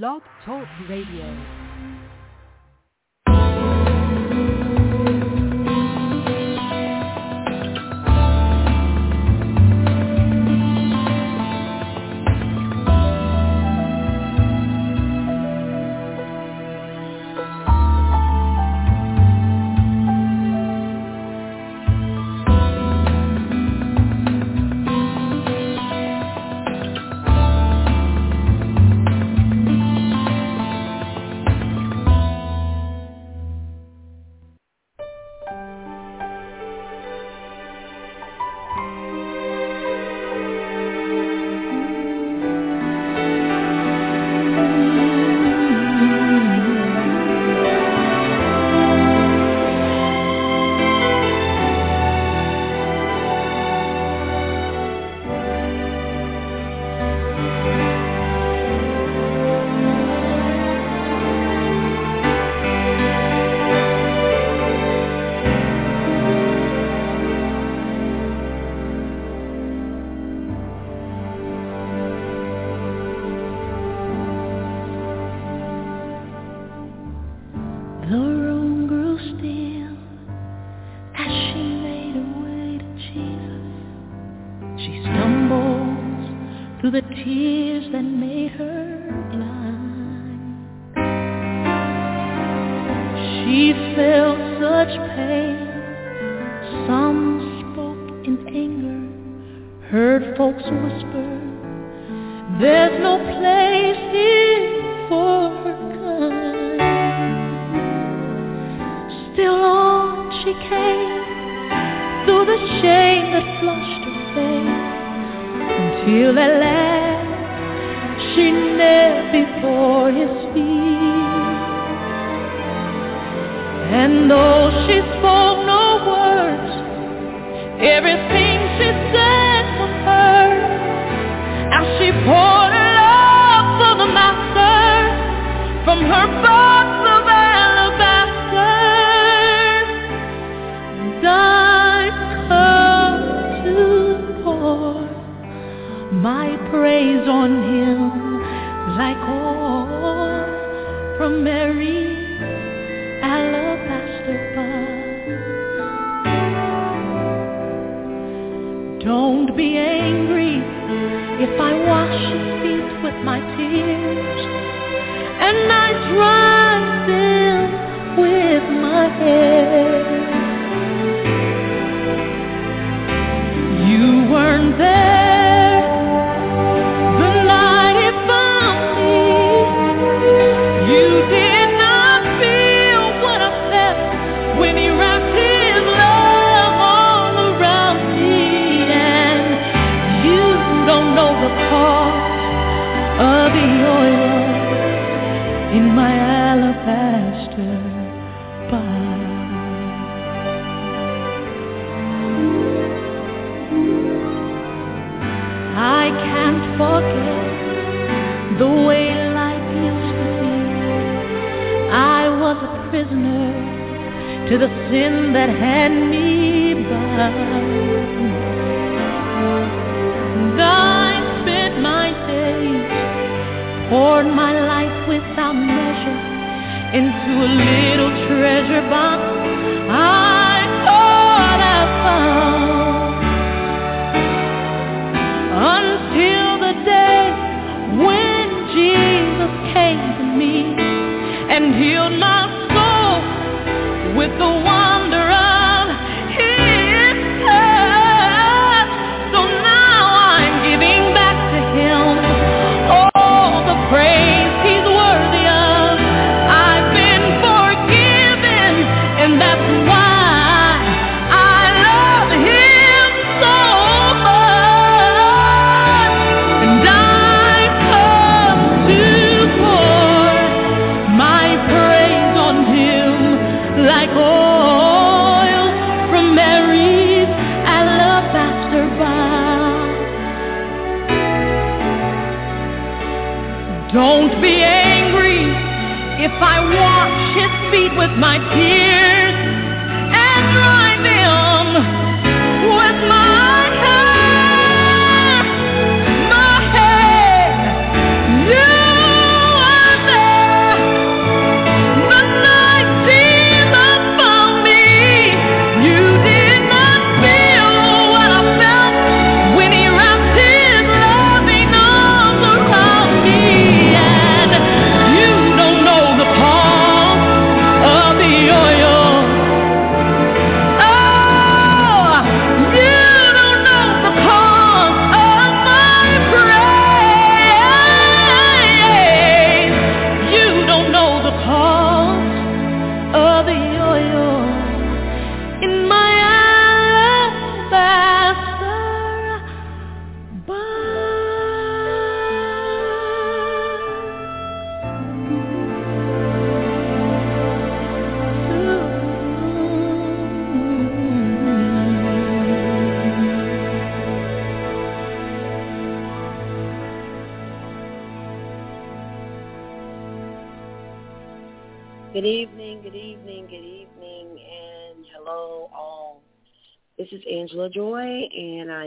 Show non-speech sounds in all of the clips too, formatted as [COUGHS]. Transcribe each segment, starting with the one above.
Blog Talk Radio.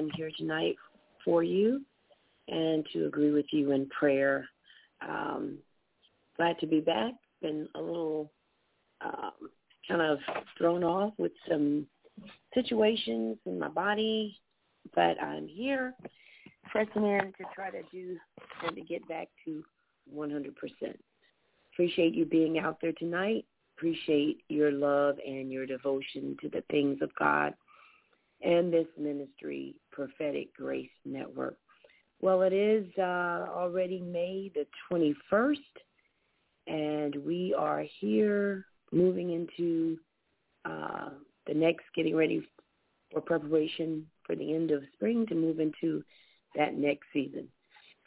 I'm here tonight for you and to agree with you in prayer. Um, glad to be back. Been a little um, kind of thrown off with some situations in my body, but I'm here pressing in to try to do and to get back to 100%. Appreciate you being out there tonight. Appreciate your love and your devotion to the things of God and this ministry, Prophetic Grace Network. Well, it is uh, already May the 21st, and we are here moving into uh, the next, getting ready for preparation for the end of spring to move into that next season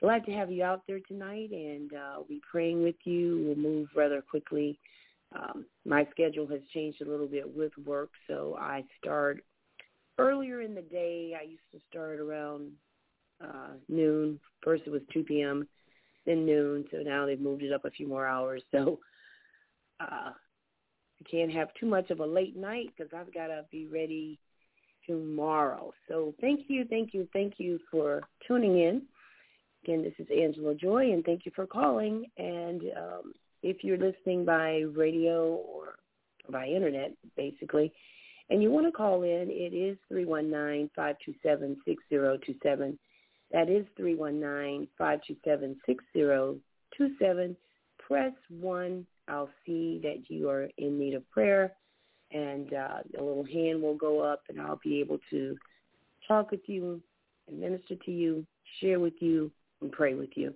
glad to have you out there tonight, and uh, we'll be praying with you. We'll move rather quickly. Um, my schedule has changed a little bit with work, so I start earlier in the day. I used to start around uh, noon. First it was 2 p.m., then noon, so now they've moved it up a few more hours. So uh, I can't have too much of a late night because I've got to be ready tomorrow. So thank you, thank you, thank you for tuning in. Again, this is Angela Joy, and thank you for calling. And um, if you're listening by radio or by internet, basically, and you want to call in, it is 319-527-6027. That is 319-527-6027. Press 1. I'll see that you are in need of prayer, and uh, a little hand will go up, and I'll be able to talk with you and minister to you, share with you and pray with you.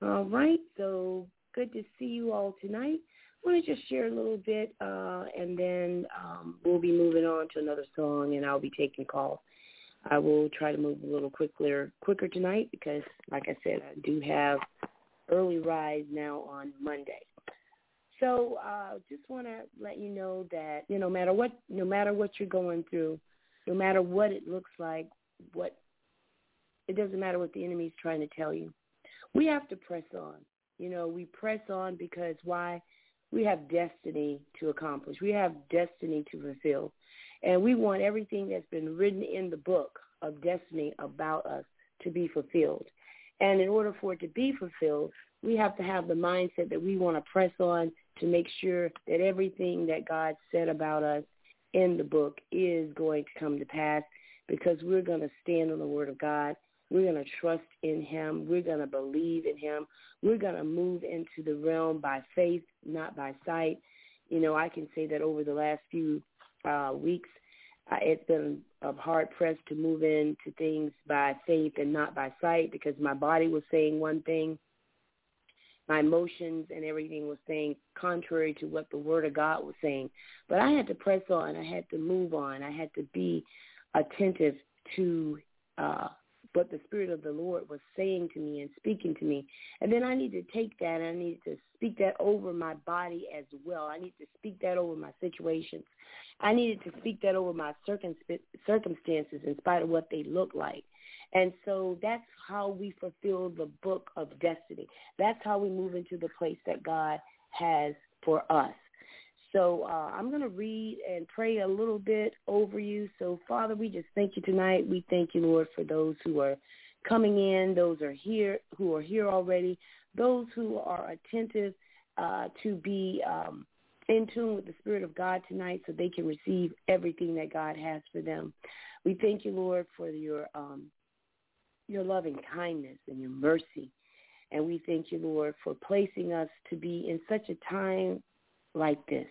All right, so good to see you all tonight. Want to just share a little bit, uh, and then um, we'll be moving on to another song, and I'll be taking calls. I will try to move a little quicker, quicker tonight because, like I said, I do have early rise now on Monday. So, uh, just want to let you know that you know, no matter what, no matter what you're going through, no matter what it looks like, what it doesn't matter what the enemy's trying to tell you. We have to press on. You know, we press on because why? We have destiny to accomplish. We have destiny to fulfill. And we want everything that's been written in the book of destiny about us to be fulfilled. And in order for it to be fulfilled, we have to have the mindset that we want to press on to make sure that everything that God said about us in the book is going to come to pass because we're going to stand on the word of God we're going to trust in him. We're going to believe in him. We're going to move into the realm by faith, not by sight. You know, I can say that over the last few uh, weeks, uh, it's been a hard pressed to move into things by faith and not by sight because my body was saying one thing, my emotions and everything was saying contrary to what the Word of God was saying. But I had to press on. I had to move on. I had to be attentive to uh, what the Spirit of the Lord was saying to me and speaking to me. And then I need to take that and I need to speak that over my body as well. I need to speak that over my situations. I needed to speak that over my circumstances in spite of what they look like. And so that's how we fulfill the book of destiny. That's how we move into the place that God has for us. So uh, I'm going to read and pray a little bit over you. So, Father, we just thank you tonight. We thank you, Lord, for those who are coming in, those are here who are here already, those who are attentive uh, to be um, in tune with the Spirit of God tonight, so they can receive everything that God has for them. We thank you, Lord, for your um, your loving kindness and your mercy. And we thank you, Lord, for placing us to be in such a time like this.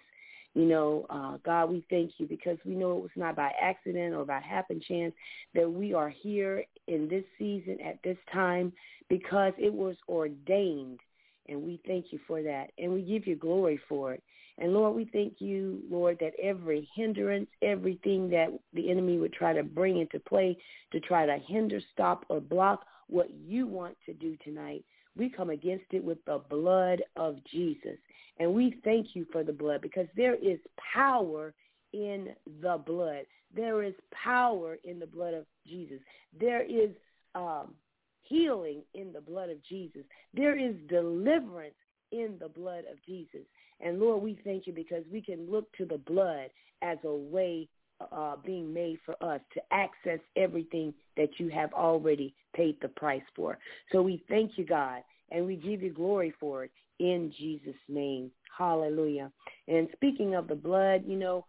You know, uh, God, we thank you because we know it was not by accident or by happen chance that we are here in this season at this time because it was ordained. And we thank you for that. And we give you glory for it. And Lord, we thank you, Lord, that every hindrance, everything that the enemy would try to bring into play to try to hinder, stop, or block what you want to do tonight, we come against it with the blood of Jesus. And we thank you for the blood because there is power in the blood. There is power in the blood of Jesus. There is um, healing in the blood of Jesus. There is deliverance in the blood of Jesus. And Lord, we thank you because we can look to the blood as a way uh, being made for us to access everything that you have already paid the price for. So we thank you, God, and we give you glory for it in Jesus' name. Hallelujah. And speaking of the blood, you know,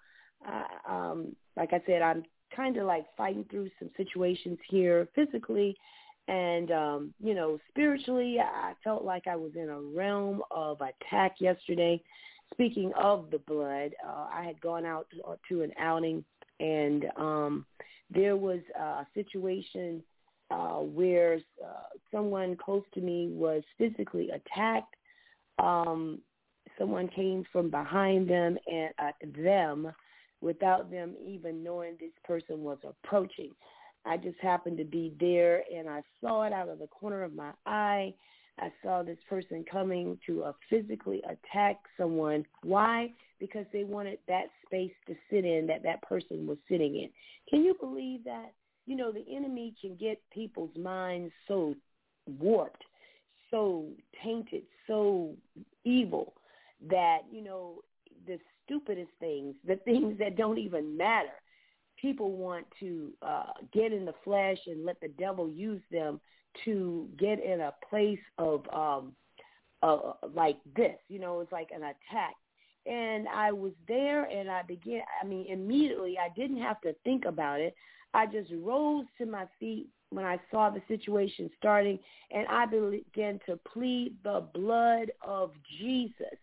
uh, um, like I said, I'm kind of like fighting through some situations here physically and um you know spiritually i felt like i was in a realm of attack yesterday speaking of the blood uh, i had gone out to, to an outing and um there was a situation uh where uh, someone close to me was physically attacked um someone came from behind them and uh, them without them even knowing this person was approaching. I just happened to be there and I saw it out of the corner of my eye. I saw this person coming to uh, physically attack someone. Why? Because they wanted that space to sit in that that person was sitting in. Can you believe that? You know, the enemy can get people's minds so warped, so tainted, so evil that, you know, the stupidest things, the things that don't even matter. People want to uh, get in the flesh and let the devil use them to get in a place of um, uh, like this. You know, it's like an attack. And I was there and I began, I mean, immediately I didn't have to think about it. I just rose to my feet when I saw the situation starting and I began to plead the blood of Jesus.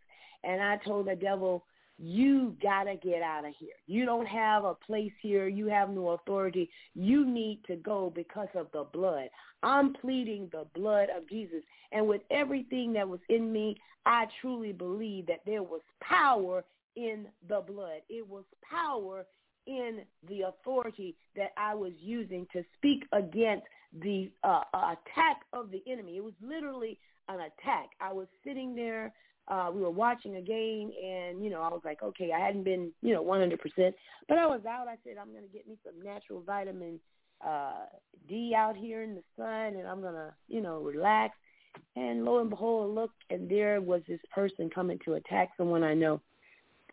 And I told the devil, you got to get out of here. You don't have a place here. You have no authority. You need to go because of the blood. I'm pleading the blood of Jesus. And with everything that was in me, I truly believe that there was power in the blood. It was power in the authority that I was using to speak against the uh, attack of the enemy. It was literally an attack. I was sitting there uh, we were watching a game and, you know, I was like, okay, I hadn't been, you know, 100%, but I was out. I said, I'm going to get me some natural vitamin uh, D out here in the sun and I'm going to, you know, relax. And lo and behold, look, and there was this person coming to attack someone I know.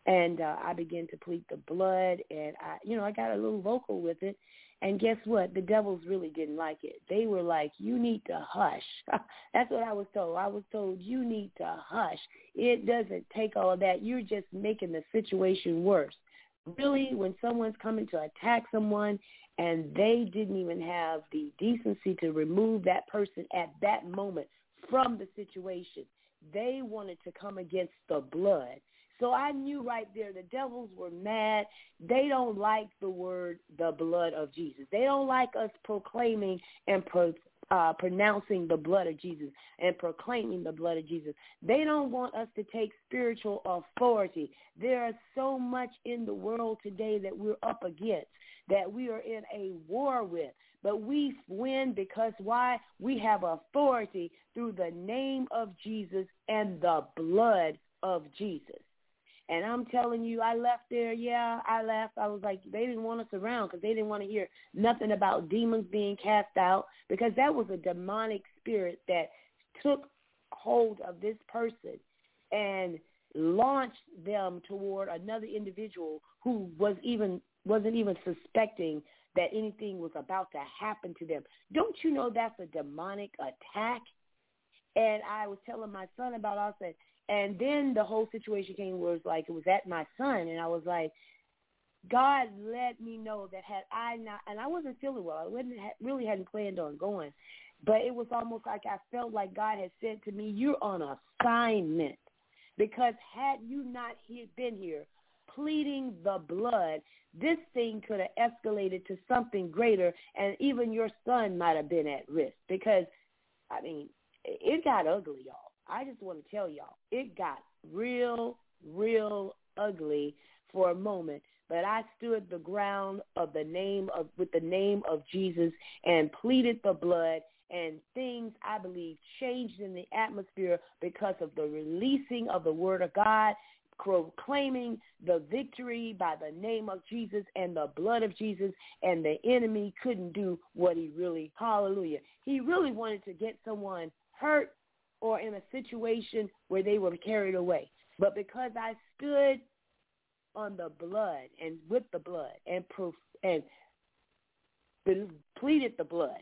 And uh, I began to plead the blood and I, you know, I got a little vocal with it. And guess what? The devils really didn't like it. They were like, you need to hush. [LAUGHS] That's what I was told. I was told, you need to hush. It doesn't take all of that. You're just making the situation worse. Really, when someone's coming to attack someone and they didn't even have the decency to remove that person at that moment from the situation, they wanted to come against the blood. So I knew right there the devils were mad. They don't like the word the blood of Jesus. They don't like us proclaiming and pro, uh, pronouncing the blood of Jesus and proclaiming the blood of Jesus. They don't want us to take spiritual authority. There is so much in the world today that we're up against, that we are in a war with. But we win because why? We have authority through the name of Jesus and the blood of Jesus. And I'm telling you, I left there. Yeah, I left. I was like, they didn't want us around because they didn't want to hear nothing about demons being cast out because that was a demonic spirit that took hold of this person and launched them toward another individual who was even wasn't even suspecting that anything was about to happen to them. Don't you know that's a demonic attack? And I was telling my son about. I said, and then the whole situation came was like it was at my son, and I was like, God let me know that had I not, and I wasn't feeling well. I wasn't really hadn't planned on going, but it was almost like I felt like God had said to me, "You're on assignment," because had you not been here pleading the blood, this thing could have escalated to something greater, and even your son might have been at risk. Because, I mean, it got ugly, y'all. I just want to tell y'all, it got real, real ugly for a moment. But I stood the ground of the name of with the name of Jesus and pleaded the blood and things I believe changed in the atmosphere because of the releasing of the word of God, proclaiming the victory by the name of Jesus and the blood of Jesus and the enemy couldn't do what he really hallelujah. He really wanted to get someone hurt or in a situation where they were carried away. But because I stood on the blood and with the blood and proof and pleaded the blood,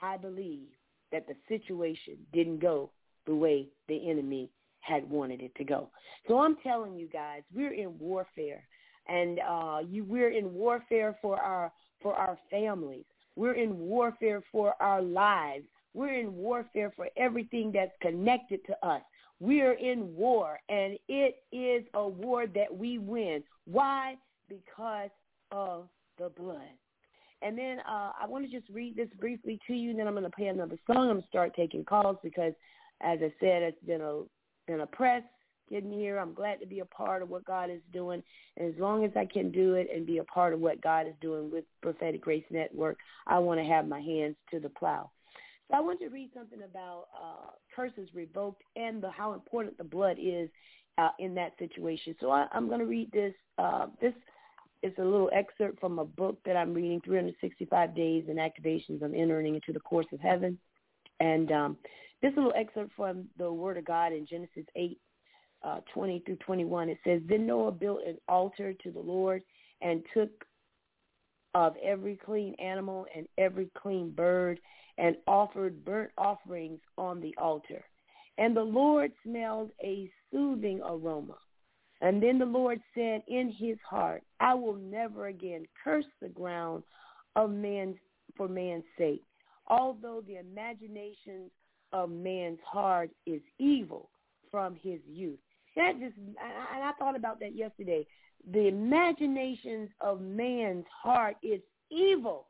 I believe that the situation didn't go the way the enemy had wanted it to go. So I'm telling you guys, we're in warfare, and uh, you, we're in warfare for our for our families. We're in warfare for our lives. We're in warfare for everything that's connected to us. We are in war, and it is a war that we win. Why? Because of the blood. And then uh, I want to just read this briefly to you, and then I'm going to play another song. I'm going to start taking calls because, as I said, it's been a been a press getting here. I'm glad to be a part of what God is doing, and as long as I can do it and be a part of what God is doing with Prophetic Grace Network, I want to have my hands to the plow. So I want to read something about uh, curses revoked and the, how important the blood is uh, in that situation. So I, I'm going to read this. Uh, this is a little excerpt from a book that I'm reading, 365 Days and Activations. I'm entering into the courts of heaven. And um, this little excerpt from the Word of God in Genesis 8, uh, 20 through 21, it says, Then Noah built an altar to the Lord and took of every clean animal and every clean bird and offered burnt offerings on the altar. And the Lord smelled a soothing aroma. And then the Lord said in his heart, I will never again curse the ground of man for man's sake, although the imaginations of man's heart is evil from his youth. That just, and I thought about that yesterday. The imaginations of man's heart is evil.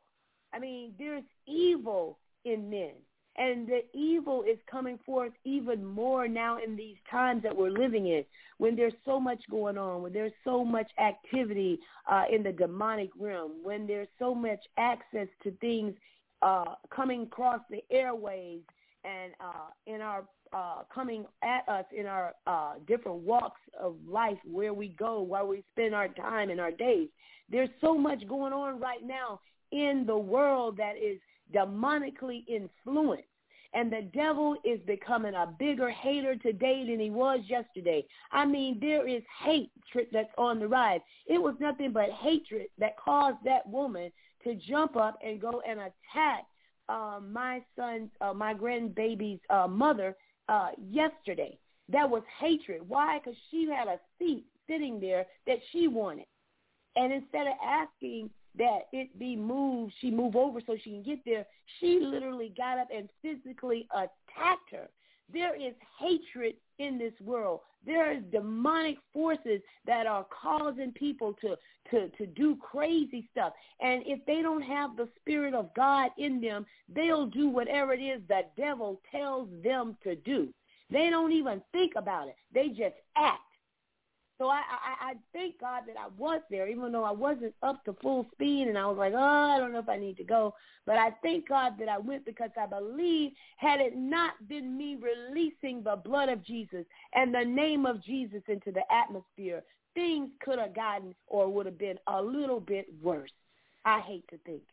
I mean, there's evil in men. And the evil is coming forth even more now in these times that we're living in, when there's so much going on, when there's so much activity uh, in the demonic realm, when there's so much access to things uh, coming across the airways and uh, in our uh, coming at us in our uh, different walks of life, where we go, where we spend our time and our days. There's so much going on right now in the world that is demonically influenced. And the devil is becoming a bigger hater today than he was yesterday. I mean, there is hatred that's on the rise. It was nothing but hatred that caused that woman to jump up and go and attack uh, my son's, uh, my grandbaby's uh, mother uh, yesterday. That was hatred. Why? Because she had a seat sitting there that she wanted. And instead of asking that it be moved, she move over so she can get there. She literally got up and physically attacked her. There is hatred in this world. There is demonic forces that are causing people to, to, to do crazy stuff. And if they don't have the Spirit of God in them, they'll do whatever it is the devil tells them to do. They don't even think about it. They just act. So I, I, I thank God that I was there, even though I wasn't up to full speed, and I was like, oh, I don't know if I need to go. But I thank God that I went because I believe had it not been me releasing the blood of Jesus and the name of Jesus into the atmosphere, things could have gotten or would have been a little bit worse. I hate to think.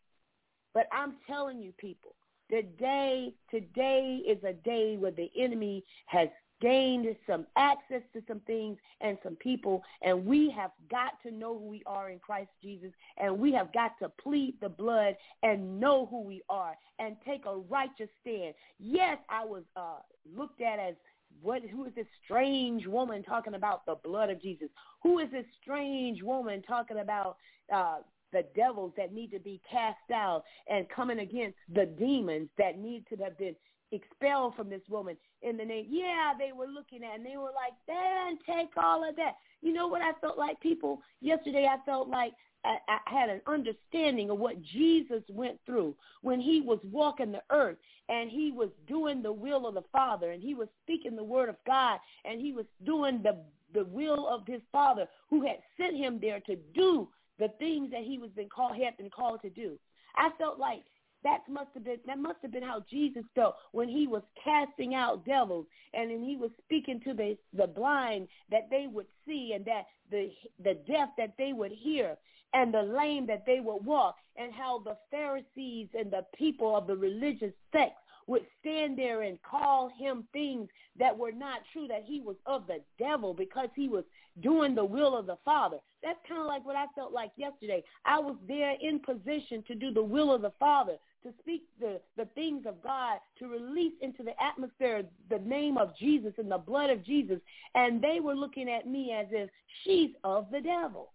But I'm telling you people, Today, today is a day where the enemy has gained some access to some things and some people, and we have got to know who we are in Christ Jesus, and we have got to plead the blood and know who we are and take a righteous stand. Yes, I was uh, looked at as what who is this strange woman talking about the blood of Jesus? Who is this strange woman talking about uh, the devils that need to be cast out and coming against the demons that need to have been expelled from this woman in the name. Yeah, they were looking at and they were like, then take all of that. You know what I felt like, people? Yesterday I felt like I, I had an understanding of what Jesus went through when he was walking the earth and he was doing the will of the Father and he was speaking the word of God and he was doing the, the will of his Father who had sent him there to do the things that he was been called, had been called to do. I felt like that must have been that must have been how Jesus felt when he was casting out devils and then he was speaking to the the blind that they would see and that the the deaf that they would hear and the lame that they would walk and how the Pharisees and the people of the religious sects would stand there and call him things that were not true, that he was of the devil because he was doing the will of the Father. That's kind of like what I felt like yesterday. I was there in position to do the will of the Father, to speak the, the things of God, to release into the atmosphere the name of Jesus and the blood of Jesus. And they were looking at me as if she's of the devil.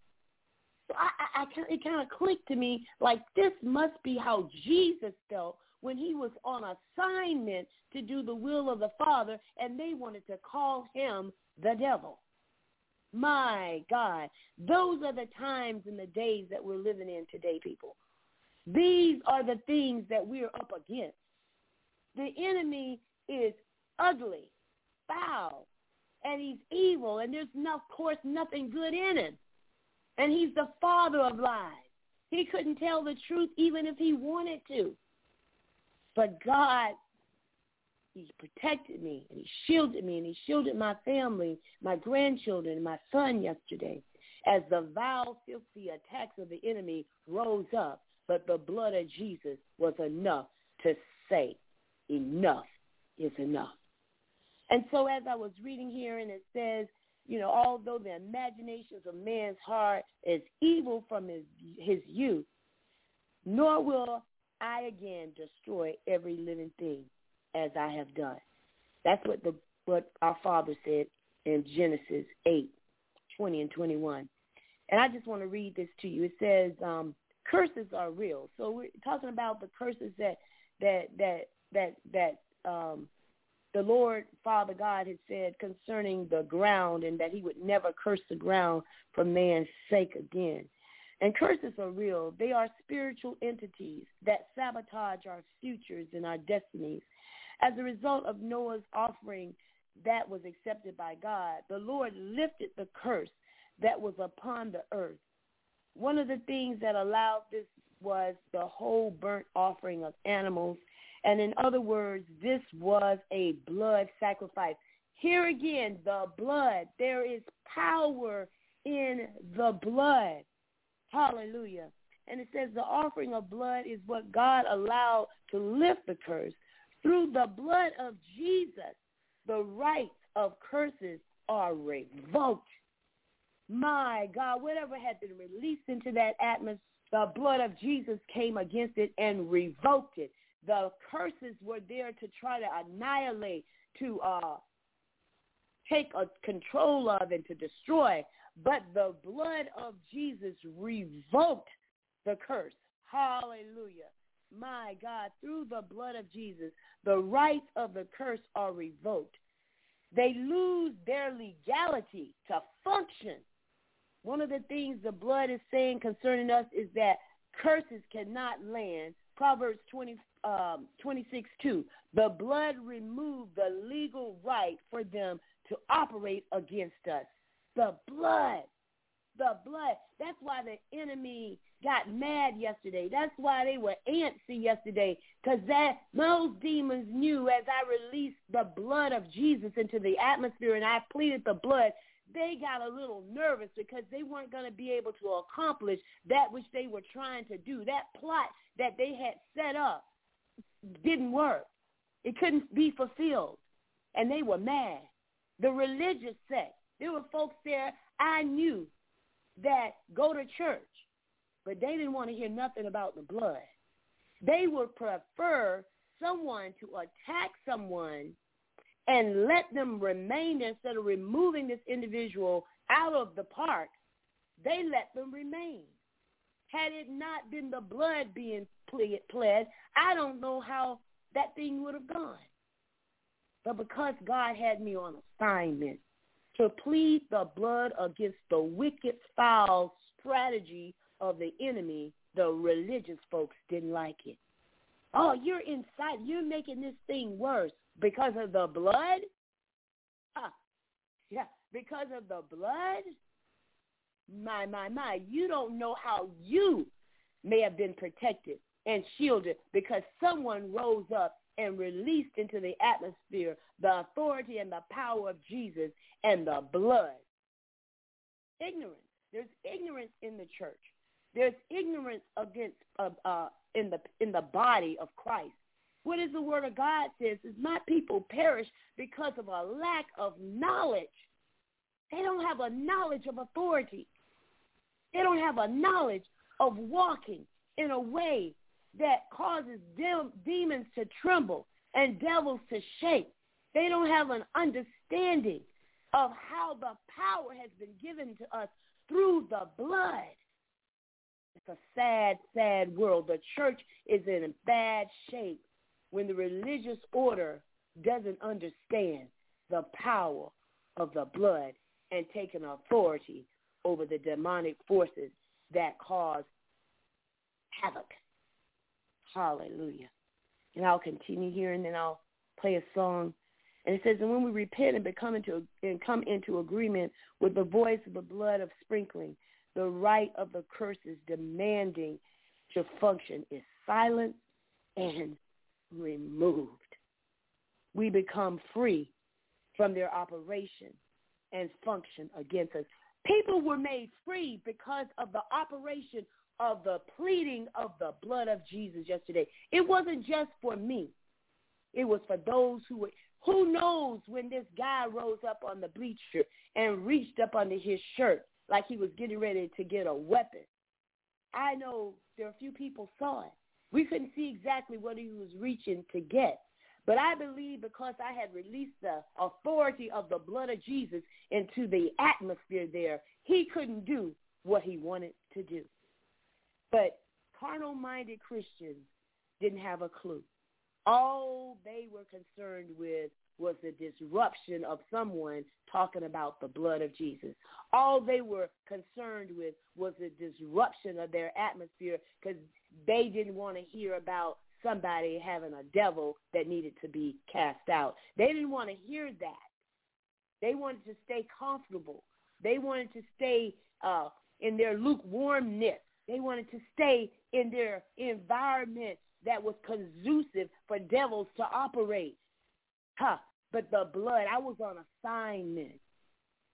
So I, I, I it kind of clicked to me like this must be how Jesus felt when he was on assignment to do the will of the Father, and they wanted to call him the devil. My God, those are the times and the days that we're living in today, people. These are the things that we're up against. The enemy is ugly, foul, and he's evil, and there's, no, of course, nothing good in him. And he's the father of lies. He couldn't tell the truth even if he wanted to. But God, he protected me and he shielded me and he shielded my family, my grandchildren, and my son yesterday as the vile, filthy attacks of the enemy rose up. But the blood of Jesus was enough to say, enough is enough. And so as I was reading here and it says, you know, although the imaginations of man's heart is evil from his, his youth, nor will I again destroy every living thing as I have done. That's what the what our Father said in Genesis 8, 20 and 21. And I just want to read this to you. It says, um, curses are real. So we're talking about the curses that that that that that um, the Lord Father God had said concerning the ground and that he would never curse the ground for man's sake again. And curses are real. They are spiritual entities that sabotage our futures and our destinies. As a result of Noah's offering that was accepted by God, the Lord lifted the curse that was upon the earth. One of the things that allowed this was the whole burnt offering of animals and in other words, this was a blood sacrifice. Here again, the blood. There is power in the blood. Hallelujah. And it says the offering of blood is what God allowed to lift the curse. Through the blood of Jesus, the rights of curses are revoked. My God, whatever had been released into that atmosphere, the blood of Jesus came against it and revoked it. The curses were there to try to annihilate, to uh, take a control of and to destroy. But the blood of Jesus revoked the curse. Hallelujah. My God, through the blood of Jesus, the rights of the curse are revoked. They lose their legality to function. One of the things the blood is saying concerning us is that curses cannot land. Proverbs 20, um, 26, 2. The blood removed the legal right for them to operate against us. The blood. The blood. That's why the enemy got mad yesterday. That's why they were antsy yesterday because that those demons knew as I released the blood of Jesus into the atmosphere and I pleaded the blood, they got a little nervous because they weren't going to be able to accomplish that which they were trying to do. That plot that they had set up didn't work. It couldn't be fulfilled. And they were mad. The religious sect, there were folks there I knew that go to church, but they didn't want to hear nothing about the blood. They would prefer someone to attack someone and let them remain there instead of removing this individual out of the park. They let them remain. Had it not been the blood being pled, I don't know how that thing would have gone. But because God had me on assignment to plead the blood against the wicked, foul strategy of the enemy, the religious folks didn't like it. Oh, you're inside. You're making this thing worse because of the blood? Yeah, because of the blood? My, my, my. You don't know how you may have been protected and shielded because someone rose up and released into the atmosphere the authority and the power of Jesus and the blood. Ignorance. There's ignorance in the church. There's ignorance against uh, uh, in the in the body of Christ. What is the word of God says is my people perish because of a lack of knowledge. They don't have a knowledge of authority. They don't have a knowledge of walking in a way that causes dem- demons to tremble and devils to shake. They don't have an understanding of how the power has been given to us through the blood. It's a sad, sad world. The church is in bad shape when the religious order doesn't understand the power of the blood and taking authority over the demonic forces that cause havoc. Hallelujah. And I'll continue here and then I'll play a song. And it says, and when we repent and become into and come into agreement with the voice of the blood of sprinkling, the right of the curses demanding to function is silenced and removed. We become free from their operation and function against us. People were made free because of the operation of the pleading of the blood of Jesus yesterday. It wasn't just for me. It was for those who were, who knows when this guy rose up on the bleacher and reached up under his shirt like he was getting ready to get a weapon. I know there are a few people saw it. We couldn't see exactly what he was reaching to get. But I believe because I had released the authority of the blood of Jesus into the atmosphere there, he couldn't do what he wanted to do. But carnal-minded Christians didn't have a clue. All they were concerned with was the disruption of someone talking about the blood of Jesus. All they were concerned with was the disruption of their atmosphere because they didn't want to hear about somebody having a devil that needed to be cast out. They didn't want to hear that. They wanted to stay comfortable. They wanted to stay uh, in their lukewarmness. They wanted to stay in their environment that was conducive for devils to operate. Huh. But the blood, I was on assignment.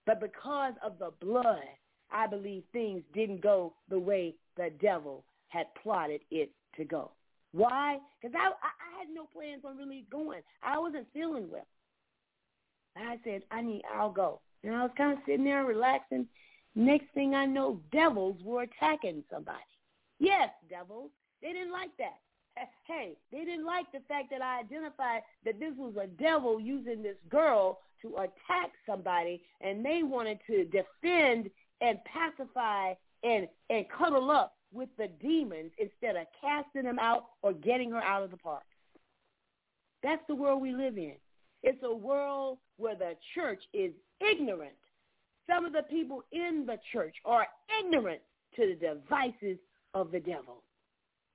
But because of the blood, I believe things didn't go the way the devil had plotted it to go. Why? Because I, I, I had no plans on really going. I wasn't feeling well. I said, I need, I'll go. And I was kind of sitting there relaxing. Next thing I know, devils were attacking somebody. Yes, devils. They didn't like that. [LAUGHS] Hey, they didn't like the fact that I identified that this was a devil using this girl to attack somebody, and they wanted to defend and pacify and and cuddle up with the demons instead of casting them out or getting her out of the park. That's the world we live in. It's a world where the church is ignorant. Some of the people in the church are ignorant to the devices of the devil.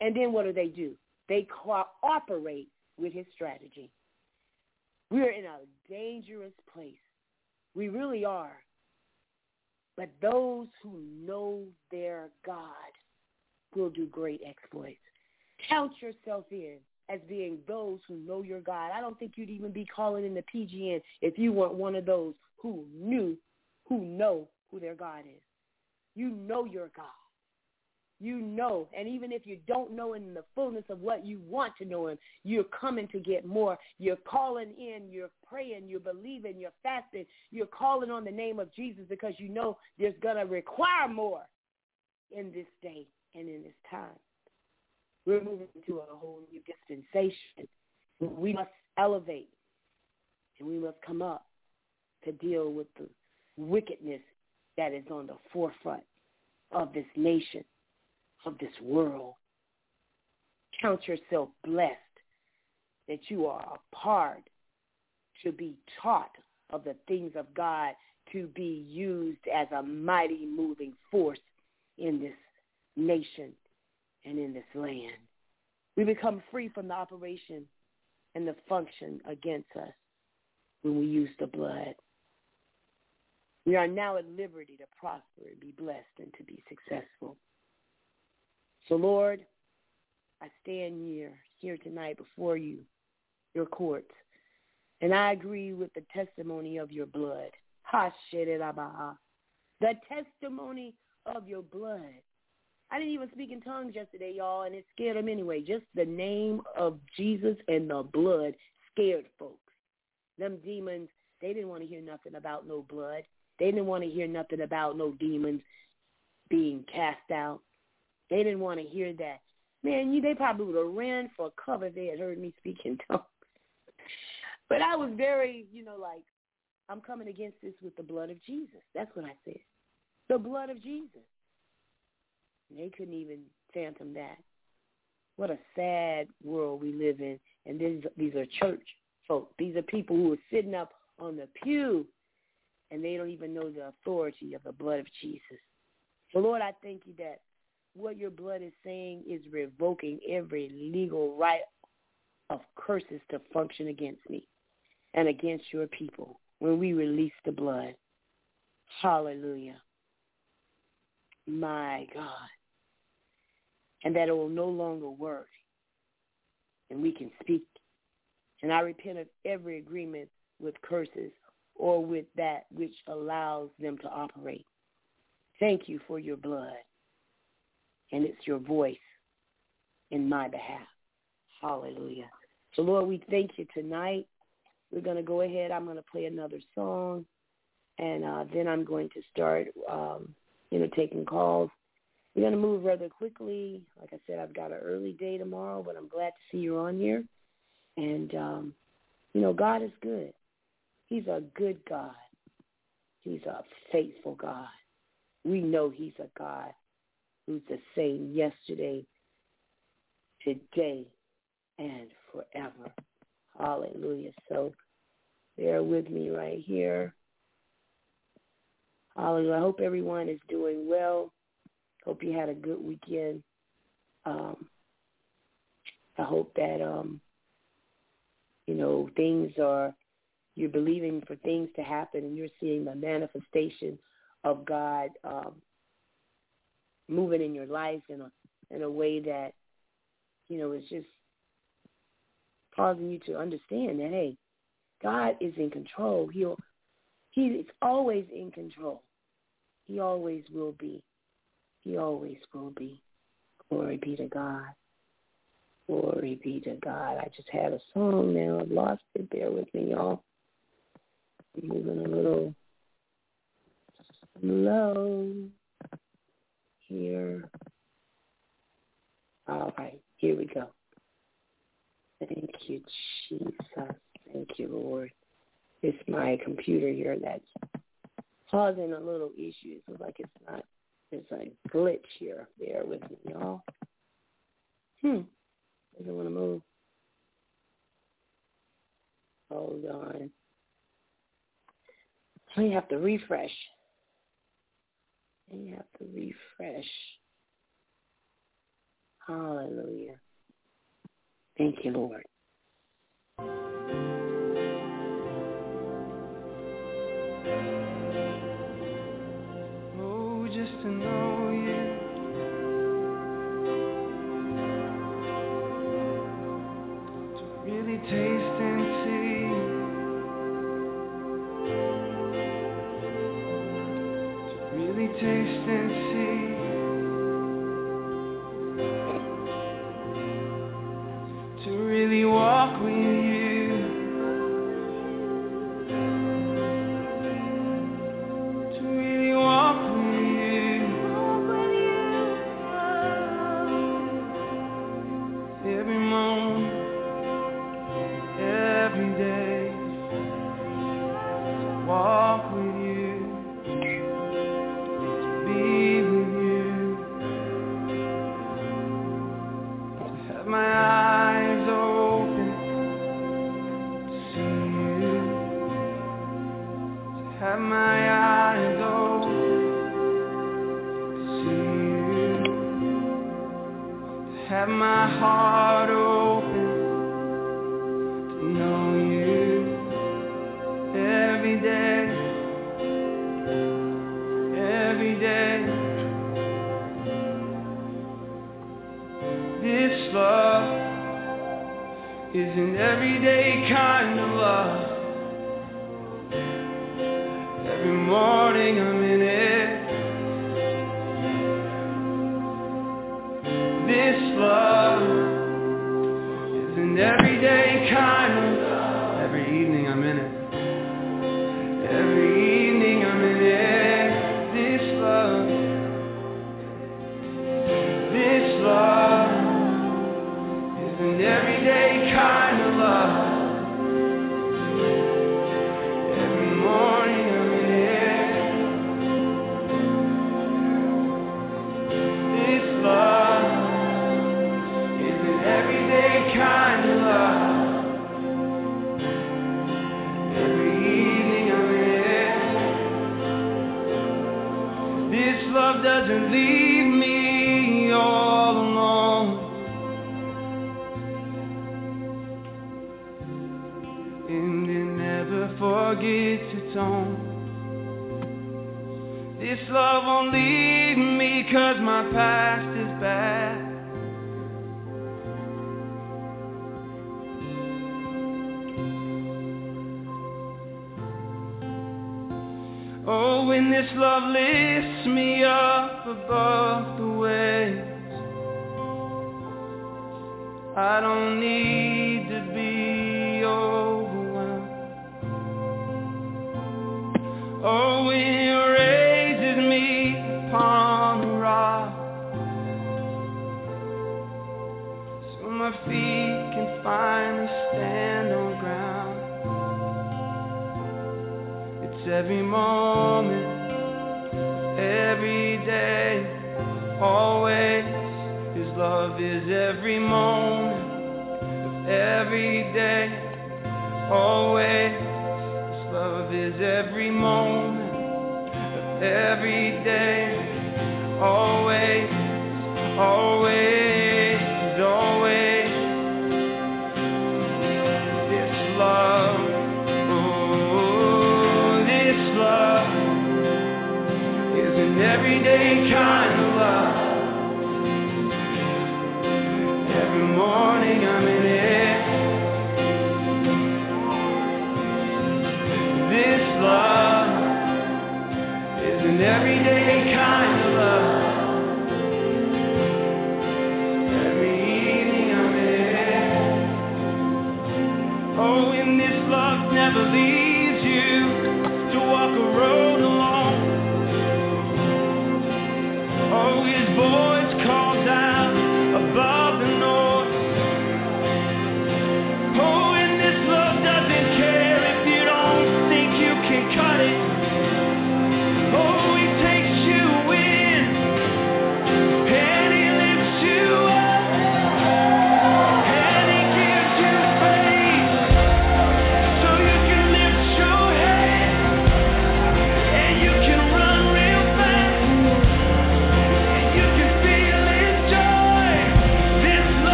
And then what do they do? They cooperate with his strategy. We're in a dangerous place. We really are. But those who know their God will do great exploits. Count yourself in as being those who know your God. I don't think you'd even be calling in the PGN if you weren't one of those who knew, who know who their God is. You know your God. You know, and even if you don't know in the fullness of what you want to know him, you're coming to get more. You're calling in, you're praying, you're believing, you're fasting, you're calling on the name of Jesus because you know there's going to require more in this day and in this time. We're moving to a whole new dispensation. We must elevate and we must come up to deal with the wickedness that is on the forefront of this nation, of this world. Count yourself blessed that you are a part to be taught of the things of God to be used as a mighty moving force in this nation and in this land. We become free from the operation and the function against us when we use the blood. We are now at liberty to prosper and be blessed and to be successful. So Lord, I stand here, here tonight before you, your courts, and I agree with the testimony of your blood. Ha ah, ah. The testimony of your blood I didn't even speak in tongues yesterday, y'all, and it scared them anyway. Just the name of Jesus and the blood scared folks. Them demons, they didn't want to hear nothing about no blood. They didn't want to hear nothing about no demons being cast out. They didn't want to hear that. Man, you they probably would have ran for cover if they had heard me speak in [LAUGHS] tongues. But I was very, you know, like, I'm coming against this with the blood of Jesus. That's what I said. The blood of Jesus. They couldn't even phantom that. What a sad world we live in. And these, these are church folk. These are people who are sitting up on the pew and they don't even know the authority of the blood of Jesus. So, Lord, I thank you that what your blood is saying is revoking every legal right of curses to function against me and against your people when we release the blood. Hallelujah. My God. And that it will no longer work. And we can speak. And I repent of every agreement with curses or with that which allows them to operate. Thank you for your blood. And it's your voice in my behalf. Hallelujah. So, Lord, we thank you tonight. We're going to go ahead. I'm going to play another song, and uh, then I'm going to start, um, you know, taking calls. We're going to move rather quickly. Like I said, I've got an early day tomorrow, but I'm glad to see you're on here. And, um, you know, God is good. He's a good God. He's a faithful God. We know he's a God who's the same yesterday, today, and forever. Hallelujah. So bear with me right here. Hallelujah. I hope everyone is doing well. Hope you had a good weekend. Um, I hope that um, you know things are you're believing for things to happen and you're seeing the manifestation of God um, moving in your life in a in a way that you know is just causing you to understand that hey, God is in control. He'll He's always in control. He always will be. He always will be. Glory be to God. Glory be to God. I just had a song now. I've lost it. Bear with me, y'all. Moving a little slow here. All right, here we go. Thank you, Jesus. Thank you, Lord. It's my computer here that's causing a little issue. It looks like it's not. It's a glitch here. Bear with me, y'all. Hmm. Doesn't want to move. Hold on. You have to refresh. You have to refresh. Hallelujah. Thank you, Lord. To know you. To really taste my eyes open. To see you. To have my eyes open. To see you. To have my heart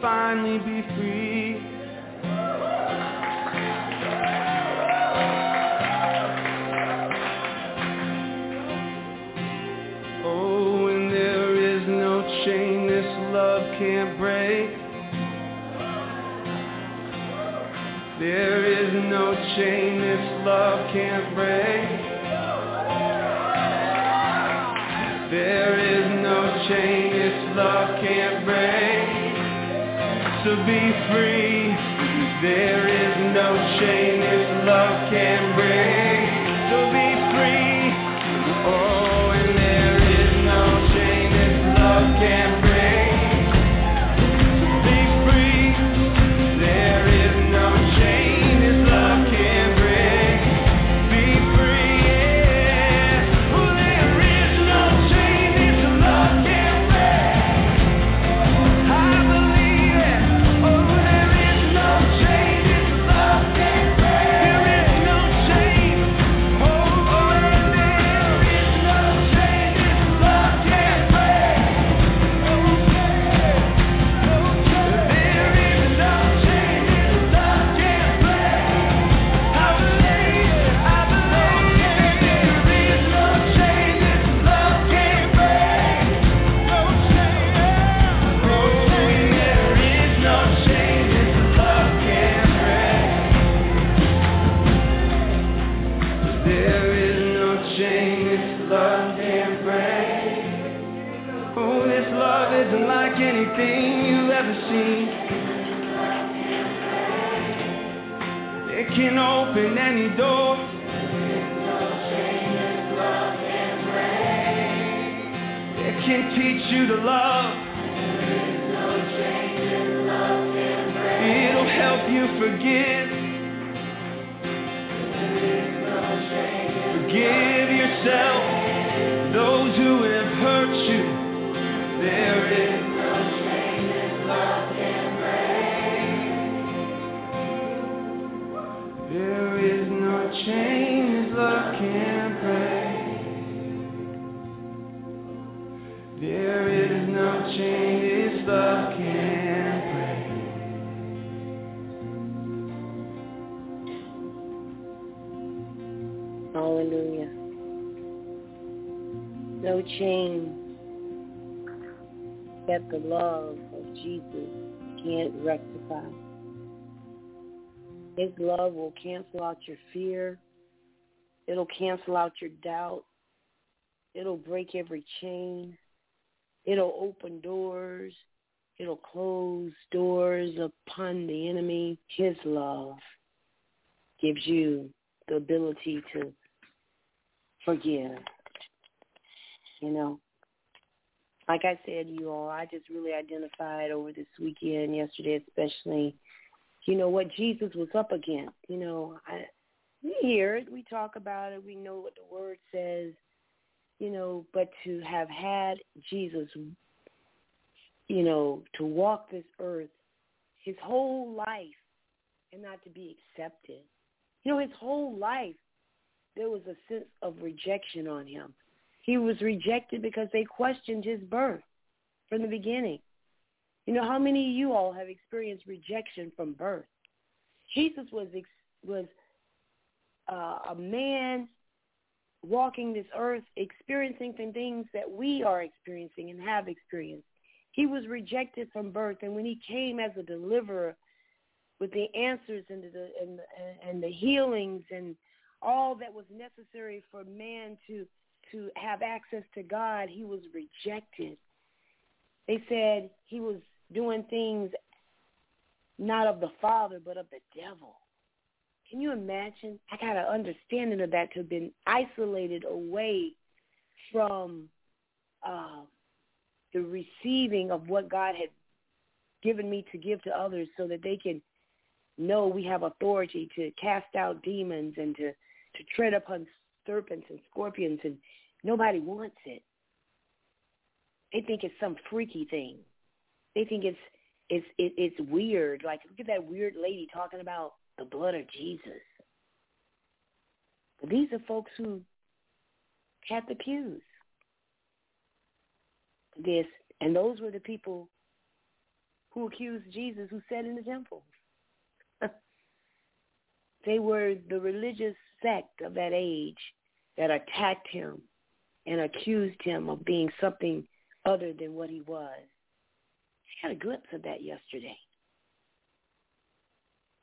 finally be free. So be free. There is no chain this love can break. Love of Jesus can't rectify. His love will cancel out your fear. It'll cancel out your doubt. It'll break every chain. It'll open doors. It'll close doors upon the enemy. His love gives you the ability to forgive. You know, like I said, you all, I just really identified over this weekend, yesterday especially, you know, what Jesus was up against. You know, I we hear it, we talk about it, we know what the word says, you know, but to have had Jesus, you know, to walk this earth his whole life and not to be accepted. You know, his whole life there was a sense of rejection on him. He was rejected because they questioned his birth from the beginning. You know, how many of you all have experienced rejection from birth? Jesus was was uh, a man walking this earth, experiencing the things that we are experiencing and have experienced. He was rejected from birth, and when he came as a deliverer with the answers and the and, and the healings and all that was necessary for man to to have access to God, he was rejected. They said he was doing things not of the Father, but of the devil. Can you imagine? I got an understanding of that to have been isolated away from uh, the receiving of what God had given me to give to others so that they can know we have authority to cast out demons and to, to tread upon serpents and scorpions and nobody wants it. They think it's some freaky thing. They think it's it's it, it's weird. Like look at that weird lady talking about the blood of Jesus. But these are folks who had the pews. This and those were the people who accused Jesus who sat in the temple. [LAUGHS] they were the religious sect of that age that attacked him and accused him of being something other than what he was. I had a glimpse of that yesterday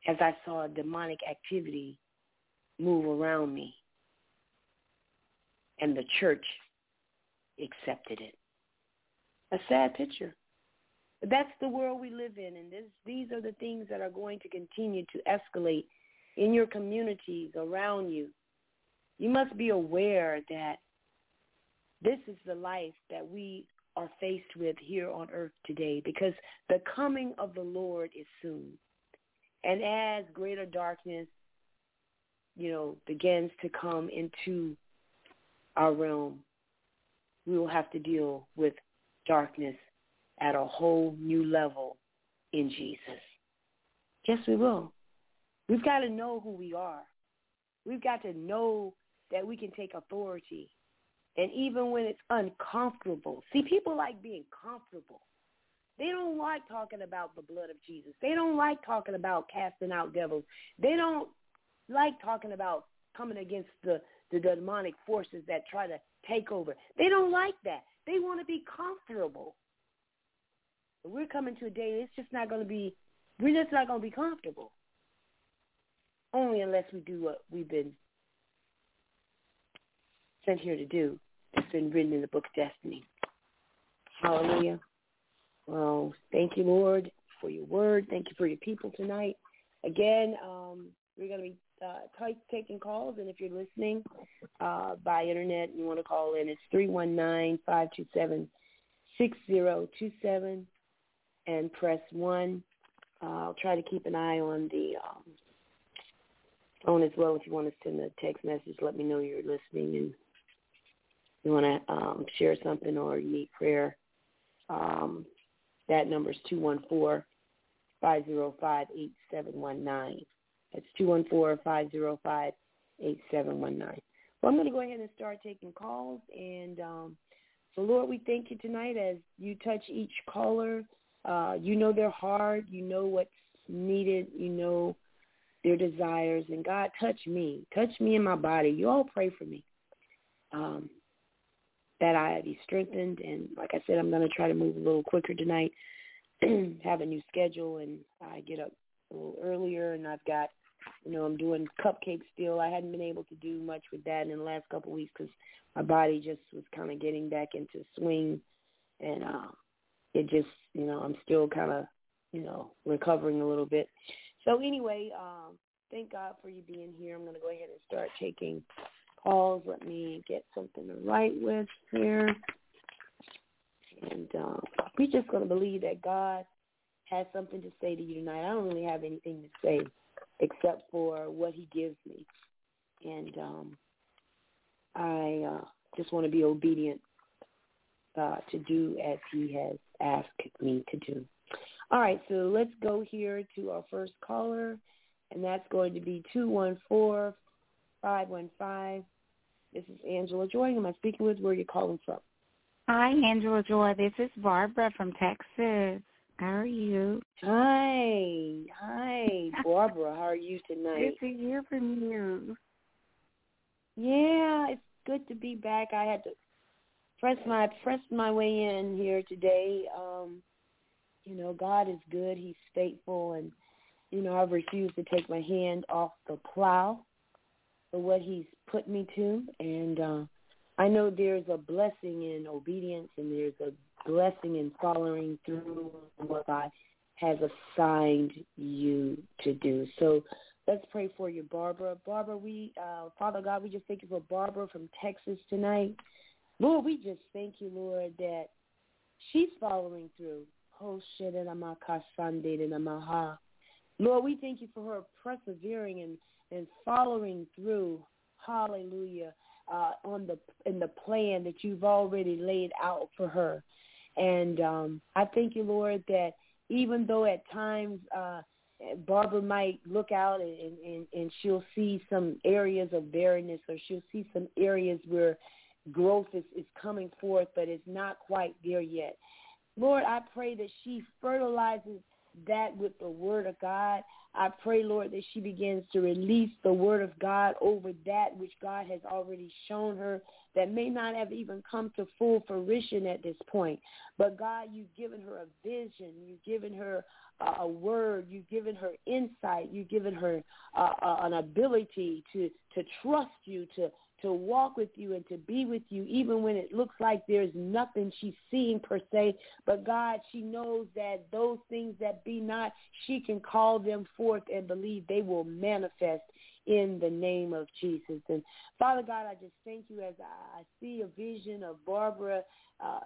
as I saw demonic activity move around me. And the church accepted it. a sad picture. But that's the world we live in, and this, these are the things that are going to continue to escalate in your communities around you. You must be aware that this is the life that we are faced with here on earth today because the coming of the Lord is soon. And as greater darkness, you know, begins to come into our realm, we will have to deal with darkness at a whole new level in Jesus. Yes, we will. We've got to know who we are. We've got to know that we can take authority. And even when it's uncomfortable. See, people like being comfortable. They don't like talking about the blood of Jesus. They don't like talking about casting out devils. They don't like talking about coming against the, the demonic forces that try to take over. They don't like that. They want to be comfortable. But we're coming to a day it's just not going to be, we're just not going to be comfortable. Only unless we do what we've been sent here to do. It's been written in the book of destiny. Hallelujah. Well, thank you, Lord, for your word. Thank you for your people tonight. Again, um, we're going to be uh, t- taking calls, and if you're listening uh, by internet and you want to call in, it's three one nine five two seven six zero two seven, and press 1. Uh, I'll try to keep an eye on the um, phone as well. If you want to send a text message, let me know you're listening and you want to um, share something or you need prayer. Um, that number is 214 505 8719. That's 214-505-8719. Well, I'm going to go ahead and start taking calls. And um, so, Lord, we thank you tonight as you touch each caller. Uh, you know their heart. You know what's needed. You know their desires. And, God, touch me. Touch me in my body. You all pray for me. Um, that I be strengthened. And like I said, I'm going to try to move a little quicker tonight, [CLEARS THROAT] have a new schedule, and I get up a little earlier. And I've got you know, I'm doing cupcakes still. I hadn't been able to do much with that in the last couple of weeks because my body just was kind of getting back into swing, and uh, it just, you know, I'm still kind of, you know, recovering a little bit. So anyway, um, thank God for you being here. I'm going to go ahead and start taking calls. Let me get something to write with here. And uh, we're just going to believe that God has something to say to you tonight. I don't really have anything to say except for what he gives me. And um, I uh, just want to be obedient uh, to do as he has asked me to do. All right, so let's go here to our first caller, and that's going to be 214 515. This is Angela Joy. Who am I speaking with? Where are you calling from? Hi, Angela Joy. This is Barbara from Texas. How are you? Hi. Hi, [LAUGHS] Barbara. How are you tonight? Good to hear from you. Yeah, it's good to be back. I had to press my press my way in here today. Um, you know, God is good. He's faithful and you know, I've refused to take my hand off the plow for what he's put me to and uh I know there's a blessing in obedience and there's a blessing in following through what God has assigned you to do. So let's pray for you, Barbara. Barbara, we, uh, Father God, we just thank you for Barbara from Texas tonight. Lord, we just thank you, Lord, that she's following through. Oh, Amakasande, and Amaha. Lord, we thank you for her persevering and, and following through. Hallelujah. Uh, on the in the plan that you've already laid out for her. And um, I thank you, Lord, that even though at times uh, Barbara might look out and, and, and she'll see some areas of barrenness or she'll see some areas where growth is, is coming forth, but it's not quite there yet. Lord, I pray that she fertilizes that with the word of God. I pray, Lord, that she begins to release the word of God over that which God has already shown her that may not have even come to full fruition at this point. But God, you've given her a vision. You've given her a word. You've given her insight. You've given her uh, uh, an ability to, to trust you, to, to walk with you and to be with you, even when it looks like there's nothing she's seeing per se. But God, she knows that those things that be not, she can call them forth and believe they will manifest in the name of Jesus. And Father God, I just thank you as I see a vision of Barbara. Uh,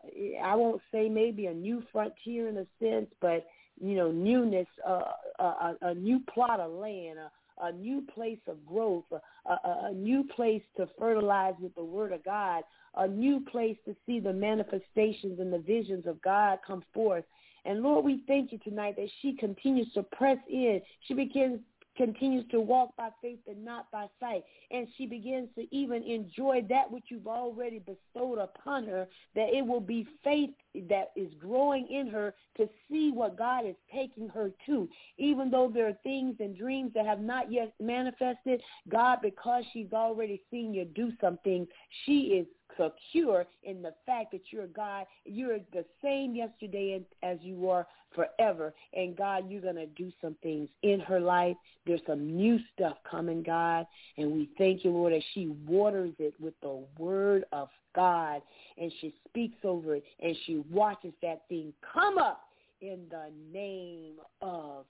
I won't say maybe a new frontier in a sense, but you know, newness, uh, a, a new plot of land, a new place of growth, a, a, a new place to fertilize with the Word of God, a new place to see the manifestations and the visions of God come forth. And Lord, we thank you tonight that she continues to press in. She begins continues to walk by faith and not by sight. And she begins to even enjoy that which you've already bestowed upon her, that it will be faith that is growing in her to see what God is taking her to. Even though there are things and dreams that have not yet manifested, God, because she's already seen you do something, she is secure in the fact that you're God. You're the same yesterday as you are forever. And God, you're going to do some things in her life. There's some new stuff coming, God. And we thank you, Lord, as she waters it with the word of God and she speaks over it and she watches that thing come up in the name of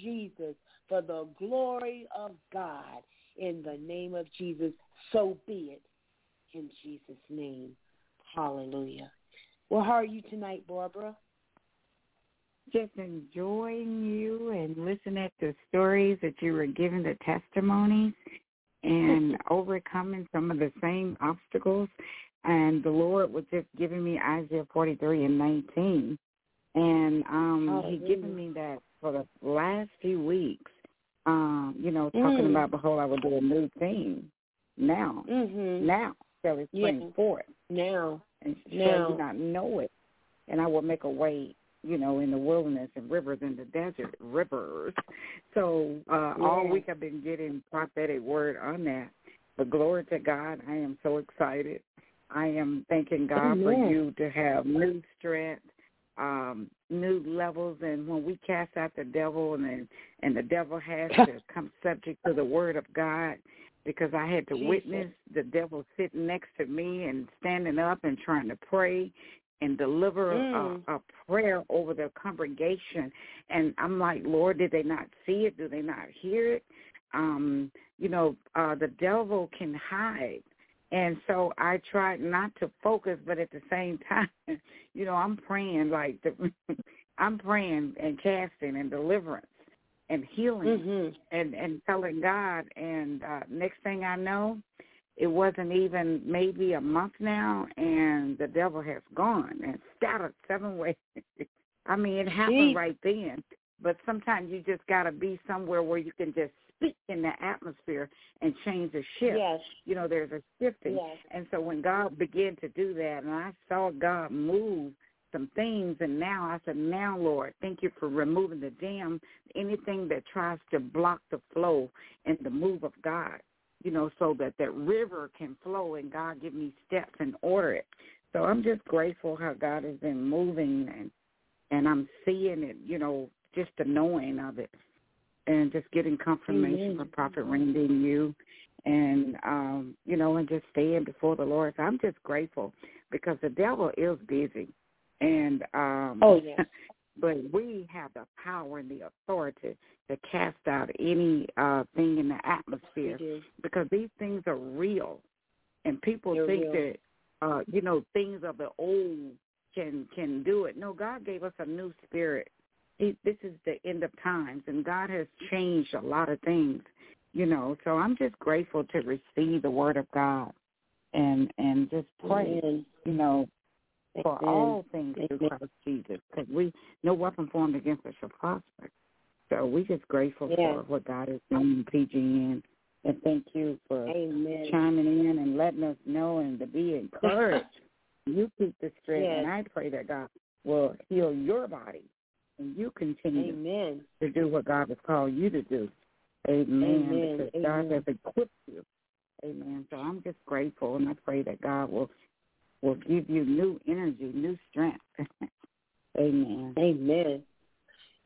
Jesus for the glory of God. In the name of Jesus, so be it in Jesus' name. Hallelujah. Well, how are you tonight, Barbara? Just enjoying you and listening to the stories that you were giving, the testimonies, and [LAUGHS] overcoming some of the same obstacles. And the Lord was just giving me Isaiah 43 and 19. And um He given me that for the last few weeks. Um, you know, talking Mm. about behold, I will do a new thing now. Mm-hmm. Now it spring Yeah. forth, Now. and Now. you not know it? And I will make a way, you know, in the wilderness and rivers in the desert, rivers. So uh all week I've been getting prophetic word on that. But glory to God, I am so excited. I am thanking God for you to have new strength, um, new levels, and when we cast out the devil, and and the devil has [LAUGHS] to come subject to the word of God, because I had to Jesus. witness the devil sitting next to me and standing up and trying to pray and deliver Mm. a, a prayer over the congregation, and I'm like, Lord, did they not see it? Do they not hear it? Um, you know, uh, the devil can hide. And so I tried not to focus, but at the same [LAUGHS] time, you know, I'm praying like the, [LAUGHS] I'm praying and casting and deliverance and healing Mm-hmm. and and telling God. And uh, next thing I know, it wasn't even maybe a month now, and the devil has gone and scattered seven [LAUGHS] ways. I mean, it happened Jeez. right then. But sometimes you just got to be somewhere where you can just speak in the atmosphere and change the shift. Yes. You know, there's a shifting. Yes. And so when God began to do that, and I saw God move some things, and now I said, now, Lord, thank you for removing the dam, anything that tries to block the flow and the move of God, you know, so that that river can flow and God give me steps and order it. So I'm just grateful how God has been moving and and I'm seeing it, you know, just the knowing of it and just getting confirmation Amen. from Prophet Randy and you and um, you know, and just staying before the Lord. So I'm just grateful because the devil is busy and um Oh, yes. [LAUGHS] but we have the power and the authority to cast out any uh thing in the atmosphere because these things are real and people They're think real. that uh you know things of the old can can do it no god gave us a new spirit he, this is the end of times and god has changed a lot of things you know so i'm just grateful to receive the word of god and and just pray Amen. you know for Amen. all things through Christ Jesus, because we no weapon formed against us shall prosper. So we just grateful Yeah. for what God is doing in PGN, and thank you for Amen. chiming in and letting us know and to be encouraged. [LAUGHS] you keep the strength, Yes. and I pray that God will heal your body, and you continue Amen. to do what God has called you to do. Amen. Amen. Because God has equipped you. Amen. So I'm just grateful, and I pray that God will will give you new energy, new strength. [LAUGHS] Amen. Amen.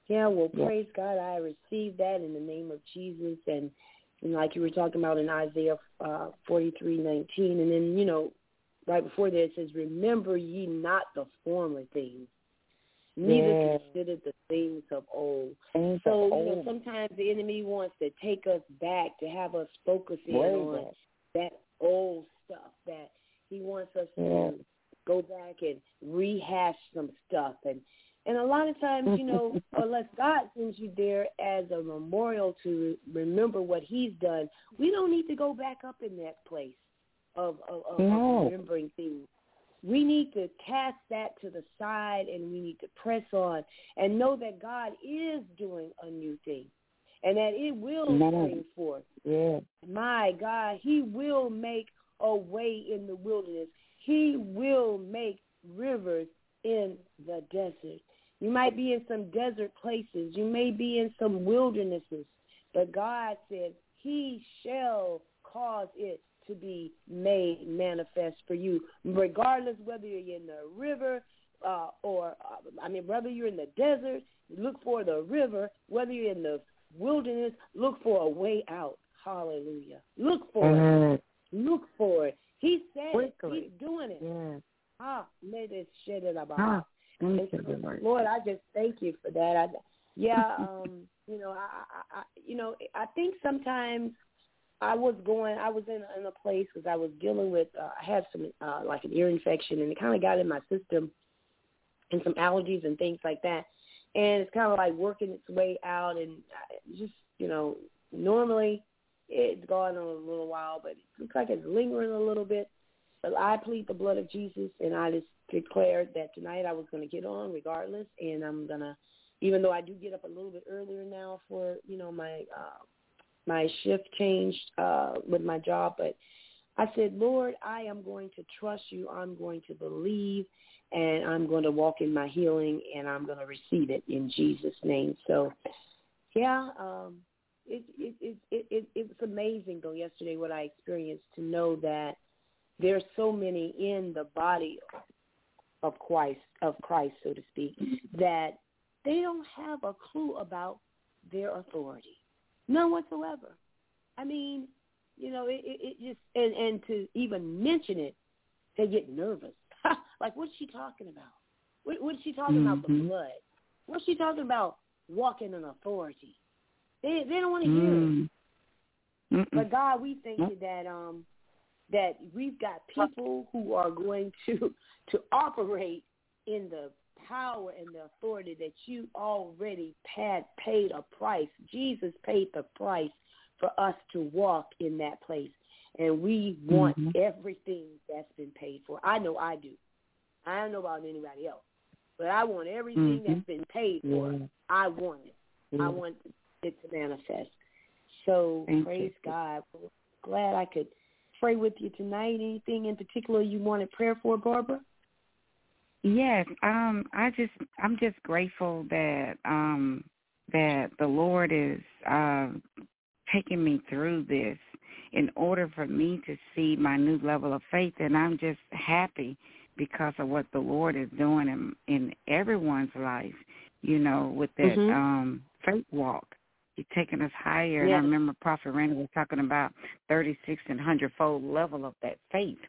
Yeah, well, Yeah. praise God. I receive that in the name of Jesus. And and like you were talking about in Isaiah uh, 43:19, and then you know, right before that it says, "Remember ye not the former things, neither Yes. consider the things of old." Things So are you know, sometimes the enemy wants to take us back to have us focus in on that old stuff that he wants us Yeah. to go back and rehash some stuff and and a lot of times you know [LAUGHS] unless god sends you there as a memorial to remember what he's done we don't need to go back up in that place of of, of, No. of remembering things we need to cast that to the side and we need to press on and know that god is doing a new thing and that it will spring forth Yeah. my God, He will make a way in the wilderness. He will make rivers in the desert. You might be in some desert places. You may be in some wildernesses. But God said, He shall cause it to be made manifest for you, regardless whether you're in the river uh, or, uh, I mean, whether you're in the desert, look for the river. Whether you're in the wilderness, look for a way out. Hallelujah. Look for it. Look for it. He said Quickly. it. He's doing it. Yes. Ah, let it shed it about. Ah, thank you, Lord. Lord, I just thank you for that. I, yeah, [LAUGHS] um, you know, I, I, I, you know, I think sometimes I was going, I was in, in a place because I was dealing with, uh, I had some uh, like an ear infection, and it kind of got in my system, and some allergies and things like that, and it's kind of like working its way out, and I just, you know, normally it's gone in a little while, but it looks like it's lingering a little bit. But I plead the blood of Jesus, and I just declared that tonight I was going to get on regardless, and I'm gonna, even though I do get up a little bit earlier now for you know my uh, my shift changed uh, with my job, but I said, Lord, I am going to trust you. I'm going to believe, and I'm going to walk in my healing, and I'm going to receive it in Jesus' name. So, yeah, um, it, it, it, it, it, it was amazing though yesterday what I experienced to know that there's so many in the body of Christ, of Christ, so to speak, that they don't have a clue about their authority, none whatsoever. I mean, you know, it, it, it just and and to even mention it, they get nervous. [LAUGHS] like, what's she talking about? What, what's she talking about? The Mhm. blood. What's she talking about? Walking in authority. They they don't want to hear it. Mm. Mm-mm. But God, we thank you that um that we've got people who are going to [LAUGHS] to operate in the power and the authority that you already had paid a price. Jesus paid the price for us to walk in that place. And we want Mhm. everything that's been paid for. I know I do. I don't know about anybody else. But I want everything Mhm. that's been paid for. Yeah. I want it. I want it to manifest. So Thank praise you. God. Well, glad I could pray with you tonight. Anything in particular you wanted prayer for, Barbara? Yes, um, I just I'm just grateful that um that the Lord is uh, taking me through this in order for me to see my new level of faith and I'm just happy because of what the Lord is doing in in everyone's life, you know, with that Mhm. um faith walk. He's taking us higher and I remember Prophet Randy was talking about thirty six and hundred fold level of that faith.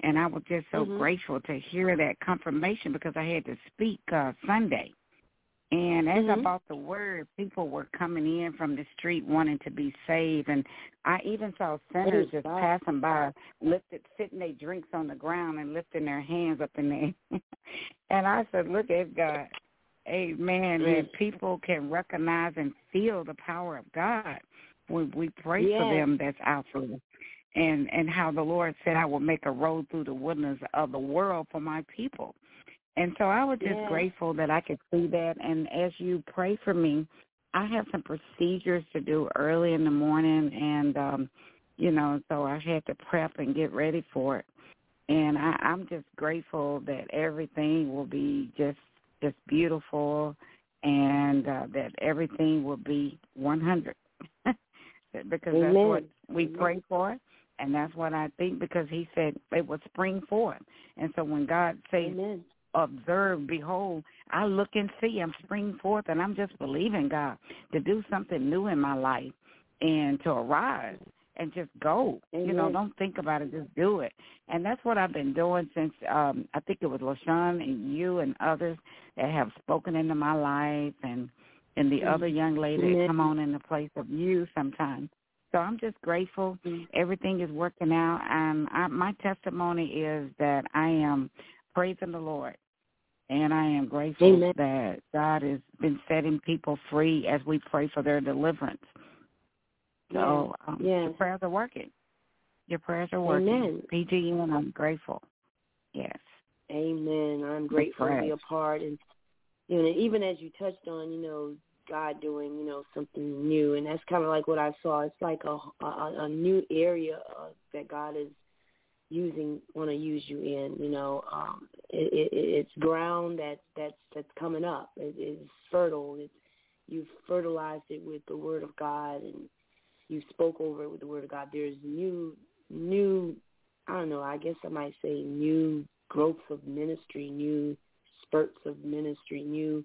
And I was just so Mhm. grateful to hear that confirmation because I had to speak uh Sunday. And as I Mhm. bought the word, people were coming in from the street wanting to be saved. And I even saw sinners just God. passing by, lifted, sitting their drinks on the ground and lifting their hands up in there. [LAUGHS] and I said, look at God. Amen. That Mm. people can recognize and feel the power of God when we pray for them that's out there. And and how the Lord said, I will make a road through the wilderness of the world for my people. And so I was just Yes. grateful that I could see that. And as you pray for me, I have some procedures to do early in the morning, and um, you know, so I had to prep and get ready for it. And I, I'm just grateful that everything will be just just beautiful, and uh, that everything will be 100. [LAUGHS] because that's what we pray for, and that's what I think. Because He said it will spring forth, and so when God says Amen. observe, behold, I look and see, I'm spring forth, and I'm just believing God to do something new in my life. and to arise and just go. Amen. You know, don't think about it, just do it. And that's what I've been doing since um I think it was LaShawn and you and others that have spoken into my life and and the Mhm. other young lady Amen. that come on in the place of you sometimes. So I'm just grateful. Mhm. Everything is working out and I, my testimony is that I am praising the Lord. And I am grateful Amen. that God has been setting people free as we pray for their deliverance. So um, Yes. your prayers are working. Your prayers are working. Amen. PGN, I'm grateful. Yes. Amen. I'm grateful to be a part, and you know, even as you touched on, you know, God doing, you know, something new, and that's kind of like what I saw. It's like a a, a new area uh, that God is using, want to use you in. You know, um, it, it, it's ground that that's that's coming up. It is fertile. It's you've fertilized it with the Word of God, and you spoke over it with the Word of God. There's new new. I don't know. I guess I might say new growths of ministry, new spurts of ministry, new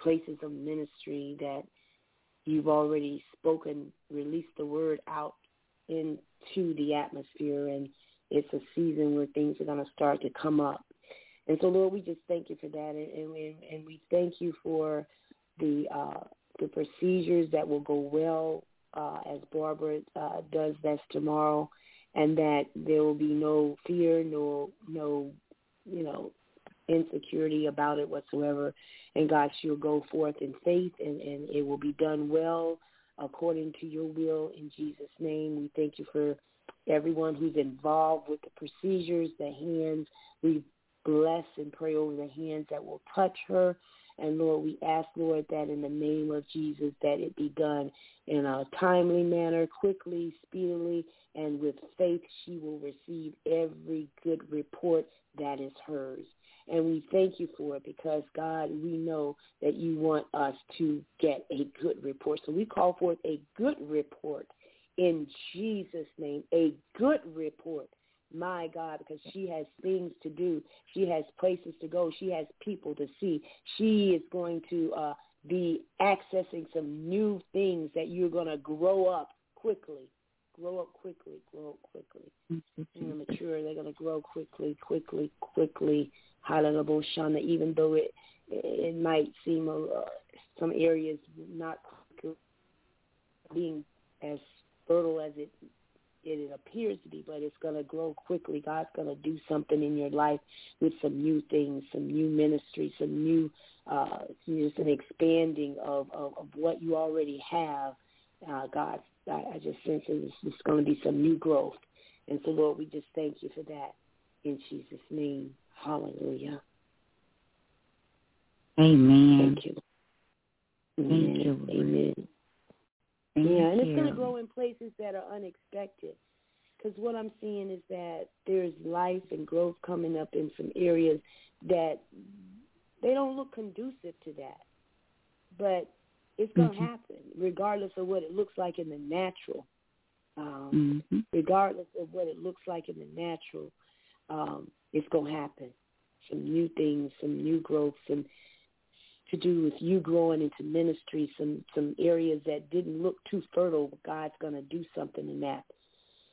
places of ministry that you've already spoken, released the word out into the atmosphere, and it's a season where things are going to start to come up. And so, Lord, we just thank you for that, and and, and we thank you for the uh, the procedures that will go well uh, as Barbara uh, does this tomorrow, and that there will be no fear, no no you know insecurity about it whatsoever. And God, she'll go forth in faith, and and it will be done well according to your will in Jesus' name. We thank you for everyone who's involved with the procedures, the hands. We bless and pray over the hands that will touch her. And Lord, we ask, Lord, that in the name of Jesus, that it be done in a timely manner, quickly, speedily, and with faith, she will receive every good report that is hers. And we thank you for it because, God, we know that you want us to get a good report. So we call forth a good report in Jesus' name, a good report my God, because she has things to do. She has places to go. She has people to see. She is going to uh, be accessing some new things that you're going to grow up quickly. Grow up quickly. Grow up quickly. They're going to mature. They're going to grow quickly, quickly, quickly. Hallelujah, Shana. Even though it it might seem uh, some areas not being as fertile as it it appears to be, but it's going to grow quickly. God's going to do something in your life with some new things, some new ministry, some new, uh, just an expanding of, of, of what you already have. Uh, God, I, I just sense it's, it's going to be some new growth. And so, Lord, we just thank you for that in Jesus' name. Hallelujah. Amen. Thank you. Thank Amen. you, Lord. Amen. Thank yeah, and it's going to grow in places that are unexpected. Because what I'm seeing is that there's life and growth coming up in some areas that they don't look conducive to that. But it's going to Mhm. happen, regardless of what it looks like in the natural. Um, hmm regardless of what it looks like in the natural, um, it's going to happen. Some new things, some new growth, some to do with you growing into ministry, some some areas that didn't look too fertile. God's going to do something in that,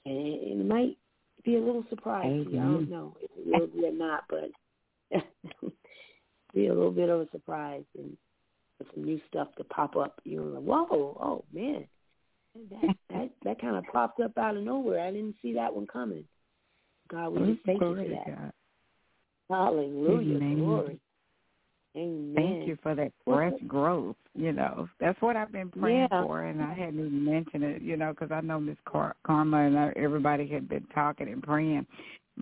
and it, it might be a little surprise. you. I don't know if it will be or not, but [LAUGHS] be a little bit of a surprise and some new stuff to pop up. You're like, whoa, oh man, [LAUGHS] that that that kind of popped up out of nowhere. I didn't see that one coming. God, we just thank you for that. God. Hallelujah, Amen. glory. Amen. Thank you for that fresh growth. You know, that's what I've been praying Yeah. for, and I hadn't even mentioned it. You know, because I know Miss Car- Karma and everybody had been talking and praying,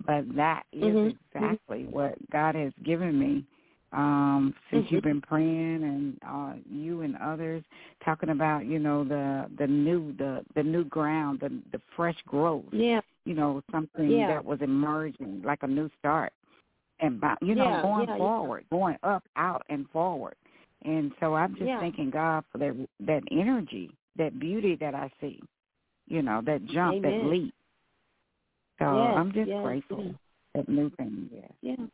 but that is Mhm. exactly what God has given me. Um, since Mhm. you've been praying and uh, you and others talking about, you know, the the new the the new ground, the the fresh growth. Yeah, You know, something Yeah. that was emerging, like a new start and by, you know Yeah, going yeah, yeah. forward, going up, out, and forward. And so I'm just Yeah. thanking God for that that energy, that beauty that I see. You know, that jump, that leap. So Yes, I'm just yes, grateful. yes. That new thing, yes. yeah.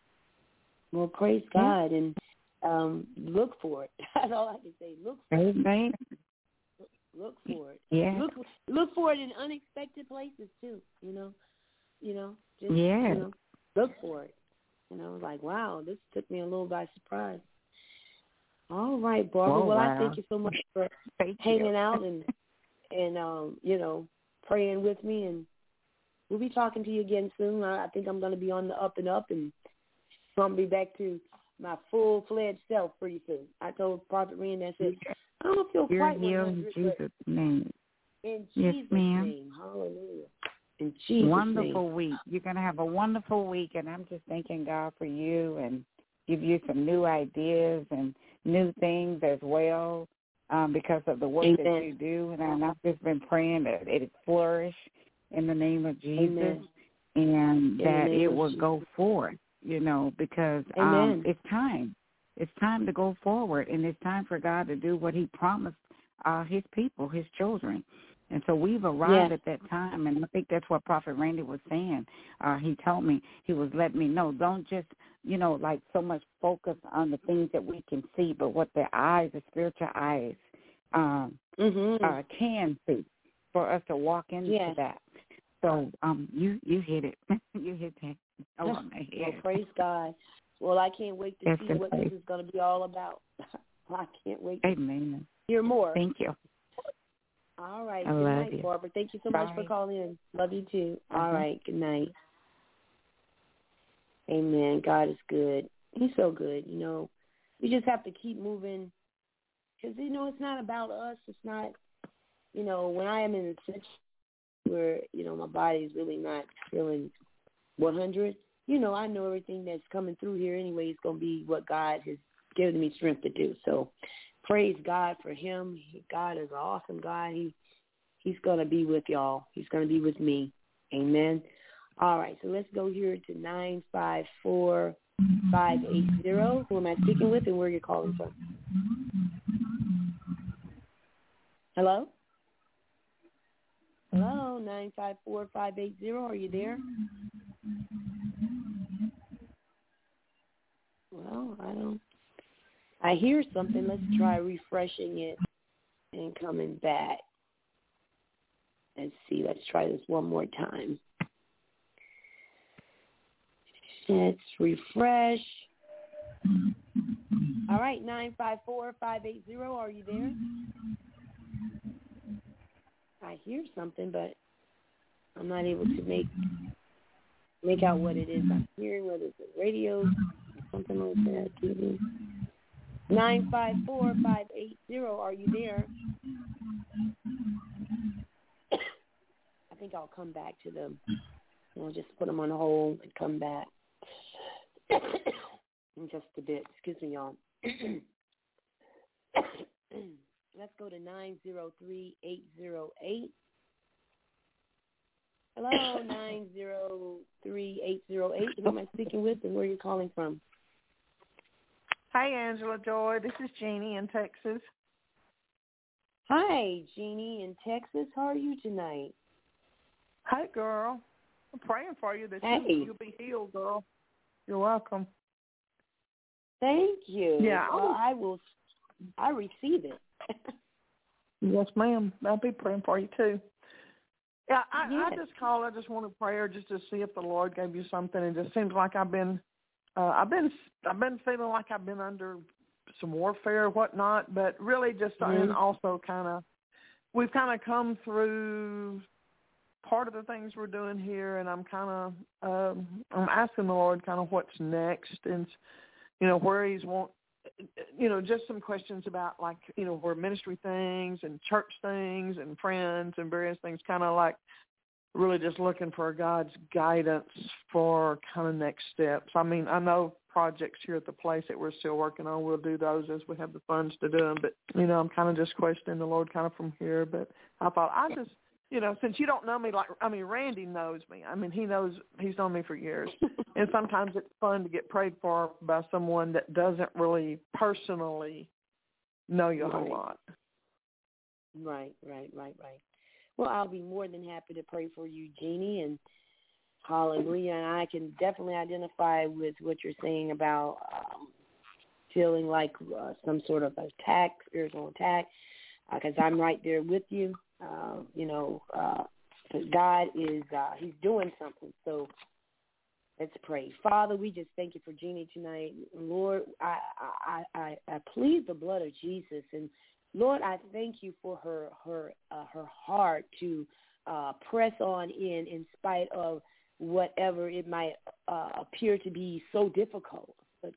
Well, praise God and um look for it. [LAUGHS] That's all I can say. Look for it. Look for it. Yeah. Look look for it in unexpected places too. You know, you know, just Yeah. you know, look for it. You know, like wow, this took me a little by surprise. All right, Barbara. Oh, well, I thank you so much for [LAUGHS] Thank hanging you. out and and um, you know, praying with me and we'll be talking to you again soon. I, I think I'm gonna be on the up and up and I'm gonna be back to my full fledged self pretty soon. I told Prophet Rand I said, I don't feel You're quite healed in Jesus' name. in Yes, Jesus' ma'am. name. Hallelujah. In Jesus' wonderful name. week. You're going to have a wonderful week, and I'm just thanking God for you and give you some new ideas and new things as well um, because of the work that you do. And I've just been praying that it flourish in the name of Jesus Amen. and that it will go forth, you know, because um, Amen. it's time. It's time to go forward, and it's time for God to do what He promised uh, His people, His children. And so we've arrived Yes. at that time, and I think that's what Prophet Randy was saying. Uh, he told me he was letting me know, don't just you know like so much focus on the things that we can see, but what the eyes, the spiritual eyes, um, Mhm. uh, can see, for us to walk into Yes. that. So um, you you hit it, [LAUGHS] you hit that [LAUGHS] oh [LAUGHS] well, praise God. Well, I can't wait to Yes, see what praise. this is going to be all about. I can't wait to Amen. hear more. Thank you. All right. I good night, you. Barbara. Thank you so much for calling in. Love you too. All Mhm. right. Good night. Amen. God is good. He's so good. You know, we just have to keep moving because you know it's not about us. It's not. You know, when I am in a situation where you know my body is really not feeling 100, you know, I know everything that's coming through here anyway is going to be what God has given me strength to do. So, praise God for Him. God is an awesome God. He He's going to be with y'all. He's going to be with me. Amen. All right, so let's go here to nine five four five eight zero. Who am I speaking with, and where are you're calling from? Hello. Hello, nine five four five eight zero. Are you there? Well, I don't. I hear something. Let's try refreshing it and coming back. Let's see. Let's try this one more time. Let's refresh. All right, nine five four five eight zero. Are you there? I hear something, but I'm not able to make make out what it is I'm hearing. Whether it's a radio, something like that, TV. Nine five four five eight zero. Are you there? [COUGHS] I think I'll come back to them. I'll just put them on hold and come back [COUGHS] in just a bit. Excuse me, y'all. [COUGHS] Let's go to nine zero three eight zero eight. Hello, nine zero three eight zero eight. Who am I speaking with, and where are you calling from? Hi, Angela Joy. This is Jeannie in Texas. Hi, Jeannie in Texas. How are you tonight? Hi, girl. I'm praying for you that Hey. you, you'll be healed, girl. You're welcome. Thank you. Yeah, I Well, I will. I receive it. [LAUGHS] Yes, ma'am. I'll be praying for you too. Yeah, I, I just called. I just wanted prayer just to see if the Lord gave you something. It just seems like I've been, uh, I've been, I've been feeling like I've been under some warfare or whatnot. But really, just and Mhm. also kind of, we've kind of come through part of the things we're doing here, and I'm kind of, um, I'm asking the Lord kind of what's next, and you know where He's want, you know, just some questions about like you know where ministry things and church things and friends and various things, kind of like really just looking for God's guidance for kind of next steps. I mean, I know projects here at the place that we're still working on. We'll do those as we have the funds to do them. But you know, I'm kind of just questioning the Lord kind of from here. But I thought I just you know, since you don't know me like I mean Randy knows me. I mean he knows he's known me for years. and sometimes it's fun to get prayed for by someone that doesn't really personally know you a whole lot. Right, right, right, right. Well, I'll be more than happy to pray for you, Jeannie, and hallelujah. And I can definitely identify with what you're saying about um, feeling like uh, some sort of attack, spiritual attack. because uh, I'm right there with you. Uh, you know, uh, God is uh, He's doing something. So let's pray. Father, we just thank you for Jeannie tonight. Lord, I I I, I plead the blood of Jesus, and Lord, I thank you for her her uh, her heart to uh, press on in in spite of whatever it might uh, appear to be so difficult. But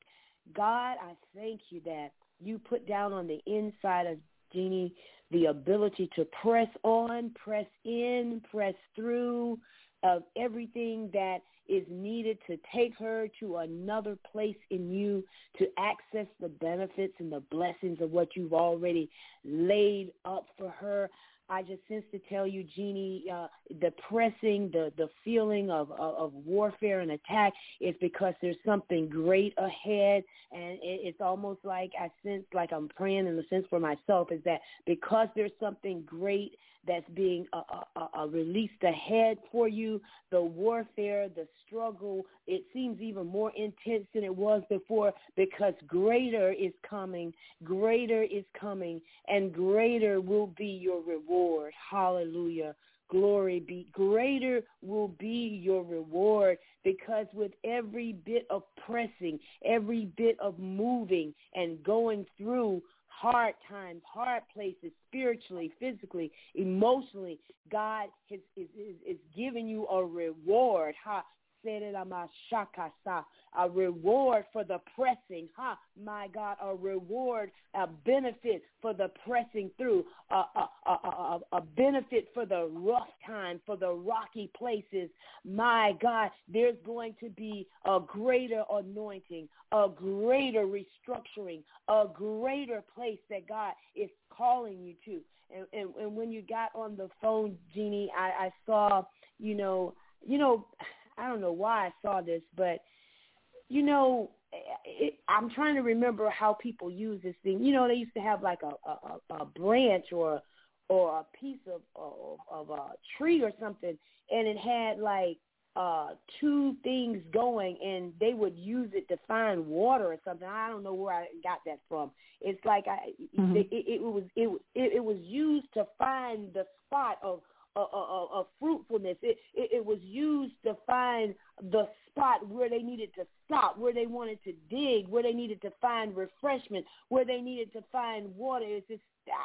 God, I thank you that you put down on the inside of Jeannie the ability to press on, press in, press through of everything that is needed to take her to another place in you to access the benefits and the blessings of what you've already laid up for her. I just sense to tell you, Jeannie, uh, the pressing, the the feeling of, of of warfare and attack is because there's something great ahead, and it, it's almost like I sense like I'm praying in the sense for myself is that because there's something great that's being uh, uh, uh, released ahead for you. The warfare, the struggle, it seems even more intense than it was before because greater is coming, greater is coming, and greater will be your reward. Hallelujah. Glory be. Greater will be your reward because with every bit of pressing, every bit of moving and going through, hard times, hard places, spiritually, physically, emotionally, God is, is, is, is giving you a reward. Ha a reward for the pressing, huh? My God, a reward, a benefit for the pressing through, a, a, a, a, benefit for the rough time, for the rocky places. My God, there's going to be a greater anointing, a greater restructuring, a greater place that God is calling you to. And, and, and when you got on the phone, Jeannie, I, I saw, you know, you know, I don't know why I saw this, but you know, it, I'm trying to remember how people use this thing. You know, they used to have like a a, a branch or or a piece of, of of a tree or something, and it had like uh two things going and they would use it to find water or something i don't know where i got that from it's like i mm-hmm. it, it, it was it, it it was used to find the spot of of, of, of fruitfulness. It, it, it was used to find the spot where they needed to stop, where they wanted to dig, where they needed to find refreshment, where they needed to find water. It's just,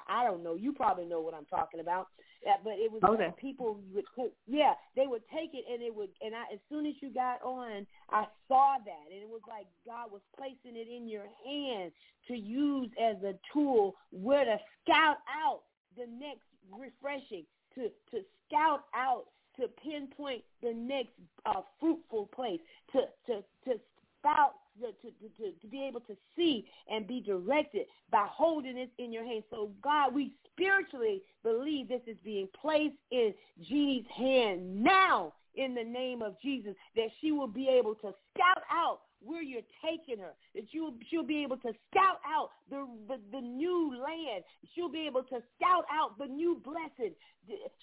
I don't know. You probably know what I'm talking about. Yeah, but it was okay. like people would yeah, they would take it and it would, and I, as soon as you got on, I saw that, and it was like God was placing it in your hand to use as a tool where to scout out the next refreshing to, to scout out, to pinpoint the next uh, fruitful place, to, to, to spout, to, to, to, be able to see and be directed by holding this in your hand. So, God, we spiritually believe this is being placed in Jeannie's hand now in the name of Jesus, that she will be able to scout out where you're taking her, that you she'll be able to scout out the, the, the new land. She'll be able to scout out the new blessing.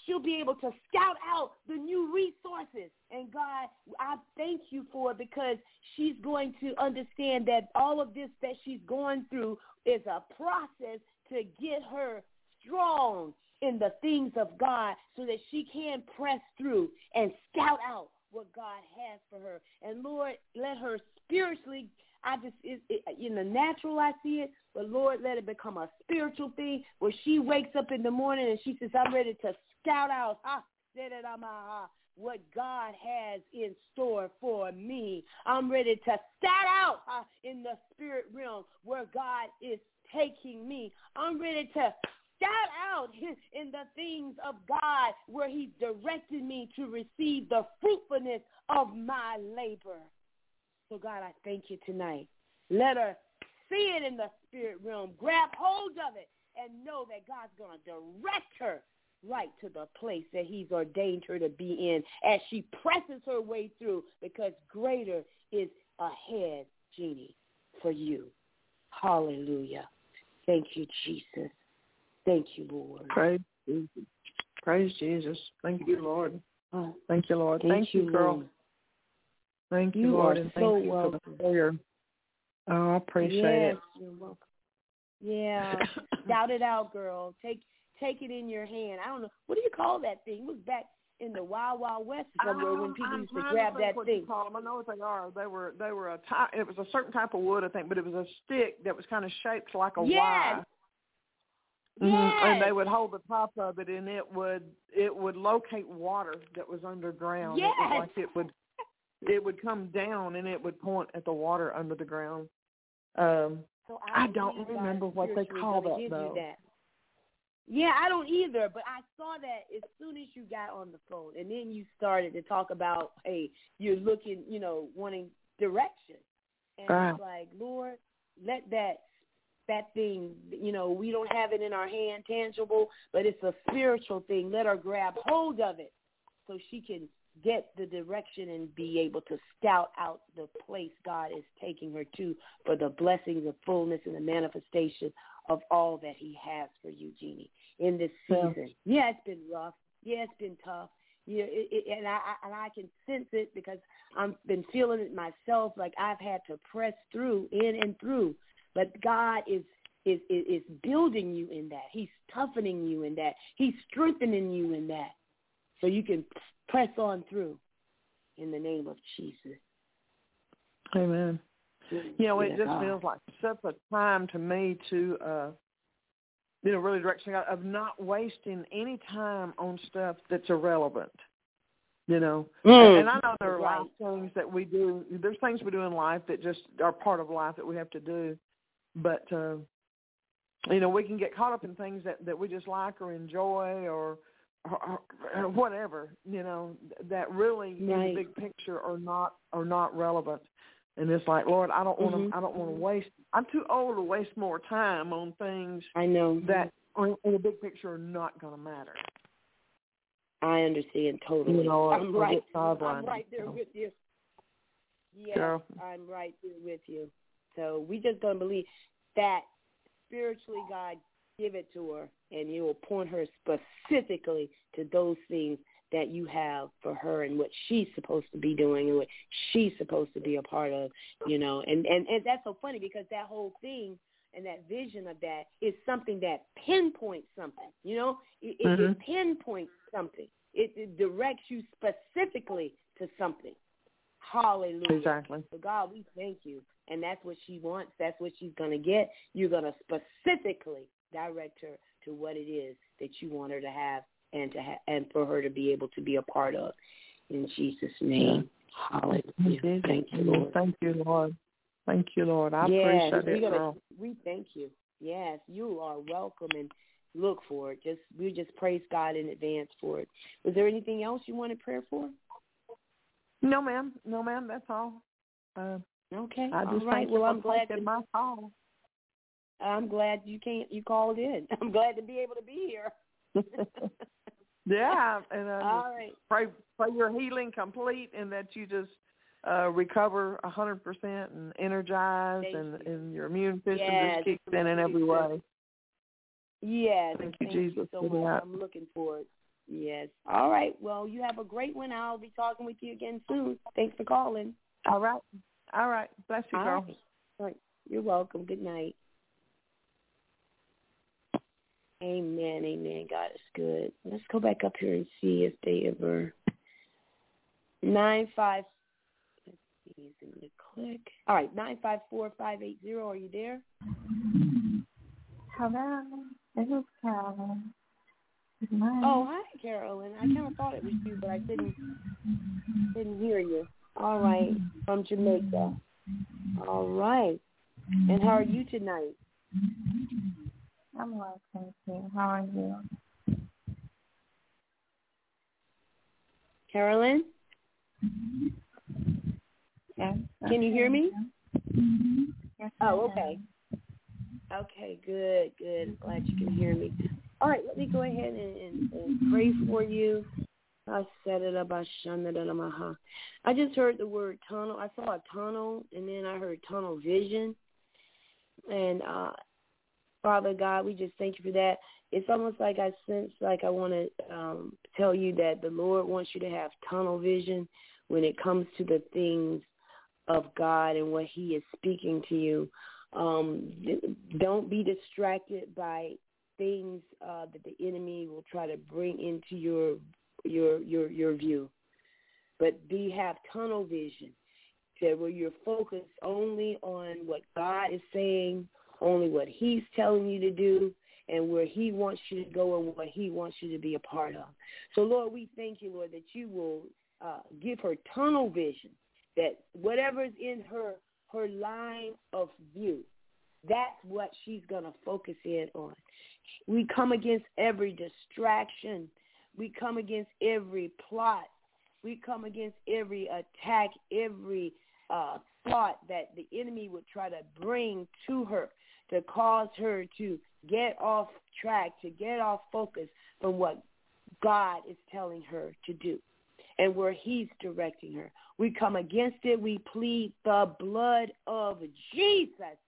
She'll be able to scout out the new resources. And God, I thank you for it because she's going to understand that all of this that she's going through is a process to get her strong in the things of God so that she can press through and scout out what God has for her. And Lord, let her spiritually, I just, it, it, in the natural I see it, but Lord, let it become a spiritual thing where she wakes up in the morning and she says, I'm ready to scout out, ah, what God has in store for me. I'm ready to scout out in the spirit realm where God is taking me. I'm ready to shout out [LAUGHS] in the things of God where he directed me to receive the fruitfulness of my labor. So God, I thank you tonight. Let her see it in the spirit realm, grab hold of it, and know that God's going to direct her right to the place that he's ordained her to be in as she presses her way through because greater is ahead, Jeannie, for you. Hallelujah. Thank you, Jesus. Thank you, Lord. Praise Jesus. Praise Jesus. Thank you, Lord. Oh, thank you, Lord. Thank, thank you, girl. Lord. Thank you, you Lord, are and so thank you welcome. for the prayer. Oh, I appreciate yes, it. You're welcome. Yeah. Shout it out, girl. Take take it in your hand. I don't know what do you call that thing? It was back in the Wild Wild West somewhere when oh, people I'm used to grab think that what thing. You call them. I know what they are. They were they were a type. It was a certain type of wood, I think, but it was a stick that was kind of shaped like a Yes. Y. Yes. And they would hold the top of it, and it would it would locate water that was underground. It Yes. like it would it would come down, and it would point at the water under the ground. Um, So I believe don't remember what they call that, though. That. Yeah, I don't either, but I saw that as soon as you got on the phone, and then you started to talk about, hey, you're looking, you know, wanting direction, and Right. it's like, Lord, let that that thing, you know, we don't have it in our hand, tangible, but it's a spiritual thing. Let her grab hold of it so she can get the direction and be able to scout out the place God is taking her to for the blessings of fullness and the manifestation of all that he has for you, Jeannie, in this season. Yeah, it's been rough. Yeah, it's been tough. Yeah, it, it, and I I- and I can sense it because I've been feeling it myself. Like I've had to press through, in and through. But God is is is, is building you in that. He's toughening you in that. He's strengthening you in that, so you can press on through. In the name of Jesus. amen. You know, it Yeah, just God. feels like such a time to me to, uh, you know, really direction God of not wasting any time on stuff that's irrelevant. You know, Mm. and I know there are Right. life things that we do. There's things we do in life that just are part of life that we have to do, but uh, you know, we can get caught up in things that that we just like or enjoy or or, or whatever. You know, that really in the big picture are not are not relevant. And it's like, Lord, I don't want to. Mhm. I don't want to waste. I'm too old to waste more time on things I know that, are, in the big picture, are not going to matter. I understand totally. You know, I'm right. I'm right there with you. Girl. I'm right there with you. So we just gonna believe that spiritually God give it to her, and He will point her specifically to those things that you have for her and what she's supposed to be doing and what she's supposed to be a part of. You know, and and and that's so funny because that whole thing and that vision of that is something that pinpoints something. You know, it, it, it mm-hmm. pinpoints something. It, it directs you specifically to something. Hallelujah. Exactly. So God, we thank you. And that's what she wants. That's what she's going to get. You're going to specifically direct her to what it is that you want her to have and to ha- and for her to be able to be a part of. In Jesus' name. Hallelujah. Thank you, Lord. Thank you, Lord. Thank you, Lord. I yes, appreciate it, gotta, girl. we thank you. Yes, you are welcome and look for it. Just we just praise God in advance for it. Was there anything else you wanted prayer for? No, ma'am. No, ma'am. That's all. Uh, Okay. I just All right. Well, I'm glad to, my call. I'm glad you can't you called in. [LAUGHS] I'm glad to be able to be here. [LAUGHS] yeah, and uh, All right. pray pray your healing complete and that you just uh recover a hundred percent and energized Thank and you. and your immune system Yes, just kicks in in every way. Yes. Thank you, thank you Jesus, so much. that. I'm looking for it. Yes. All right. Well, you have a great one. I'll be talking with you again soon. Thanks for calling. All right. All right. Bless you, All girl. right. All right. You're welcome. Good night. Amen. Amen. God is good. Let's go back up here and see if they ever nine five. Let's see. Is it gonna click? All right. Nine five four five eight zero. Are you there? Hello, this is Carolyn. Oh, hi, Carolyn. I kind of thought it was you, but I didn't didn't hear you. All right, from Jamaica. All right. And how are you tonight? I'm well, thank you. How are you? Carolyn, Yes. Can you hear me? Yes, Oh, okay. Okay, good, good. I'm glad you can hear me. All right, let me go ahead and, and, and pray for you. I said it about. I just heard the word tunnel. I saw a tunnel, and then I heard tunnel vision. And uh, Father God, we just thank you for that. It's almost like I sense like I want to um, tell you that the Lord wants you to have tunnel vision when it comes to the things of God and what He is speaking to you. Um, don't be distracted by things uh, that the enemy will try to bring into your your your your view, but be have tunnel vision, that where you're focused only on what God is saying, only what He's telling you to do, and where He wants you to go and what He wants you to be a part of. So, Lord, we thank you, Lord, that you will uh, give her tunnel vision, that whatever is in her her line of view, that's what she's going to focus in on. We come against every distraction. We come against every plot. We come against every attack, every uh, thought that the enemy would try to bring to her to cause her to get off track, to get off focus from what God is telling her to do and where he's directing her. We come against it. We plead the blood of Jesus.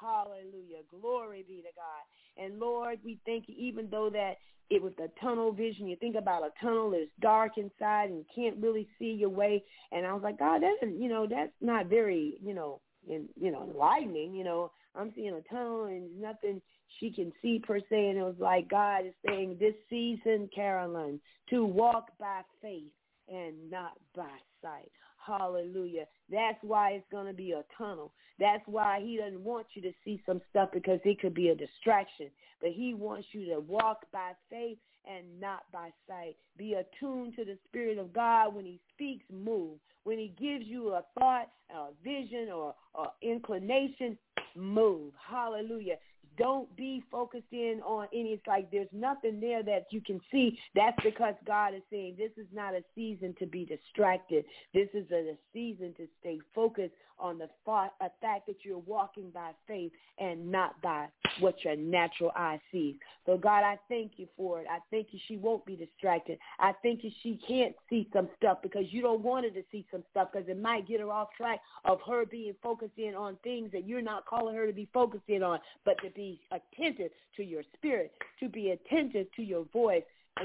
Hallelujah. Glory be to God. And Lord, we thank you, even though that it was the tunnel vision, you think about a tunnel, it's dark inside and you can't really see your way. And I was like, God, that's, you know, that's not very, you know, in, you know, enlightening, you know. I'm seeing a tunnel and nothing she can see per se. And it was like God is saying this season, Carolyn, to walk by faith and not by sight. Hallelujah. That's why it's going to be a tunnel. That's why he doesn't want you to see some stuff because it could be a distraction. But he wants you to walk by faith and not by sight. Be attuned to the Spirit of God when he speaks, move. When he gives you a thought, a vision, or, or inclination, move. Hallelujah. Don't be focused in on any. It's like there's nothing there that you can see. That's because God is saying this is not a season to be distracted. This is a, season to stay focused on the fact that you're walking by faith and not by what your natural eye sees. So God, I thank you for it. I thank you she won't be distracted. I think you she can't see some stuff because you don't want her to see some stuff because it might get her off track of her being focused in on things that you're not calling her to be focused in on, but to be attentive to your spirit, to be attentive to your voice.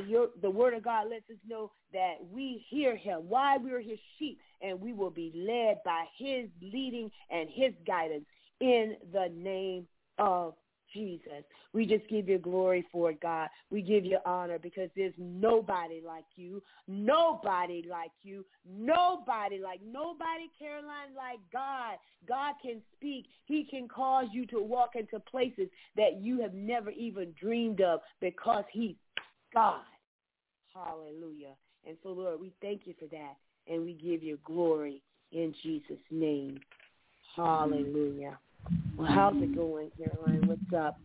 Your, the word of God lets us know that we hear him, why we're his sheep, and we will be led by his leading and his guidance in the name of Jesus. We just give you glory for it, God. We give you honor because there's nobody like you, nobody like you, nobody like nobody, Caroline, like God. God can speak. He can cause you to walk into places that you have never even dreamed of because he's God. Hallelujah. And so, Lord, we thank you for that, and we give you glory in Jesus' name. Hallelujah. Well, how's it going, Caroline? What's up?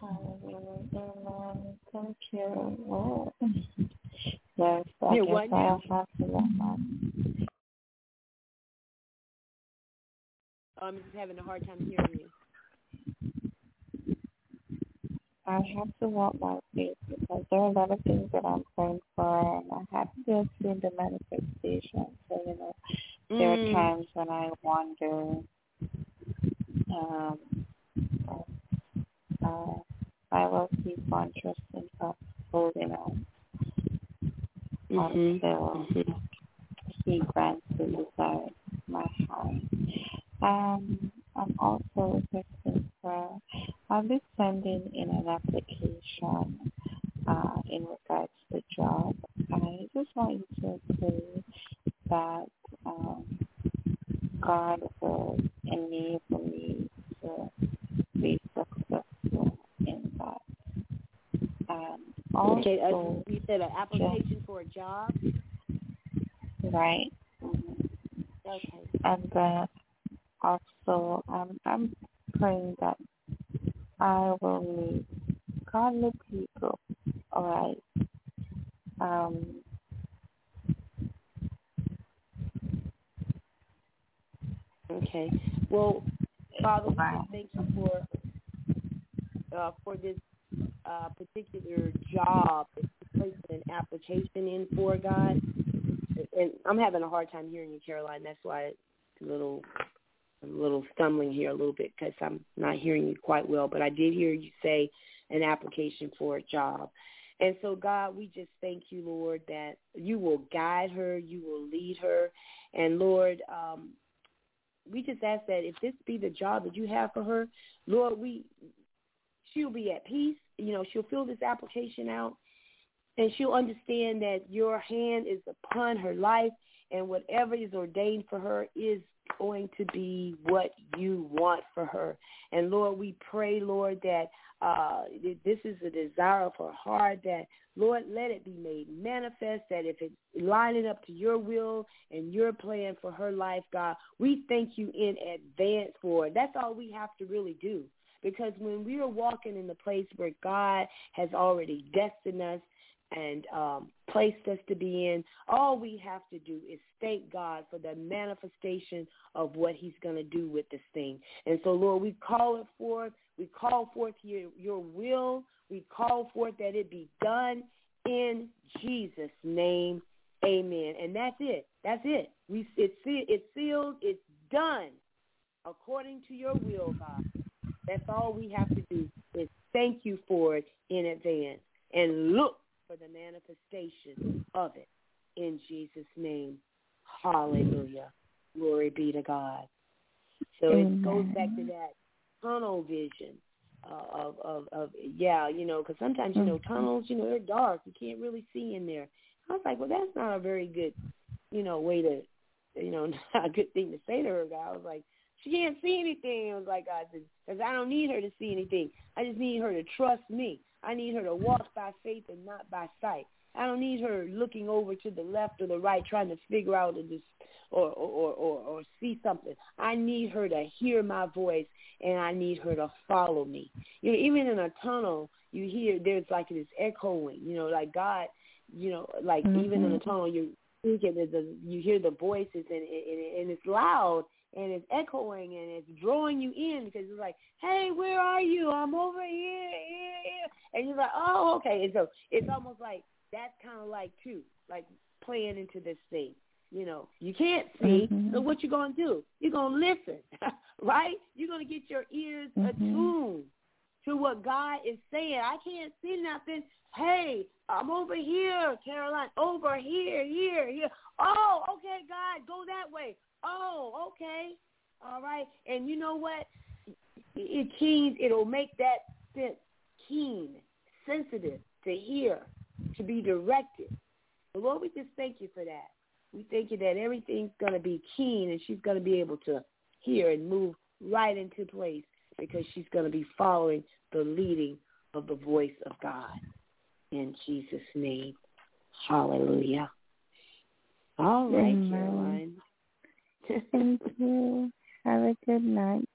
Hallelujah. Thank you, Lord. Yes, I You're guess I'll have to Oh, I'm just having a hard time hearing you. I have to walk by faith because there are a lot of things that I'm praying for and I have to see the manifestation. So, you know, there are Mm. times when I wonder um uh, I will keep on trusting God, holding on Mhm. until Mhm. He grants the desire of my heart. Um, I'm also requesting I'll be sending in an application uh, in regards to the job. I just want you to pray that um, God will enable me to be successful in that. And also, Okay, uh, you said an application for a job? right? mhm. Okay. and then also um, I'm praying that I will meet godly people. All right. Um, Okay. Well, Father, we thank you for uh, for this uh, particular job that you placed an application in for, God. And I'm having a hard time hearing you, Caroline. That's why it's a little little stumbling here a little bit because I'm not hearing you quite well. But I did hear you say an application for a job. And so, God, we just thank you, Lord, that you will guide her, you will lead her. And, Lord, um, we just ask that if this be the job that you have for her, Lord, we she'll be at peace. You know, she'll fill this application out and she'll understand that your hand is upon her life and whatever is ordained for her is going to be what you want for her. And Lord, we pray, Lord, that uh, this is a desire of her heart that, Lord, let it be made manifest that if it's lining up to your will and your plan for her life, God, we thank you in advance for it. That's all we have to really do. Because when we are walking in the place where God has already destined us and um, placed us to be in. All we have to do is thank God for the manifestation of what he's going to do with this thing. And so, Lord, we call it forth. We call forth your, your will. We call forth that it be done in Jesus' name. Amen. And that's it. That's it. We it's it's sealed. It's done according to your will, God. That's all we have to do is thank you for it in advance and look for the manifestation of it in Jesus' name. Hallelujah. Glory be to God. So Amen. it goes back to that tunnel vision uh, of, of, of, yeah, you know, because sometimes, you know, mm-hmm. tunnels, you know, they're dark. You can't really see in there. I was like, well, that's not a very good, you know, way to, you know, [LAUGHS] not a good thing to say to her. I was like, she can't see anything. I was like, God, because I don't need her to see anything. I just need her to trust me. I need her to walk by faith and not by sight. I don't need her looking over to the left or the right trying to figure out or just or or, or, or see something. I need her to hear my voice and I need her to follow me. You know, even in a tunnel, you hear there's like this echoing. You know, like God. You know, like mm-hmm. even in a tunnel, you're thinking the you hear the voices and and, and it's loud and it's echoing and it's drawing you in because it's like, hey, where are you? I'm over here, here, here. And you're like, oh, okay. And so it's almost like that's kind of like too, like playing into this thing. You know, you can't see, mm-hmm. so what you gonna do? You're gonna listen, [LAUGHS] right? You're gonna get your ears mm-hmm. attuned to what God is saying. I can't see nothing. Hey, I'm over here, Caroline. Over here, here, here. Oh, okay, God, go that way. Oh, okay. All right. And you know what? It keens, it'll make that sense keen, sensitive to hear, to be directed. So Lord, we just thank you for that. We thank you that everything's going to be keen and she's going to be able to hear and move right into place because she's going to be following the leading of the voice of God. In Jesus' name. Hallelujah. All right, Amen. Caroline. Thank you. Have a good night.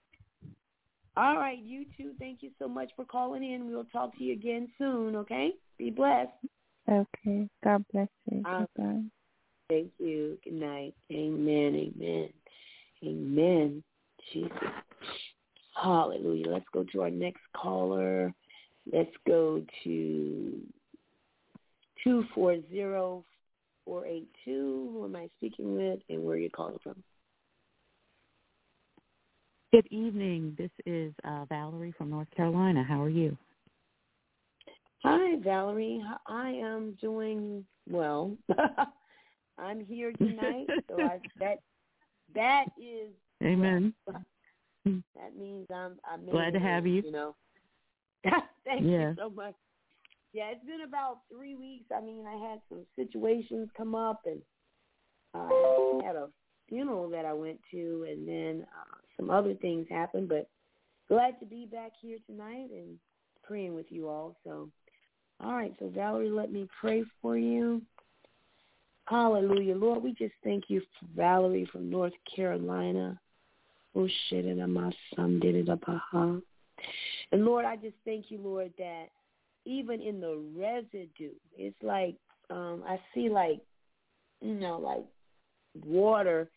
All right, you too. Thank you so much for calling in. We'll talk to you again soon, okay? Be blessed. Okay. God bless you. Um, Bye. Thank you. Good night. Amen. Amen. Amen. Jesus. Hallelujah. Let's go to our next caller. Let's go to 240 482. Who am I speaking with and where are you calling from? Good evening. This is uh, Valerie from North Carolina. How are you? Hi, Valerie. I am doing well. [LAUGHS] I'm here tonight, so I, [LAUGHS] that that is amen. [LAUGHS] That means I'm I'm glad to have you. You know, thank you so much. Yeah, it's been about three weeks. I mean, I had some situations come up, and uh, I had a funeral that I went to, and then uh, some other things happened. But glad to be back here tonight and praying with you all. So, all right. So Valerie, let me pray for you. Hallelujah, Lord. We just thank you for Valerie from North Carolina. Oh shit, and my son did it up, aha. And Lord, I just thank you, Lord, that even in the residue, it's like um I see like you know like water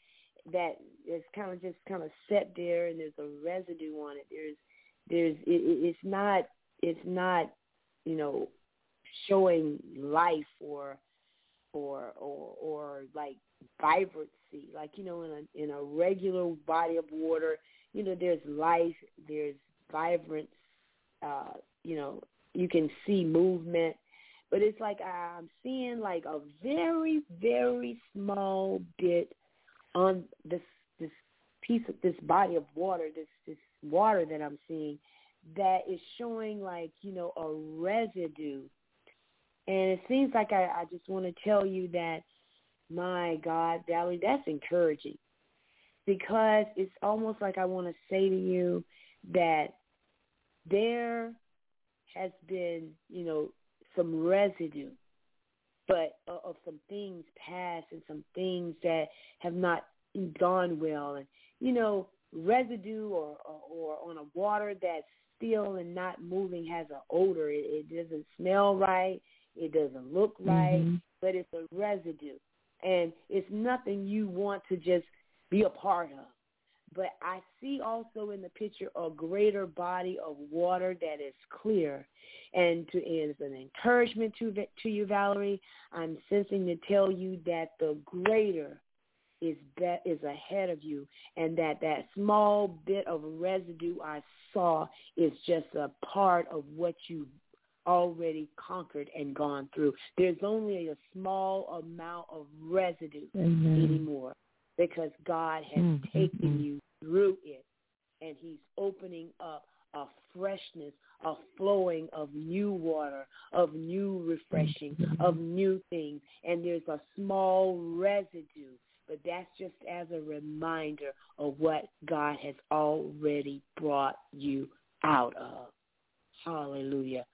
that is kind of just kind of set there and there's a residue on it. There's there's it, it's not it's not you know showing life or or or or like vibrancy. Like you know in a in a regular body of water you know there's life there's vibrance uh you know you can see movement. But it's like i'm seeing like a very very small bit on the piece of this body of water, this this water that I'm seeing, that is showing like you know a residue, and it seems like I, I just want to tell you that, my God, Valerie, that's encouraging, because it's almost like I want to say to you that there has been you know some residue but uh, of some things past and some things that have not gone well. And you know residue or or, or on a water that's still and not moving has an odor it, it doesn't smell right it doesn't look right Mm-hmm. but it's a residue and it's nothing you want to just be a part of but I see also in the picture a greater body of water that is clear. And to is an encouragement to to you, Valerie. I'm sensing to tell you that the greater is that is ahead of you, and that that small bit of residue I saw is just a part of what you already conquered and gone through. There's only a small amount of residue Amen. anymore because God has Mm, mm, taken you through it and he's opening up a freshness, a flowing of new water, of new refreshing, of new things. And there's a small residue, but that's just as a reminder of what God has already brought you out of. Hallelujah.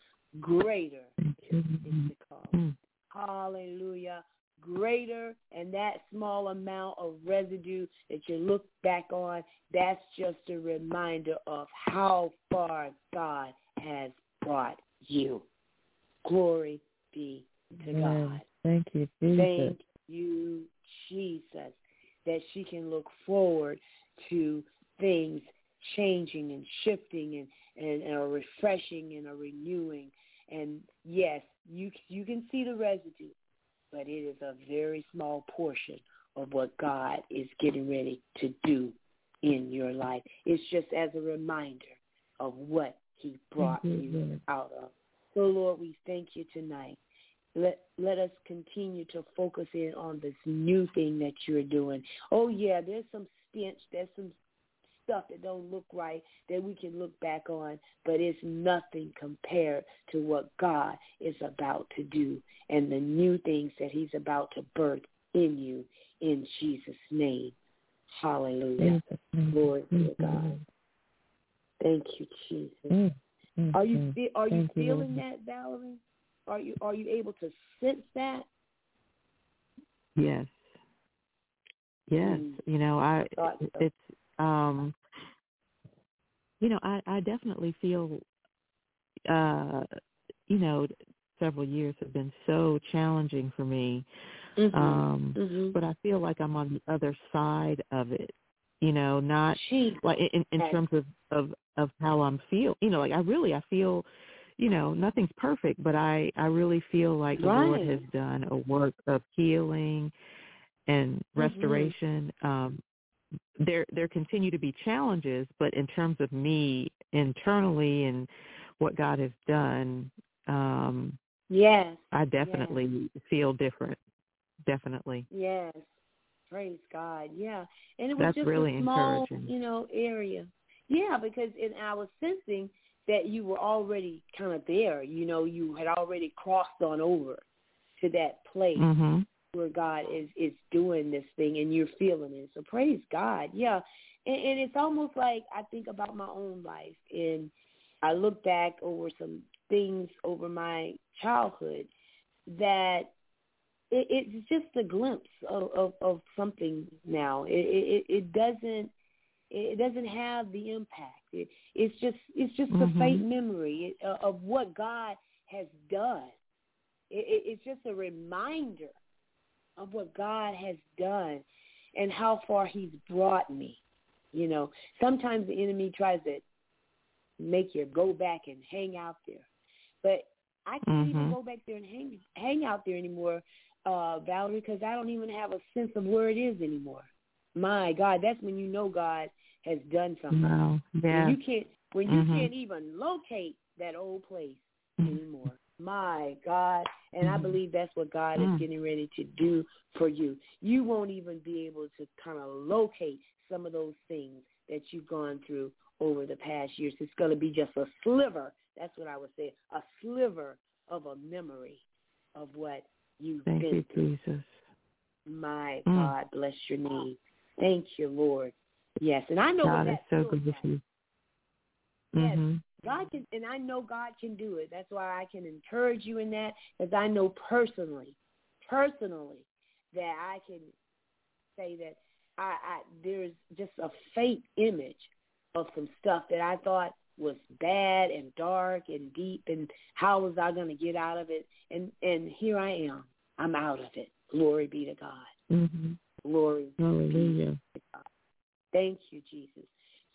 Greater is to come. Hallelujah. Greater and that small amount of residue that you look back on, that's just a reminder of how far God has brought you. Glory be to Amen. God. Thank you, Jesus. Thank you, Jesus, that she can look forward to things changing and shifting and, and, and a refreshing and a renewing. And yes, you you can see the residue, but it is a very small portion of what God is getting ready to do in your life. It's just as a reminder of what he brought you, you out of. So Lord, we thank you tonight. Let let us continue to focus in on this new thing that you're doing. Oh yeah, there's some stench, there's some stuff that don't look right that we can look back on, but it's nothing compared to what God is about to do and the new things that he's about to birth in you in Jesus' name. Hallelujah. Name. Glory to Thank you, God. Thank you, Jesus. Mm, mm, Are you mm. are you Thank feeling Lord. that, Valerie? Are you are you able to sense that? Yes. Yes. Mm. You know, I Thought so. it's um you know, I I definitely feel uh you know, several years have been so challenging for me. Mhm. Um Mhm. but I feel like I'm on the other side of it. You know, not She like in in terms of of of how I'm feel. You know, like I really I feel you know, nothing's perfect, but I I really feel like the Lord has done a work of healing and Mm-hmm. restoration. Um there there continue to be challenges, but in terms of me internally and what God has done, um yes. I definitely feel different. Definitely. Yes. Praise God. Yeah. And it was That's just really a small, encouraging. you know, area. Yeah, because in our sensing that you were already kind of there. You know, you had already crossed on over to that place Mhm. where God is is doing this thing and you're feeling it. So praise God. Yeah. And, and it's almost like I think about my own life and I look back over some things over my childhood that it, it's just a glimpse of, of, of something now. It, it, it doesn't it doesn't have the impact. It, it's just it's just a Mhm. faint memory uh, of what God has done. It, it, it's just a reminder of what God has done and how far He's brought me. You know, sometimes the enemy tries to make you go back and hang out there, but I can't even Mhm. go back there and hang hang out there anymore, uh, Valerie, because I don't even have a sense of where it is anymore. My God, that's when you know God has done something. When Yeah. you can't when you Mhm. can't even locate that old place Mhm. anymore. My God. And I Mhm. believe that's what God is Mm. getting ready to do for you. You won't even be able to kind of locate some of those things that you've gone through over the past years. It's going to be just a sliver. That's what I would say, a sliver of a memory of what you've Thank been you, through. Jesus. My Mm. God, bless your name. Thank you, Lord. Yes, and I know God is so good with you. Yes. hmm God can, and I know God can do it. That's why I can encourage you in that, because I know personally, personally, that I can say that I, I there's just a fake image of some stuff that I thought was bad and dark and deep, and how was I going to get out of it? And and here I am. I'm out of it. Glory be to God. hmm Glory. Hallelujah. Thank you, Jesus.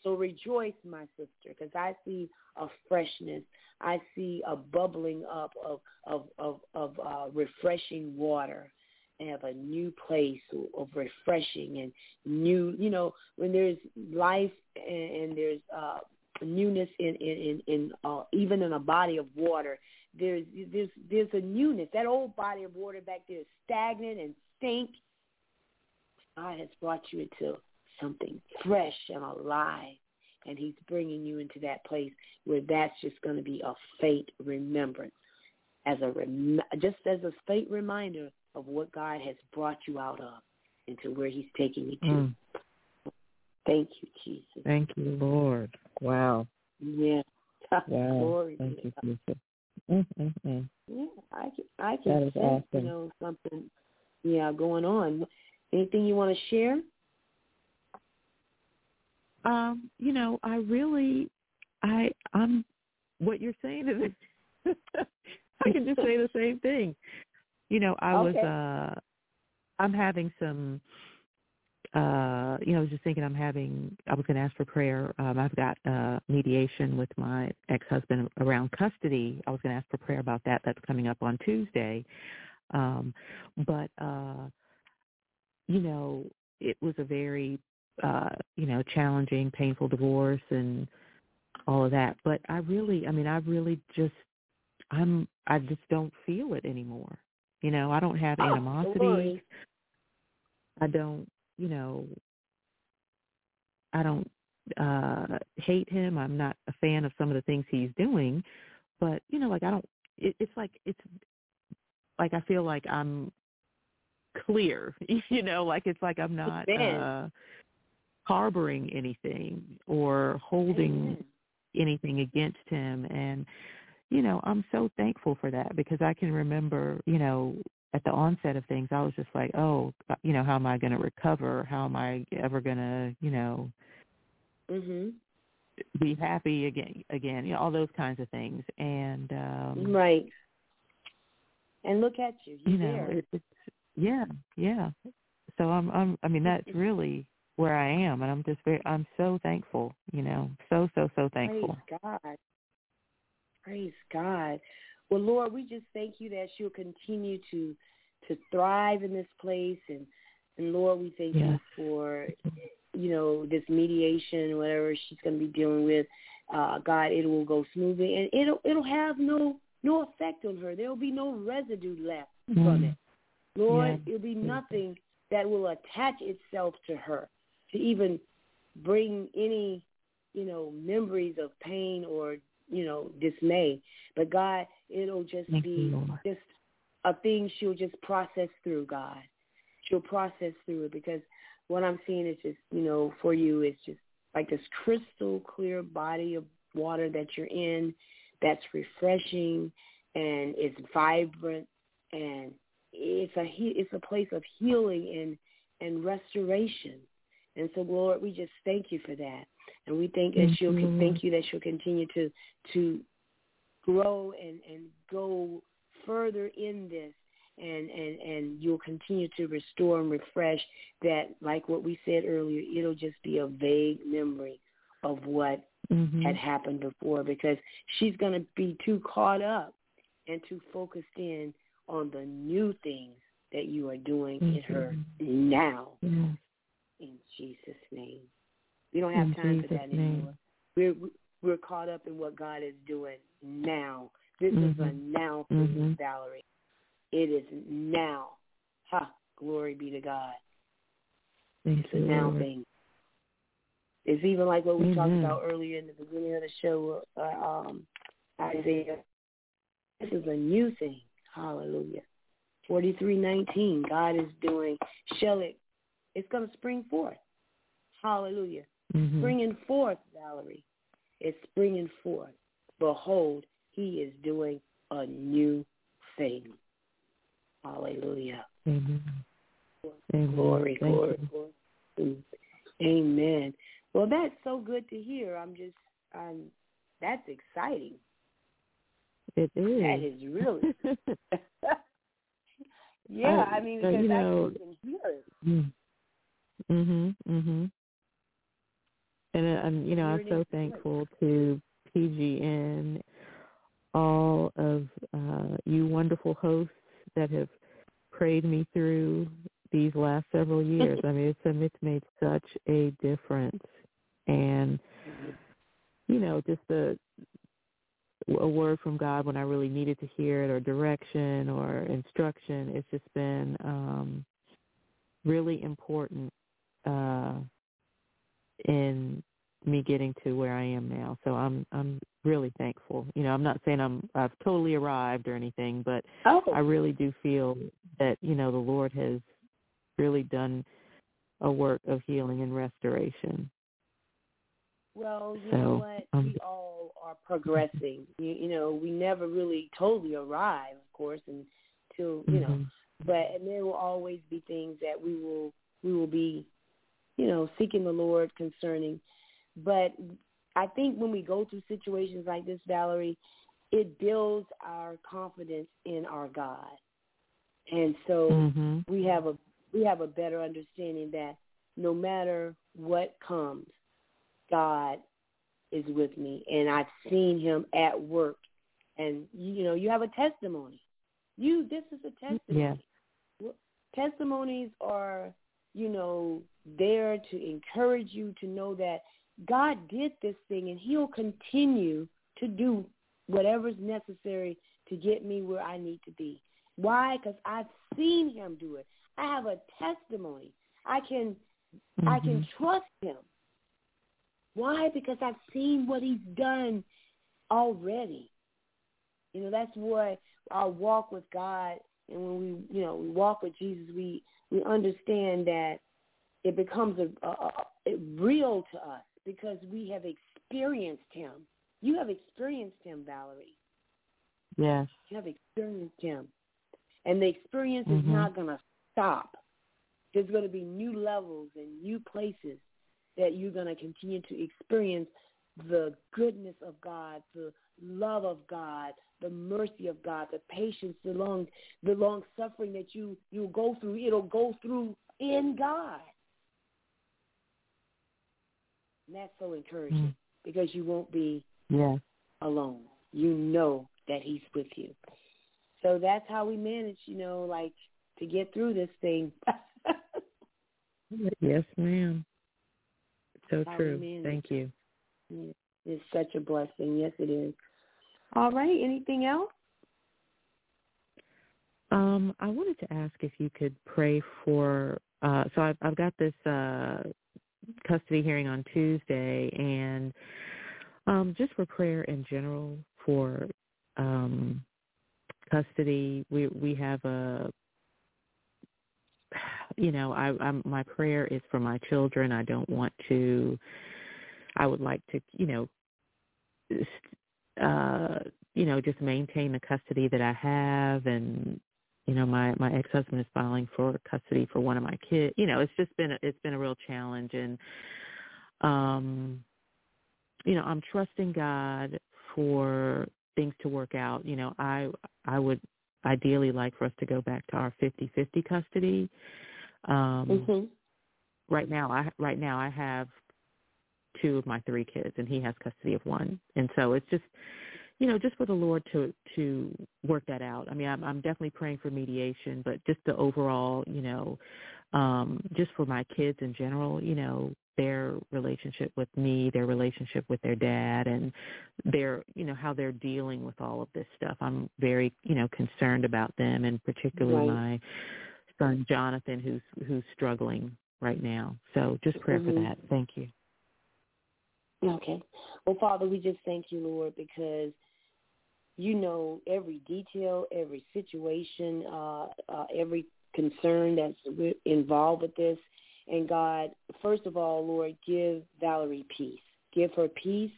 So rejoice, my sister, because I see a freshness. I see a bubbling up of of of, of uh, refreshing water and of a new place of refreshing and new. You know, when there's life and, and there's uh, newness in in in, in uh, even in a body of water, there's there's there's a newness. That old body of water back there is stagnant and stink. God has brought you into something fresh and alive. And he's bringing you into that place where that's just going to be a faint remembrance, as a rem- just as a faint reminder of what God has brought you out of into where he's taking you to. Mm. Thank you, Jesus. Thank you, Lord. Wow. Yeah. [LAUGHS] Wow. Glory Thank you, Jesus. Mm-mm-mm. Yeah, I can, I can sense, awesome. you know, something, yeah, going on. Anything you want to share? Um, you know, I really, I, I'm, what you're saying is, [LAUGHS] I can just say the same thing. You know, I was, uh, I'm having some, uh, you know, I was just thinking I'm having, I was going to ask for prayer. Um, I've got, uh, mediation with my ex-husband around custody. I was going to ask for prayer about that. That's coming up on Tuesday. Um, but, uh, you know, it was a very uh, you know, challenging, painful divorce and all of that. But I really, I mean, I really just, I'm, I just don't feel it anymore. You know, I don't have Oh, animosity. glory. I don't, you know, I don't uh hate him. I'm not a fan of some of the things he's doing, but you know, like I don't. It, it's like it's like I feel like I'm clear. [LAUGHS] You know, like it's like I'm not uh harboring anything or holding Amen. anything against him and you know i'm so thankful for that because i can remember you know at the onset of things i was just like oh you know how am i going to recover how am i ever going to you know Mhm. be happy again again you know all those kinds of things and um Right. And look at you. You're you know it, it's yeah yeah so i'm i'm i mean that's really where i am and i'm just very i'm so thankful you know so so so thankful Praise God. Praise God. Well, Lord, we just thank you that you'll continue to to thrive in this place, and and Lord, we thank Yes. you for you know this mediation, whatever she's going to be dealing with. Uh, God, it will go smoothly, and it'll it'll have no no effect on her. There will be no residue left from Mm. it. Lord, Yeah. it'll be nothing that will attach itself to her to even bring any, you know, memories of pain or, you know, dismay. But God, it'll just Thank be you, just a thing she'll just process through, God. She'll process through it because what I'm seeing is just, you know, for you it's just like this crystal clear body of water that you're in that's refreshing and it's vibrant and it's a it's a place of healing and and restoration. And so, Lord, we just thank you for that, and we thank that Thank she'll you, con- thank you that she'll continue to to grow and and go further in this, and and and you'll continue to restore and refresh that. Like what we said earlier, it'll just be a vague memory of what Mhm. had happened before because she's going to be too caught up and too focused in on the new things that you are doing in her now Yes. In Jesus name. We don't have In time for Jesus' that name. anymore. We're we're caught up in what God is doing now. This is a now thing, Mhm. Valerie. It is now. Ha! Glory be to God. Thank It's a now Lord. thing. It's even like what we talked about earlier in the beginning of the show, uh, um, Isaiah. This is a new thing. Hallelujah. Forty-three nineteen. God is doing. Shall it? It's going to spring forth. Hallelujah. Mhm. Springing forth, Valerie. It's springing forth. Behold, He is doing a new thing. Hallelujah. Amen. Glory, glory, glory. Mm. Amen. Well, that's so good to hear. I'm just, um, that's exciting. It is. That is really, [LAUGHS] [LAUGHS] yeah. I- I mean, because you I know- can hear it. Mhm. Mhm. And uh, I'm, you know, I'm so thankful to PGN, all of uh, you wonderful hosts that have prayed me through these last several years. [LAUGHS] I mean, it's um, it's made such a difference, and you know, just a a word from God when I really needed to hear it, or direction, or instruction. It's just been um, really important uh, in me getting to where I am now. So I'm I'm really thankful. You know, I'm not saying I'm I've totally arrived or anything, but Oh, I really do feel that you know the Lord has really done a work of healing and restoration. well, you So, know what? um, we all are progressing. You, you know, we never really totally arrive, of course, until you know. Mhm. but and there will always be things that we will we will be you know seeking the lord concerning. But i think when we go through situations like this valerie it builds our confidence in our god. And so Mhm. we have a we have a better understanding that no matter what comes god is with me. And i've seen him at work. And you know you have a testimony. You this is a testimony. Yes. testimonies are, you know, there to encourage you to know that God did this thing and he'll continue to do whatever's necessary to get me where I need to be. Why? Because I've seen him do it. I have a testimony. I can I can Mhm. trust him. Why? Because I've seen what he's done already. You know, that's what our walk with God and when we you know, we walk with Jesus, we we understand that it becomes a, a, a, real to us because we have experienced him. You have experienced him, Valerie. Yes. You have experienced him. And the experience is Mhm. not going to stop. There's going to be new levels and new places that you're going to continue to experience the goodness of God, the love of God, the mercy of God, the patience, the long, the long suffering that you you go through. It'll go through in God, and that's so encouraging Mm. because you won't be Yes. alone. You know that He's with you. So that's how we manage, you know, like to get through this thing. [LAUGHS] Yes, ma'am. So we true. Thank you. it's such a blessing. Yes, it is. All right. Anything else? Um, I wanted to ask if you could pray for. Uh, so I've, I've got this uh, custody hearing on Tuesday, and um, just for prayer in general for um, custody. We we have a. You know, I, I'm my prayer is for my children. I don't want to. I would like to, you know, uh, you know, just maintain the custody that I have and you know, my my ex-husband is filing for custody for one of my kids. You know, it's just been a, it's been a real challenge and um you know, I'm trusting God for things to work out. You know, I I would ideally like for us to go back to our 50-50 custody. Um Mm-hmm. right now I right now I have two of my three kids and he has custody of one. And so it's just you know, just for the Lord to to work that out. I mean, I'm I'm definitely praying for mediation, but just the overall, you know, um just for my kids in general, you know, their relationship with me, their relationship with their dad and their, you know, how they're dealing with all of this stuff. I'm very, you know, concerned about them and particularly Right. my son Jonathan who's who's struggling right now. So just prayer for Mhm. that. Thank you. Okay. Well, Father, we just thank you, Lord, because you know every detail, every situation, uh, uh, every concern that's involved with this. And God, first of all, Lord, give Valerie peace. Give her peace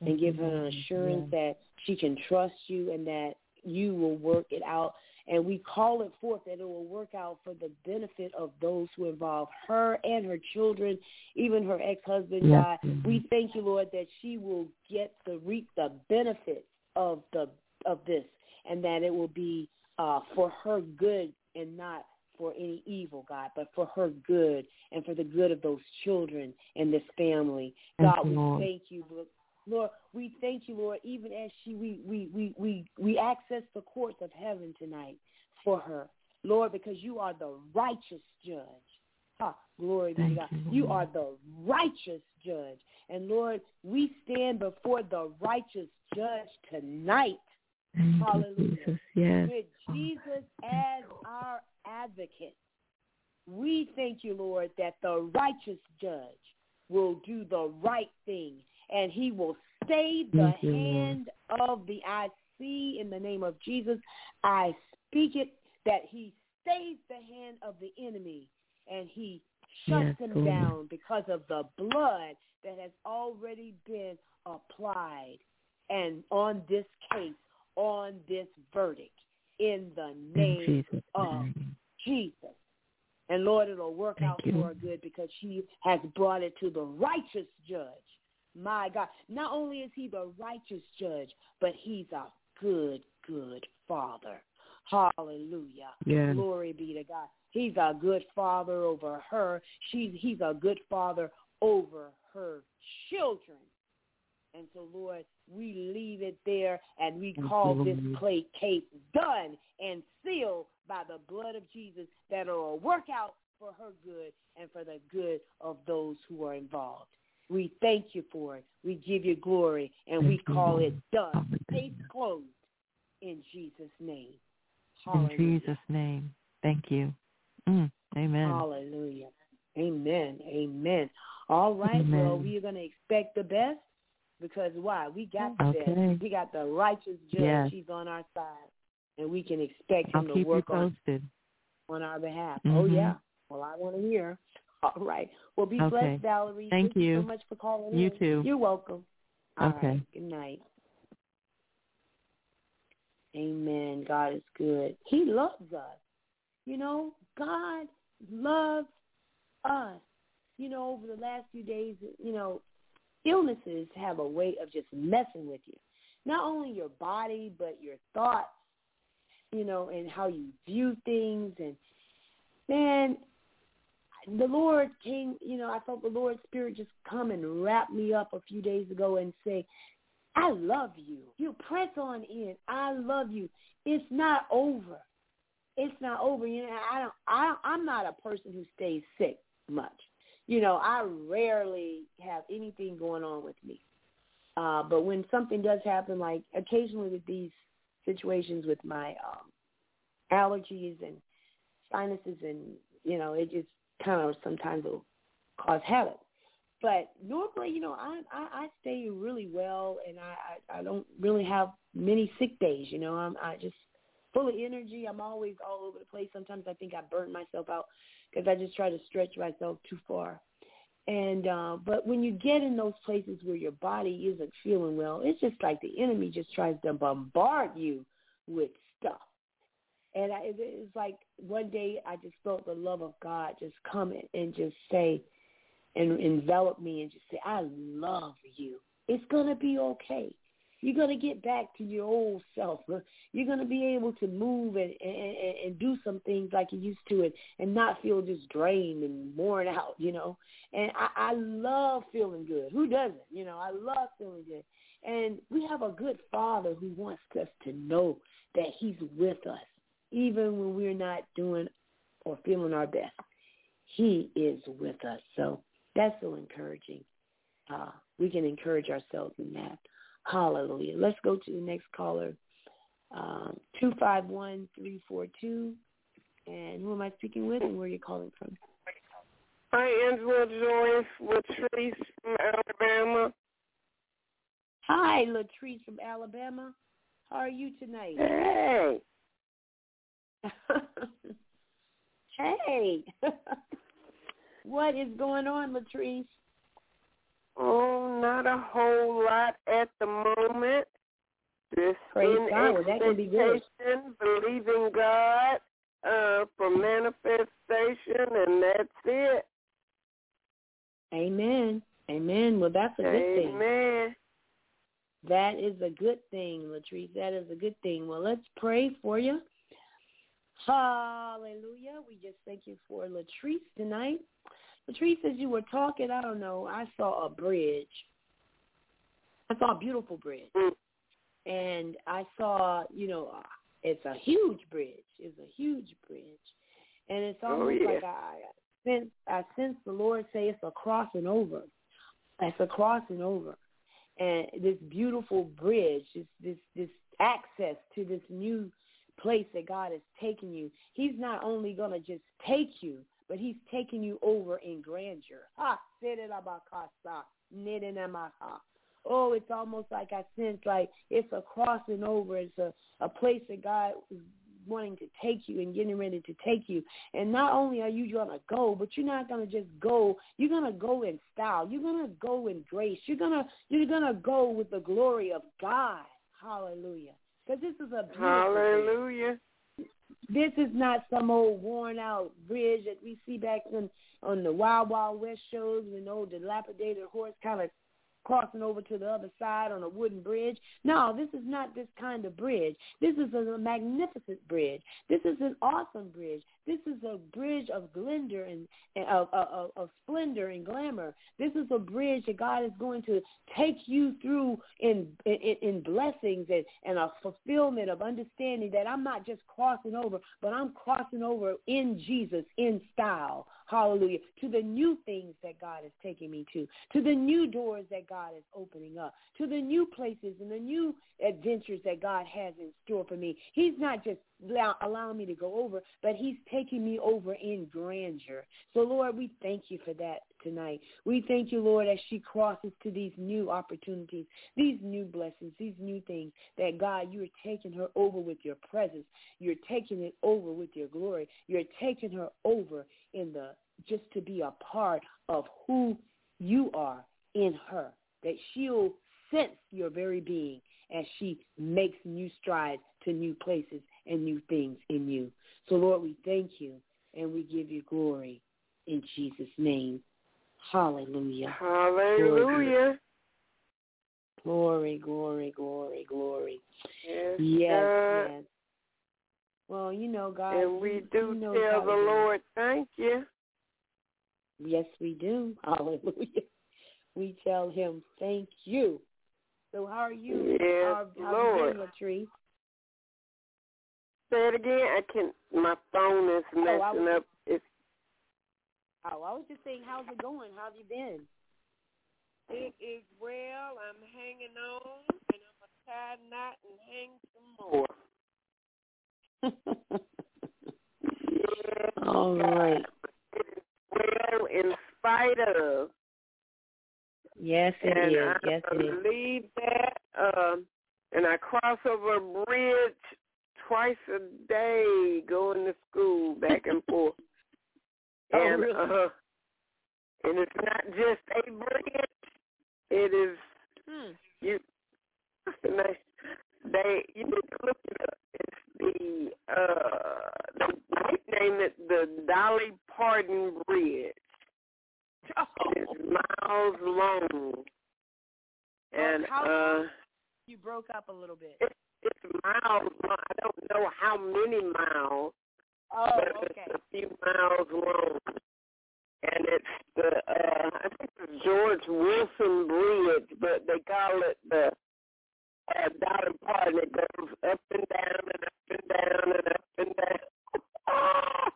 and give her an assurance yeah. that she can trust you and that you will work it out. And we call it forth that it will work out for the benefit of those who involve her and her children, even her ex-husband, yeah. God. We thank you, Lord, that she will get to reap the benefits of the of this and that it will be uh, for her good and not for any evil, God, but for her good and for the good of those children and this family. Thank God, we thank you, Lord. We thank you, Lord, even as she we we we we we access the courts of heaven tonight for her, Lord, because you are the righteous judge. Ha, glory to God. You, you are the righteous judge. And Lord, we stand before the righteous judge tonight. Thank Hallelujah. Jesus. Yes. With Jesus as our advocate. We thank you, Lord, that the righteous judge will do the right thing and he will stay the hand of the I see in the name of Jesus. I speak it that he stays the hand of the enemy and he shuts yes, him down because of the blood that has already been applied and on this case, on this verdict in the name in of. Jesus. And Lord, it'll work Thank out you. for her good because she has brought it to the righteous judge. My God. Not only is he the righteous judge, but he's a good, good father. Hallelujah. Yes. Glory be to God. He's a good father over her. She's he's a good father over her children. And so, Lord, we leave it there and we call this play case done and sealed by the blood of Jesus that will work out for her good and for the good of those who are involved. We thank you for it. We give you glory and we call it done. Case closed in Jesus' name. Hallelujah. In Jesus' name. Thank you. Mm, amen. Hallelujah. Amen. Amen. All right. Amen. Well, we are going to expect the best because why? We got the okay. best. We got the righteous judge. Yes. He's on our side, and we can expect him I'll to work on on our behalf. Mm-hmm. Oh yeah. Well, I want to hear. All right. Well, be okay. blessed, Valerie. Thank, Thank you. so much for calling you in. too. You're welcome. All okay. Right. Good night. Amen. God is good. He loves us. You know, God loves us. You know, over the last few days, you know, illnesses have a way of just messing with you. Not only your body, but your thoughts, you know, and how you view things. And man, the Lord came, you know, I felt the Lord's Spirit just come and wrap me up a few days ago and say, I love you. You press on in. I love you. It's not over. It's not over. You know, I don't. I I'm not a person who stays sick much you know, I rarely have anything going on with me. Uh, but when something does happen, like occasionally with these situations with my um, allergies and sinuses and, you know, it just kind of sometimes will cause havoc. But normally, you know, I, I, I stay really well and I, I, I don't really have many sick days, you know. I'm I just full of energy. I'm always all over the place. Sometimes I think I burn myself out because I just try to stretch myself too far. And uh, but when you get in those places where your body isn't feeling well, it's just like the enemy just tries to bombard you with. And I, it's like one day I just felt the love of God just come and just say, and envelop me and just say, I love you. It's gonna be okay. You're going to get back to your old self. [LAUGHS] You're going to be able to move and, and, and do some things like you used to and, and not feel just drained and worn out, you know. And I, I love feeling good. Who doesn't? You know, I love feeling good. And we have a good father who wants us to know that he's with us, even when we're not doing or feeling our best. He is with us. So that's so encouraging. Uh, we can encourage ourselves in that. Hallelujah. Let's go to the next caller, um, 251342. And who am I speaking with and where are you calling from? Hi, Angela Joyce Latrice from Alabama. Hi, Latrice from Alabama. How are you tonight? Hey. Hey. [LAUGHS] what is going on, Latrice? Oh, not a whole lot at the moment. Just Praise in God. Well, that can be good. expectation, believing God uh, for manifestation, and that's it. Amen. Amen. Well, that's a good thing. Amen. That is a good thing, Latrice. That is a good thing. Well, let's pray for you. Hallelujah. We just thank you for Latrice tonight. Latrice, as you were talking, I don't know, I saw a bridge. I saw a beautiful bridge. Mm. And I saw, you know, it's a huge bridge. It's a huge bridge. And it's Oh, almost yeah. like I sense I sense the Lord say it's a crossing over. It's a crossing over. And this beautiful bridge, this this this access to this new place that God has taken you. He's not only gonna just take you, but he's taking you over in grandeur. Ha. Oh, it's almost like I sense like it's a crossing over. It's a, a place that God is wanting to take you and getting ready to take you. And not only are you going to go, but you're not going to just go. You're going to go in style. You're going to go in grace. You're going to you're going to go with the glory of God. Hallelujah. Because this is a beautiful bridge. Hallelujah. This is not some old worn out bridge that we see back on on the Wild Wild West shows, you know, dilapidated horse kind of crossing over to the other side on a wooden bridge. No, this is not this kind of bridge. This is a magnificent bridge. This is an awesome bridge. This is a bridge of splendor and uh, and of, of, of splendor and glamour. This is a bridge that God is going to take you through in in, in blessings and, and a fulfillment of understanding that I'm not just crossing over, but I'm crossing over in Jesus, in style. Hallelujah. To the new things that God is taking me to, to the new doors that God is opening up, to the new places and the new adventures that God has in store for me. He's not just allowing me to go over, but he's taking me over in grandeur. So, Lord, we thank you for that tonight. We thank you, Lord, as she crosses to these new opportunities, these new blessings, these new things, that God, you're taking her over with your presence. You're taking it over with your glory. You're taking her over in the just to be a part of who you are in her, that she'll sense your very being as she makes new strides to new places and new things in you. So, Lord, we thank you and we give you glory in Jesus' name. Hallelujah. Hallelujah. Glory, glory, glory, glory. Yes, Yes, yes. Well, you know, God. And we you- do you know tell how the to. Lord, thank you. Yes, we do. [LAUGHS] Hallelujah. We tell him, thank you. So how are you? Yes, how, how Lord. you been, Say it again. I can. My phone is Oh, messing was- up. It's Oh, I was just saying, how's it going? How have you been? it is well. I'm hanging on, and I'm gonna tie a knot and hang some more. [LAUGHS] All right. well, in spite of. Yes, it and is. I Yes, it is. believe that. Um, and I cross over a bridge twice a day going to school back and [LAUGHS] forth. Oh, and really? uh, and it's not just a bridge. It is Hmm. you. [LAUGHS] They, they you need to look it up. It's the uh, they nickname it the Dolly Parton Bridge. Oh. It's miles long. And how uh You broke up a little bit. it's it's miles long. I don't know how many miles, Oh, but okay. it's a few miles long. And it's the uh I think it's George Wilson Bridge, but they call it the uh, Dolly Parton. It goes up and down and up and down and up and down. [LAUGHS]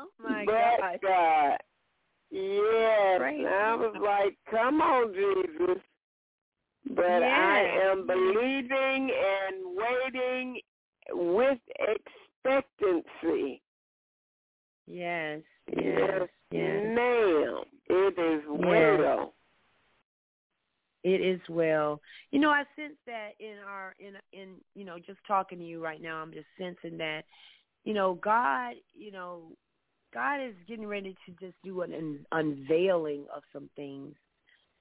Oh my but gosh. God. Yes. And I was like, come on, Jesus. But I am believing and waiting with expectancy. Yes. Yes, Yes. ma'am. It is well. It is well. You know, I sense that in our in in you know, just talking to you right now, I'm just sensing that, you know, God, you know, God is getting ready to just do an, unveiling of some things.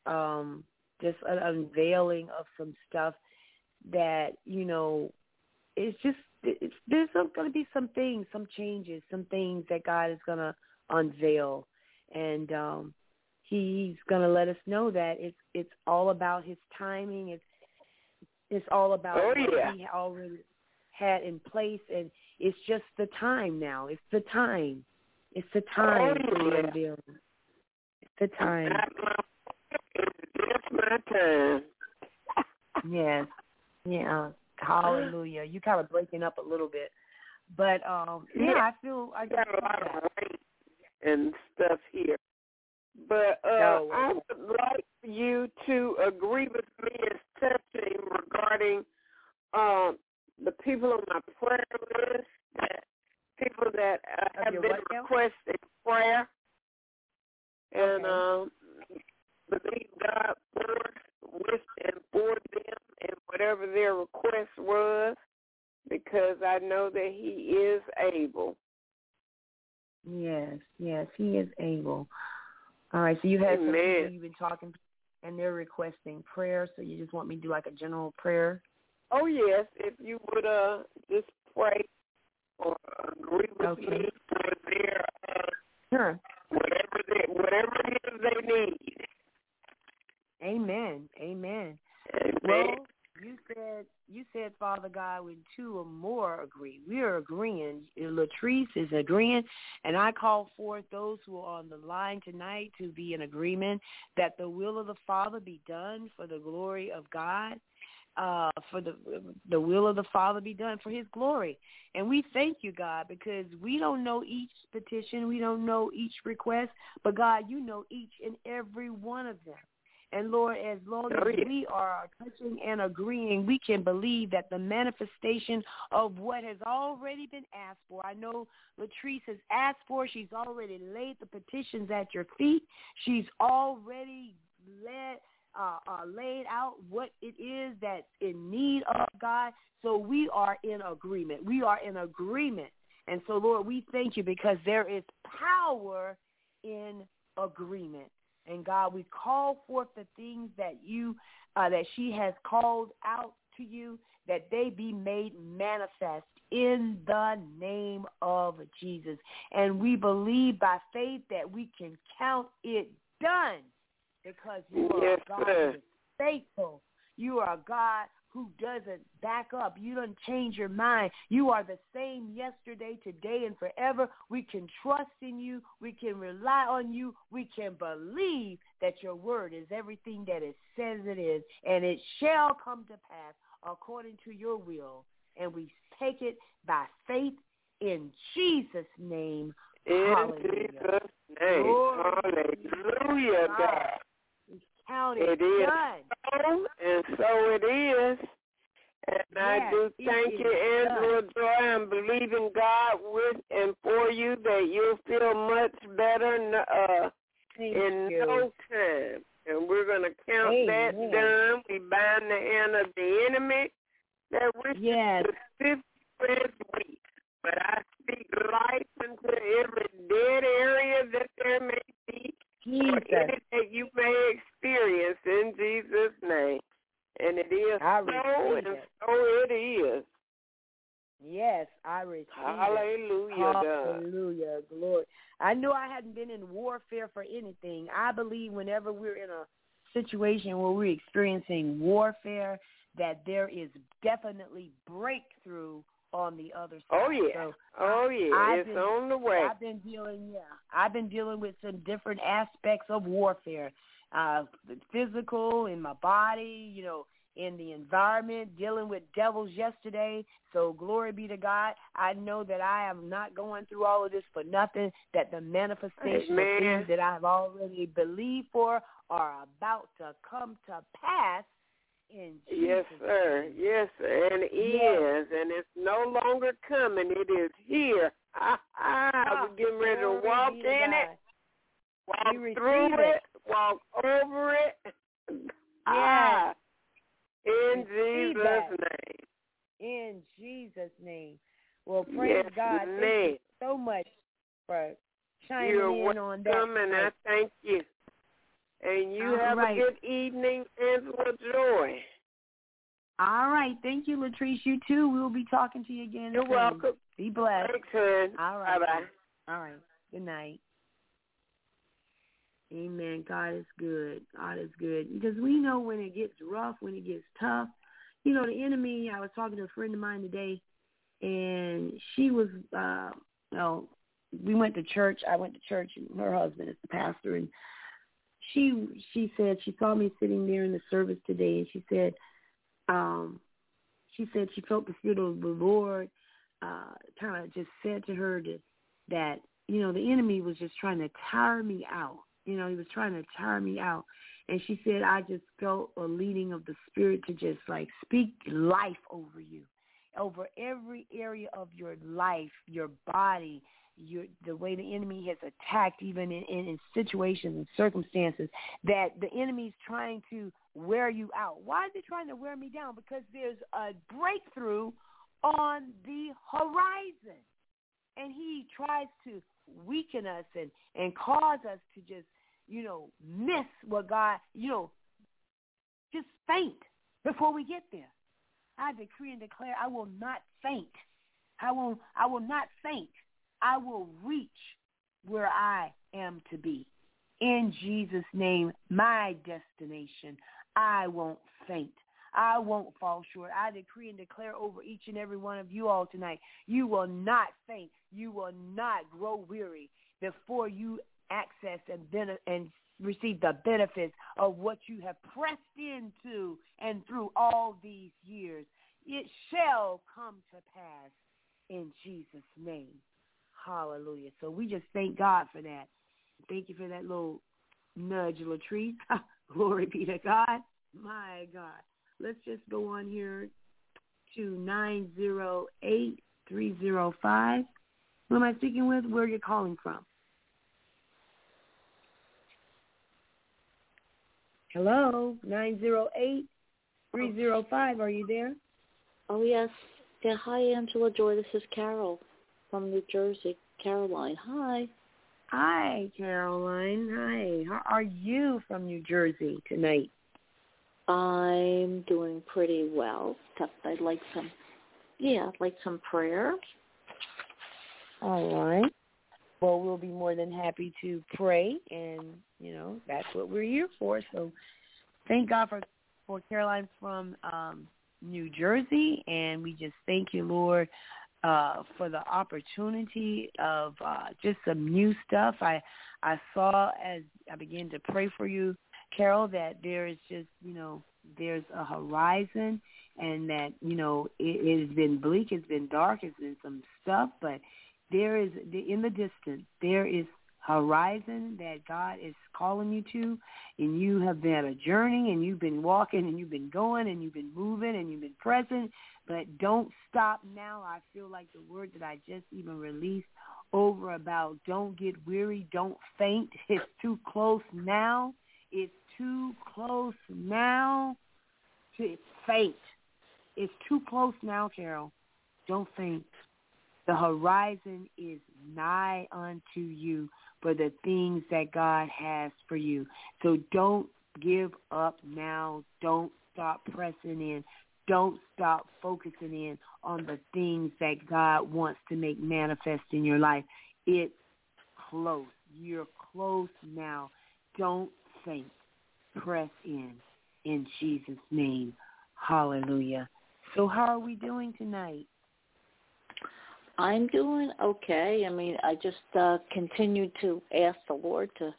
Um, just an unveiling of some stuff that, you know, it's just it's, there's going to be some things, some changes, some things that God is going to unveil, and um, He's going to let us know that it's it's all about His timing. It's it's all about Oh, what yeah. He already had in place, and it's just the time now. It's the time. It's the time Oh, yeah. It's the time. It's my time. Yes. Yeah. Hallelujah. You kind of breaking up a little bit. But um yeah, Yeah. I feel I got a lot of weight and stuff here. But uh, No. I would like you to agree with me as touching regarding um, the people on my prayer list, that people that uh, have been what requesting prayer, and Okay. um, believe God for with and for them and whatever their request was, because I know that He is able. Yes, yes, he is able. All right, so you had some people you've been talking and they're requesting prayer, so you just want me to do like a general prayer? Oh yes, if you would uh just pray or agree with Okay. me for their uh, Sure. whatever they whatever it is they need. Amen. Amen. Amen. Well, you said you said, Father God, when two or more agree, we are agreeing. Latrice is agreeing, and I call forth those who are on the line tonight to be in agreement that the will of the Father be done for the glory of God. Uh, for the the will of the Father be done for His glory, and we thank you, God, because we don't know each petition, we don't know each request, but God, you know each and every one of them. And Lord, as long as we are touching and agreeing, we can believe that the manifestation of what has already been asked for. I know Latrice has asked for. She's already laid the petitions at your feet. She's already led, uh, uh, laid out what it is that's in need of God. So we are in agreement. We are in agreement. And so, Lord, we thank you because there is power in agreement. And God, we call forth the things that you uh, that she has called out to you, that they be made manifest in the name of Jesus. And we believe by faith that we can count it done because you are Yes, God sir. who is faithful. You are a God who doesn't back up. You don't change your mind. You are the same yesterday, today, and forever. We can trust in you. We can rely on you. We can believe that your word is everything that it says it is, and it shall come to pass according to your will. And we take it by faith in Jesus' name. In Hallelujah. Jesus' name. Glory Hallelujah, God. God. We it, is so, and so it is. And I do thank you, Angela Joy. I'm believing God with and for you that you'll feel much better n- uh, in you. no time. And we're going to count Amen. that done. We bind the hand of the enemy that wishes Yes. to sift week. But I speak life into every dead area that there may be Jesus. [LAUGHS] that you may experience in Jesus' name. And it is I so, and it. so it is. Yes, I receive it. Hallelujah, God. Hallelujah. Glory. I knew I hadn't been in warfare for anything. I believe whenever we're in a situation where we're experiencing warfare, that there is definitely breakthrough on the other side. Oh, yeah. So Oh, yeah. I've it's been- on the way. I've been dealing, yeah, I've been dealing with some different aspects of warfare, uh, the physical in my body, you know, in the environment, dealing with devils yesterday. So glory be to God. I know that I am not going through all of this for nothing. That the manifestation of things that I've already believed for are about to come to pass. In Yes, sir. name. Yes, sir. And it Yes. is, and it's no longer coming. It is here. Ha ha! We're getting ready to walk in it, walk We through it, it. walk over it. [LAUGHS] Ah, in Receive Jesus' name. In Jesus' name. Well, praise Yes, God. Thank you so much for chiming You're in on that. welcome, and I thank you. And you All have right. a good evening, Angela Joy. All right. Thank you, Latrice. You too. We'll be talking to you again. You're soon. welcome. Be blessed. Thanks, hon. All right. Bye-bye. All right. Good night. Amen. God is good. God is good. Because we know when it gets rough, when it gets tough, you know, the enemy, I was talking to a friend of mine today, and she was, uh, you know, we went to church. I went to church, and her husband is the pastor, and she she said she saw me sitting there in the service today, and she said, um, she said she felt the spirit of the Lord uh, kind of just said to her that, that you know the enemy was just trying to tire me out. You know, he was trying to tire me out. And she said, I just felt a leading of the spirit to just like speak life over you, over every area of your life, your body, your the way the enemy has attacked, even in, in, in situations and circumstances that the enemy's trying to wear you out. Why is he trying to wear me down? Because there's a breakthrough on the horizon. And he tries to weaken us and, and cause us to just, you know, miss what God, you know, just faint before we get there. I decree and declare I will not faint. I will I will not faint. I will reach where I am to be. In Jesus' name, my destination. I won't faint. I won't fall short. I decree and declare over each and every one of you all tonight, you will not faint. You will not grow weary before you access and bene- and receive the benefits of what you have pressed into and through all these years. It shall come to pass in Jesus' name. Hallelujah. So we just thank God for that. Thank you for that little nudge, Latrice. [LAUGHS] Glory be to God. My God. Let's just go on here to 908-305. Who am I speaking with? Where are you calling from? Hello, 908-305. Are you there? Oh yes. Yeah, hi Angela Joy. This is Carol from New Jersey. Caroline. Hi. Hi, Caroline. Hi. How are you from New Jersey tonight? I'm doing pretty well. I'd like some yeah, I'd like some prayer. All right. Well, we'll be more than happy to pray, and you know that's what we're here for. So, thank God for for Caroline from um, New Jersey, and we just thank you, Lord, uh, for the opportunity of uh, just some new stuff. I I saw as I began to pray for you, Carol, that there is just you know there's a horizon, and that you know it, it has been bleak, it's been dark, it's been some stuff, but there is in the distance there is horizon that God is calling you to and you have been a journey and you've been walking and you've been going and you've been moving and you've been present but don't stop now I feel like the word that I just even released over about don't get weary don't faint [LAUGHS] it's too close now it's too close now to faint it's too close now Carol don't faint the horizon is nigh unto you for the things that God has for you. So don't give up now. Don't stop pressing in. Don't stop focusing in on the things that God wants to make manifest in your life. It's close. You're close now. Don't faint. Press in. In Jesus' name. Hallelujah. So how are we doing tonight? I'm doing okay. I mean, I just uh continue to ask the Lord to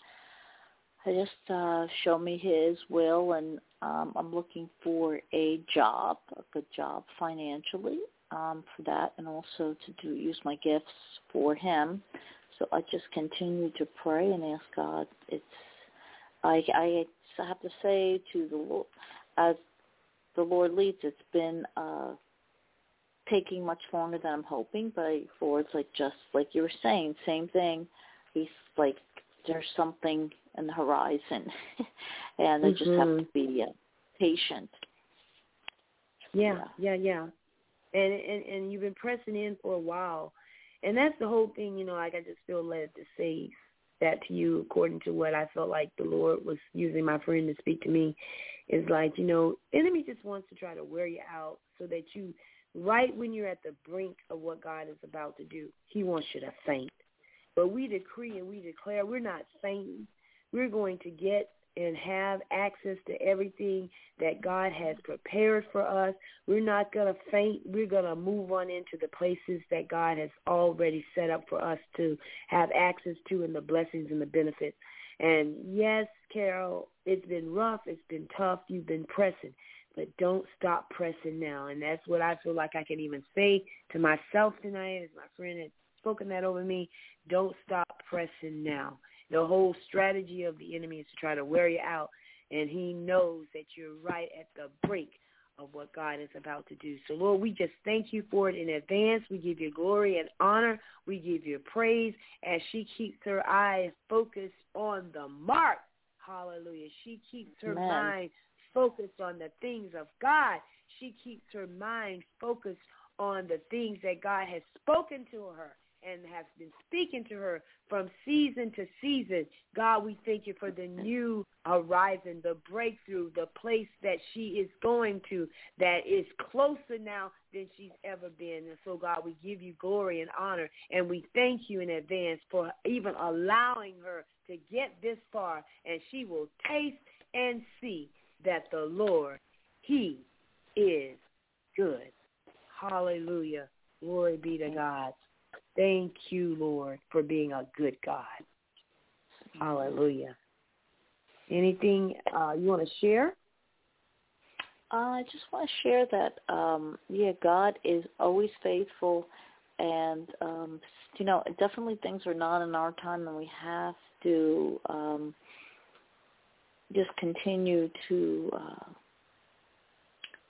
just uh show me his will and um I'm looking for a job, a good job financially um for that and also to do use my gifts for him. So I just continue to pray and ask God. It's I I have to say to the Lord as the Lord leads, it's been uh taking much longer than I'm hoping, but for it's like just like you were saying, same thing. He's like there's something in the horizon, [LAUGHS] and I just have to be uh, patient. Yeah, yeah, yeah. And and and you've been pressing in for a while, and that's the whole thing. You know, like I just feel led to say that to you according to what I felt like the Lord was using my friend to speak to me. Is like you know, enemy just wants to try to wear you out so that you, right when you're at the brink of what God is about to do, He wants you to faint. But we decree and we declare we're not fainting. We're going to get and have access to everything that God has prepared for us. We're not going to faint. We're going to move on into the places that God has already set up for us to have access to and the blessings and the benefits. And yes, Carol, it's been rough. It's been tough. You've been pressing. But don't stop pressing now. And that's what I feel like I can even say to myself tonight as my friend had spoken that over me. Don't stop pressing now the whole strategy of the enemy is to try to wear you out, and he knows that you're right at the brink of what God is about to do. So, Lord, we just thank you for it in advance. We give you glory and honor. We give you praise as she keeps her eyes focused on the mark. Hallelujah. She keeps her Amen. mind focused on the things of God. She keeps her mind focused on the things that God has spoken to her and has been speaking to her from season to season. God, we thank you for the new horizon, the breakthrough, the place that she is going to that is closer now than she's ever been. And so, God, we give you glory and honor, and we thank you in advance for even allowing her to get this far, and she will taste and see that the Lord, He is good. Hallelujah. Glory be to God. Thank you, Lord, for being a good God. Hallelujah. Anything uh, you want to share? I just want to share that, um, yeah, God is always faithful, and um, you know, definitely things are not in our time, and we have to um, just continue to uh,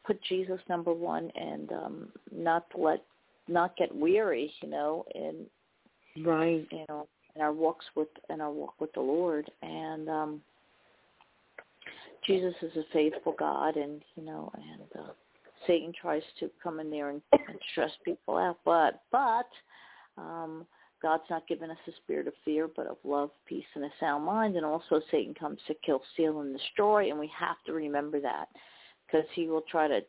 put Jesus number one, and um, not let not get weary, you know, in right, you know, in our walks with in our walk with the Lord, and um, Jesus is a faithful God, and you know, and uh, Satan tries to come in there and, and stress people out, but but um, God's not given us a spirit of fear, but of love, peace, and a sound mind. And also, Satan comes to kill, steal, and destroy, and we have to remember that because he will try to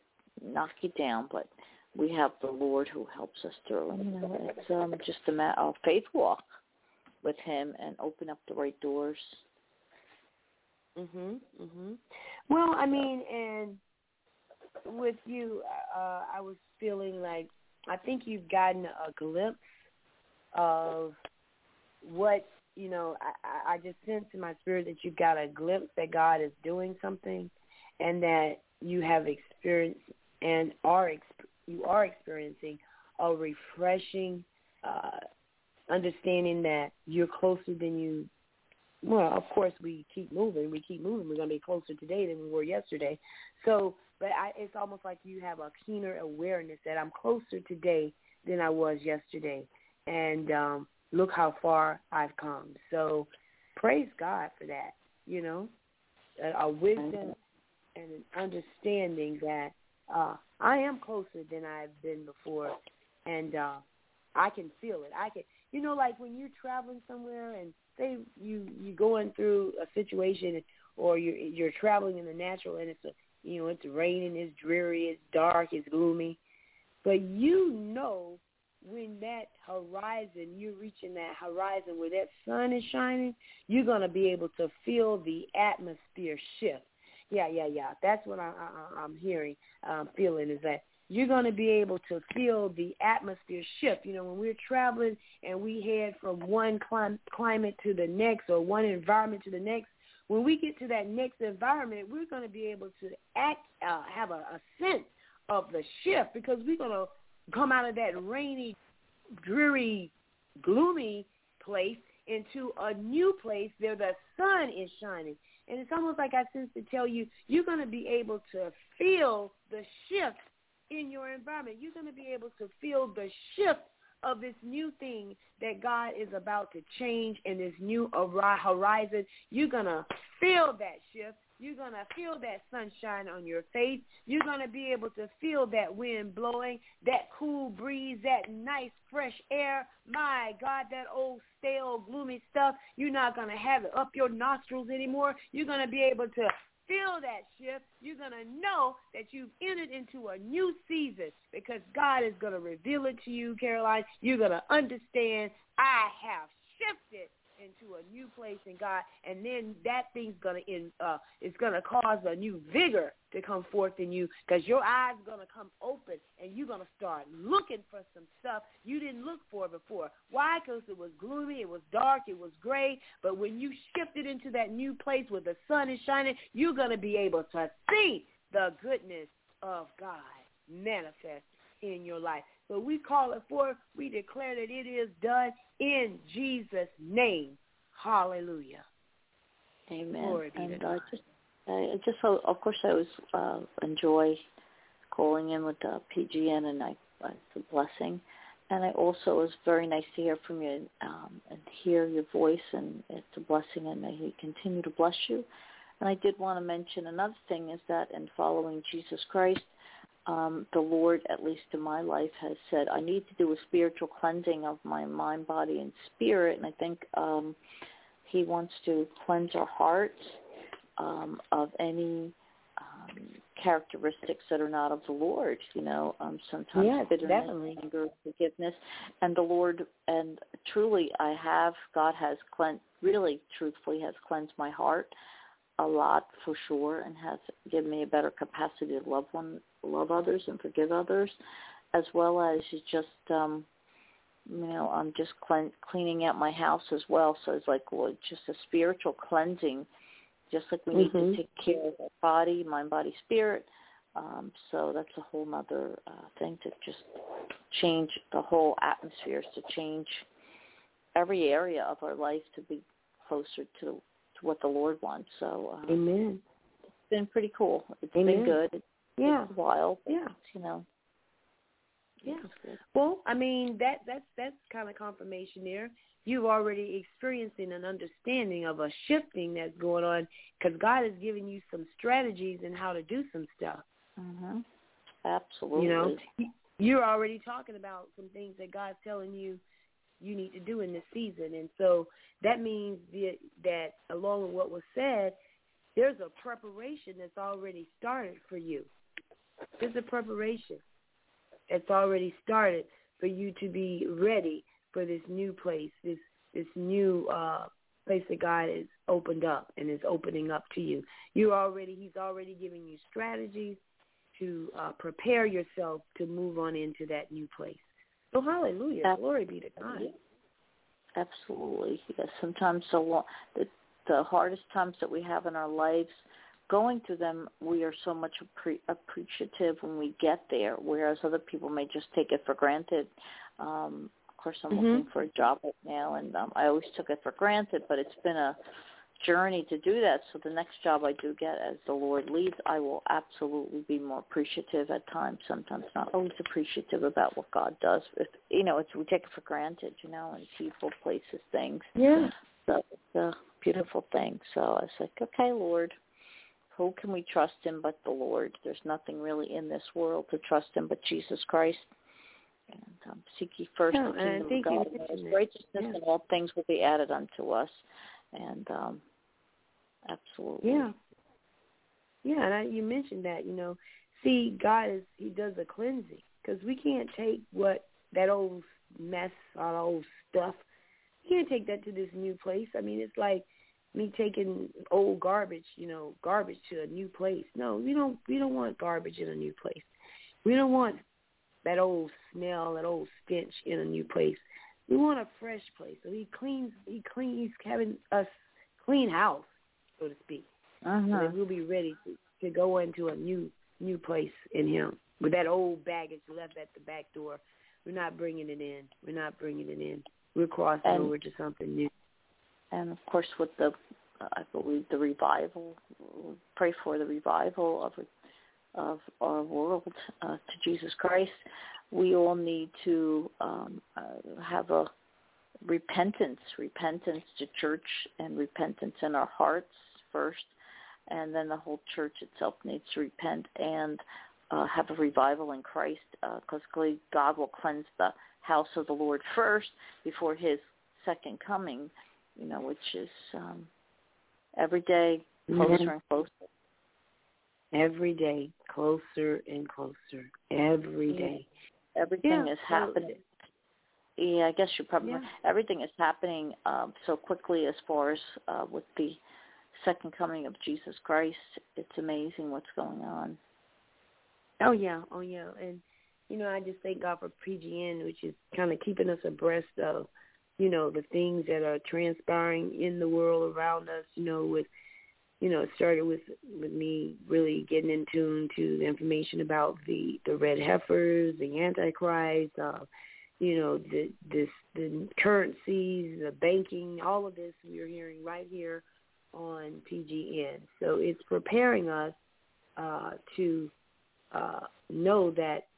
knock you down, but we have the Lord who helps us through. And, you know, it's um, just a matter of faith walk with Him and open up the right doors. Mhm. Mhm. Well, I mean, and with you, uh, I was feeling like I think you've gotten a glimpse of what you know. I, I just sense in my spirit that you've got a glimpse that God is doing something, and that you have experienced and are exp- you are experiencing a refreshing uh, understanding that you're closer than you. Well, of course, we keep moving. We keep moving. We're going to be closer today than we were yesterday. So, but I, it's almost like you have a keener awareness that I'm closer today than I was yesterday, and um, look how far I've come. So, praise God for that. You know, a, a wisdom and an understanding that uh, I am closer than I've been before, and uh, I can feel it. I can, you know, like when you're traveling somewhere and say you you going through a situation or you're you're traveling in the natural and it's a you know it's raining, it's dreary, it's dark, it's gloomy, but you know when that horizon you're reaching that horizon where that sun is shining, you're gonna be able to feel the atmosphere shift yeah, yeah, yeah. That's what I, I, I'm hearing, um, feeling is that you're going to be able to feel the atmosphere shift. You know, when we're traveling and we head from one clim- climate to the next or one environment to the next, when we get to that next environment, we're going to be able to act, uh, have a, a sense of the shift because we're going to come out of that rainy, dreary, gloomy place into a new place where the sun is shining. And it's almost like I sense to tell you, you're going to be able to feel the shift in your environment. You're going to be able to feel the shift of this new thing that God is about to change in this new horizon. You're going to feel that shift You're going to feel that sunshine on your face. You're going to be able to feel that wind blowing, that cool breeze, that nice fresh air. My God, that old stale, gloomy stuff, you're not going to have it up your nostrils anymore. You're going to be able to feel that shift, you're going to know that you've entered into a new season because God is going to reveal it to you, Caroline. You're going to understand I have shifted into a new place in God, and then that thing's gonna in uh it's gonna cause a new vigor to come forth in you because your eyes are gonna come open and you're gonna start looking for some stuff you didn't look for before. Why? Because it was gloomy, it was dark, it was gray. But when you shifted into that new place where the sun is shining, you're gonna be able to see the goodness of God manifest in your life. So we call it forth. We declare that it is done in Jesus' name. Hallelujah. Amen. Glory be and to uh, God. just, I just, of course, I always uh, enjoy calling in with the PGN, and I, uh, it's a blessing. And I also it was very nice to hear from you um, and hear your voice, and it's a blessing, and may He continue to bless you. And I did want to mention another thing is that in following Jesus Christ, um, the Lord, at least in my life, has said I need to do a spiritual cleansing of my mind, body, and spirit. And I think um, He wants to cleanse our hearts um, of any um, characteristics that are not of the Lord. You know, um, sometimes Yes, bitterness, definitely. anger, forgiveness, and the Lord. And truly, I have. God has cleansed. Really, truthfully, has cleansed my heart a lot for sure and has given me a better capacity to love one love others and forgive others as well as just um you know i'm just clean, cleaning out my house as well so it's like well just a spiritual cleansing just like we need Mhm. to take care of our body mind body spirit um so that's a whole nother uh thing to just change the whole atmosphere, to change every area of our life to be closer to to what the Lord wants. So uh, Amen. it's been pretty cool. It's Amen. been good. It's Yeah. while. but, Yeah. You know. Yeah. Well, I mean that that's that's kind of confirmation there. You've already experiencing an understanding of a shifting that's going on because God is giving you some strategies and how to do some stuff. Mhm. Absolutely. You know, you're already talking about some things that God's telling you you need to do in this season, and so that means that, that along with what was said, there's a preparation that's already started for you. There's a preparation that's already started for you to be ready for this new place, this this new uh, place that God has opened up and is opening up to you. You already He's already giving you strategies to uh, prepare yourself to move on into that new place. So hallelujah, Ab- glory be to God. Absolutely. Yes. Sometimes the lo- the the hardest times that we have in our lives, going to them, we are so much appre- appreciative when we get there, whereas other people may just take it for granted. Um, of course, I'm Mhm. looking for a job right now, and um, I always took it for granted, but it's been a journey to do that. So the next job I do get, as the Lord leads, I will absolutely be more appreciative at times. Sometimes not always appreciative about what God does. If, you know, it's we take it for granted, you know, and people, places, things. Yeah. So it's a beautiful thing. So I was like, okay, Lord, who can we trust in but the Lord? There's nothing really in this world to trust in but Jesus Christ. And um, seek ye first Yeah, the kingdom think of God and his righteousness, Yeah. and all things will be added unto us. And um, absolutely, Yeah. Yeah, and I, you mentioned that, you know, see, God is, he does a cleansing because we can't take what, that old mess, all that old stuff, you can't take that to this new place. I mean, it's like me taking old garbage, you know, garbage to a new place. No, we don't, we don't want garbage in a new place. We don't want that old smell, that old stench in a new place. We want a fresh place. So he cleans, he cleans, he's having us clean house, so to speak and uh-huh. then we'll be ready to, to go into a new new place in Him. With that old baggage left at the back door, we're not bringing it in. We're not bringing it in. We're crossing And- over to something new. And of course with the I believe the revival pray for the revival of of our world uh, to Jesus Christ we all need to um, uh, have a repentance repentance to church and repentance in our hearts first and then the whole church itself needs to repent and uh, have a revival in Christ, because uh, God will cleanse the house of the Lord first before His second coming. You know, which is um, every day closer mm-hmm. and closer. Every day, closer and closer. Every day. Everything yeah, is happening. Yeah, I guess you probably yeah. everything is happening um, so quickly as far as uh, with the second coming of Jesus Christ. It's amazing what's going on. Oh yeah, oh yeah, and you know I just thank God for PGN, which is kind of keeping us abreast of you know the things that are transpiring in the world around us. You know, with you know it started with with me really getting in tune to the information about the the red heifers, the antichrist. Uh, you know the this the currencies, the banking, all of this we are hearing right here on PGN. So it's preparing us uh, to uh, know that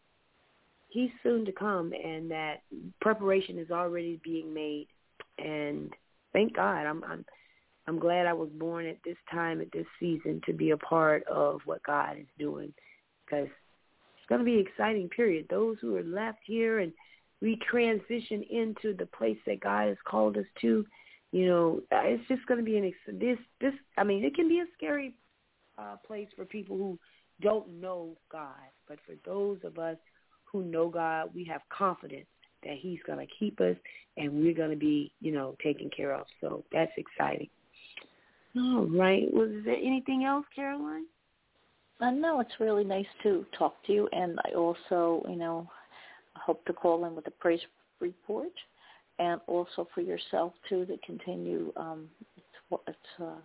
he's soon to come and that preparation is already being made. And thank God, I'm I'm I'm glad I was born at this time at this season to be a part of what God is doing because it's going to be an exciting period. Those who are left here and we transition into the place that God has called us to, you know, it's just going to be an ex. this this. I mean, it can be a scary uh, place for people who don't know God, but for those of us who know God, we have confidence that He's going to keep us and we're going to be, you know, taken care of. So that's exciting. All right. Was there anything else, Caroline? Uh, no, it's really nice to talk to you, and I also, you know, hope to call in with a praise report and also for yourself too to continue um it's, it's uh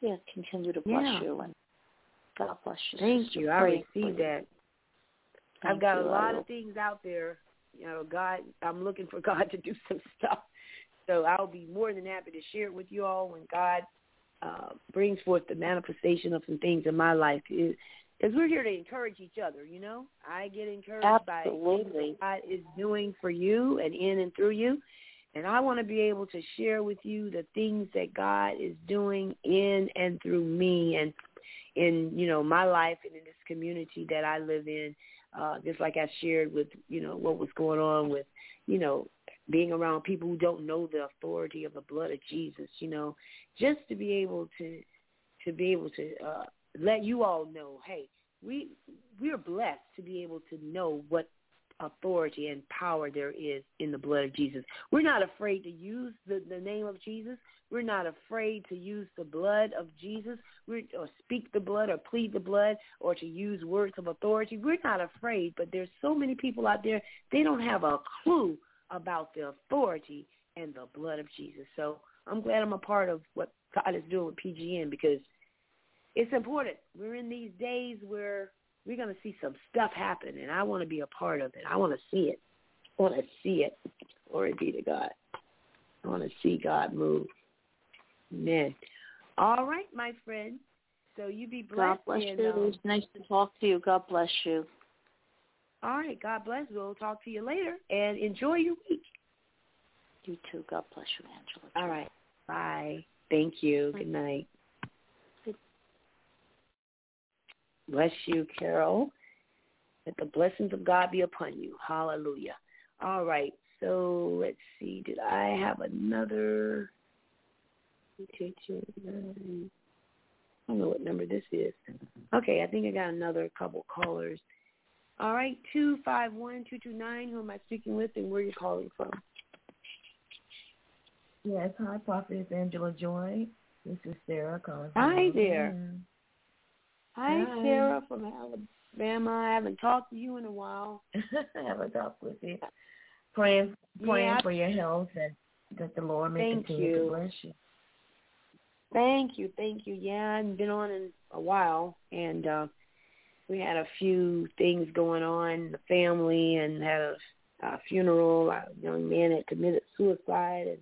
yeah continue to bless yeah. you and God bless you. Thank sister. you. I received that. Thank I've got you. a lot of things out there. You know, God, I'm looking for [LAUGHS] God to do some stuff. So I'll be more than happy to share it with you all when God uh, brings forth the manifestation of some things in my life. Because we're here to encourage each other. You know, I get encouraged Absolutely. by what God is doing for you and in and through you, and I want to be able to share with you the things that God is doing in and through me and in you know my life and in this community that I live in. Uh, just like I shared with you know what was going on with you know being around people who don't know the authority of the blood of Jesus. You know, just to be able to to be able to uh, let you all know, hey, we we are blessed to be able to know what authority and power there is in the blood of Jesus. We're not afraid to use the, the name of Jesus. We're not afraid to use the blood of Jesus We're, or speak the blood or plead the blood or to use words of authority. We're not afraid, but there's so many people out there, they don't have a clue about the authority and the blood of Jesus. So I'm glad I'm a part of what God is doing with PGN because – it's important. We're in these days where we're going to see some stuff happen, and I want to be a part of it. I want to see it. I want to see it. Glory be to God. I want to see God move. Amen. All right, my friend. So you be blessed. God bless and, you. Um, it was nice to talk to you. God bless you. All right. God bless. We'll talk to you later, and enjoy your week. You too. God bless you, Angela. All right. Bye. Thank you. Good night. Bless you, Carol. Let the blessings of God be upon you. Hallelujah. All right. So let's see. Did I have another? I don't know what number this is. Okay, I think I got another couple callers. All right, two five one two two nine. Who am I speaking with, and where are you calling from? Yes, hi, Prophetess Angela Joy. This is Sarah calling. Hi there. Hi, Hi. Sarah from Alabama. I haven't talked to you in a while. [LAUGHS] I haven't talked with you. Praying, praying Yeah. for your health and that the Lord may Thank continue you. to bless you. Thank you, thank you. Yeah, I haven't been on in a while, and uh we had a few things going on in the family, and had a, a funeral. A young man had committed suicide, and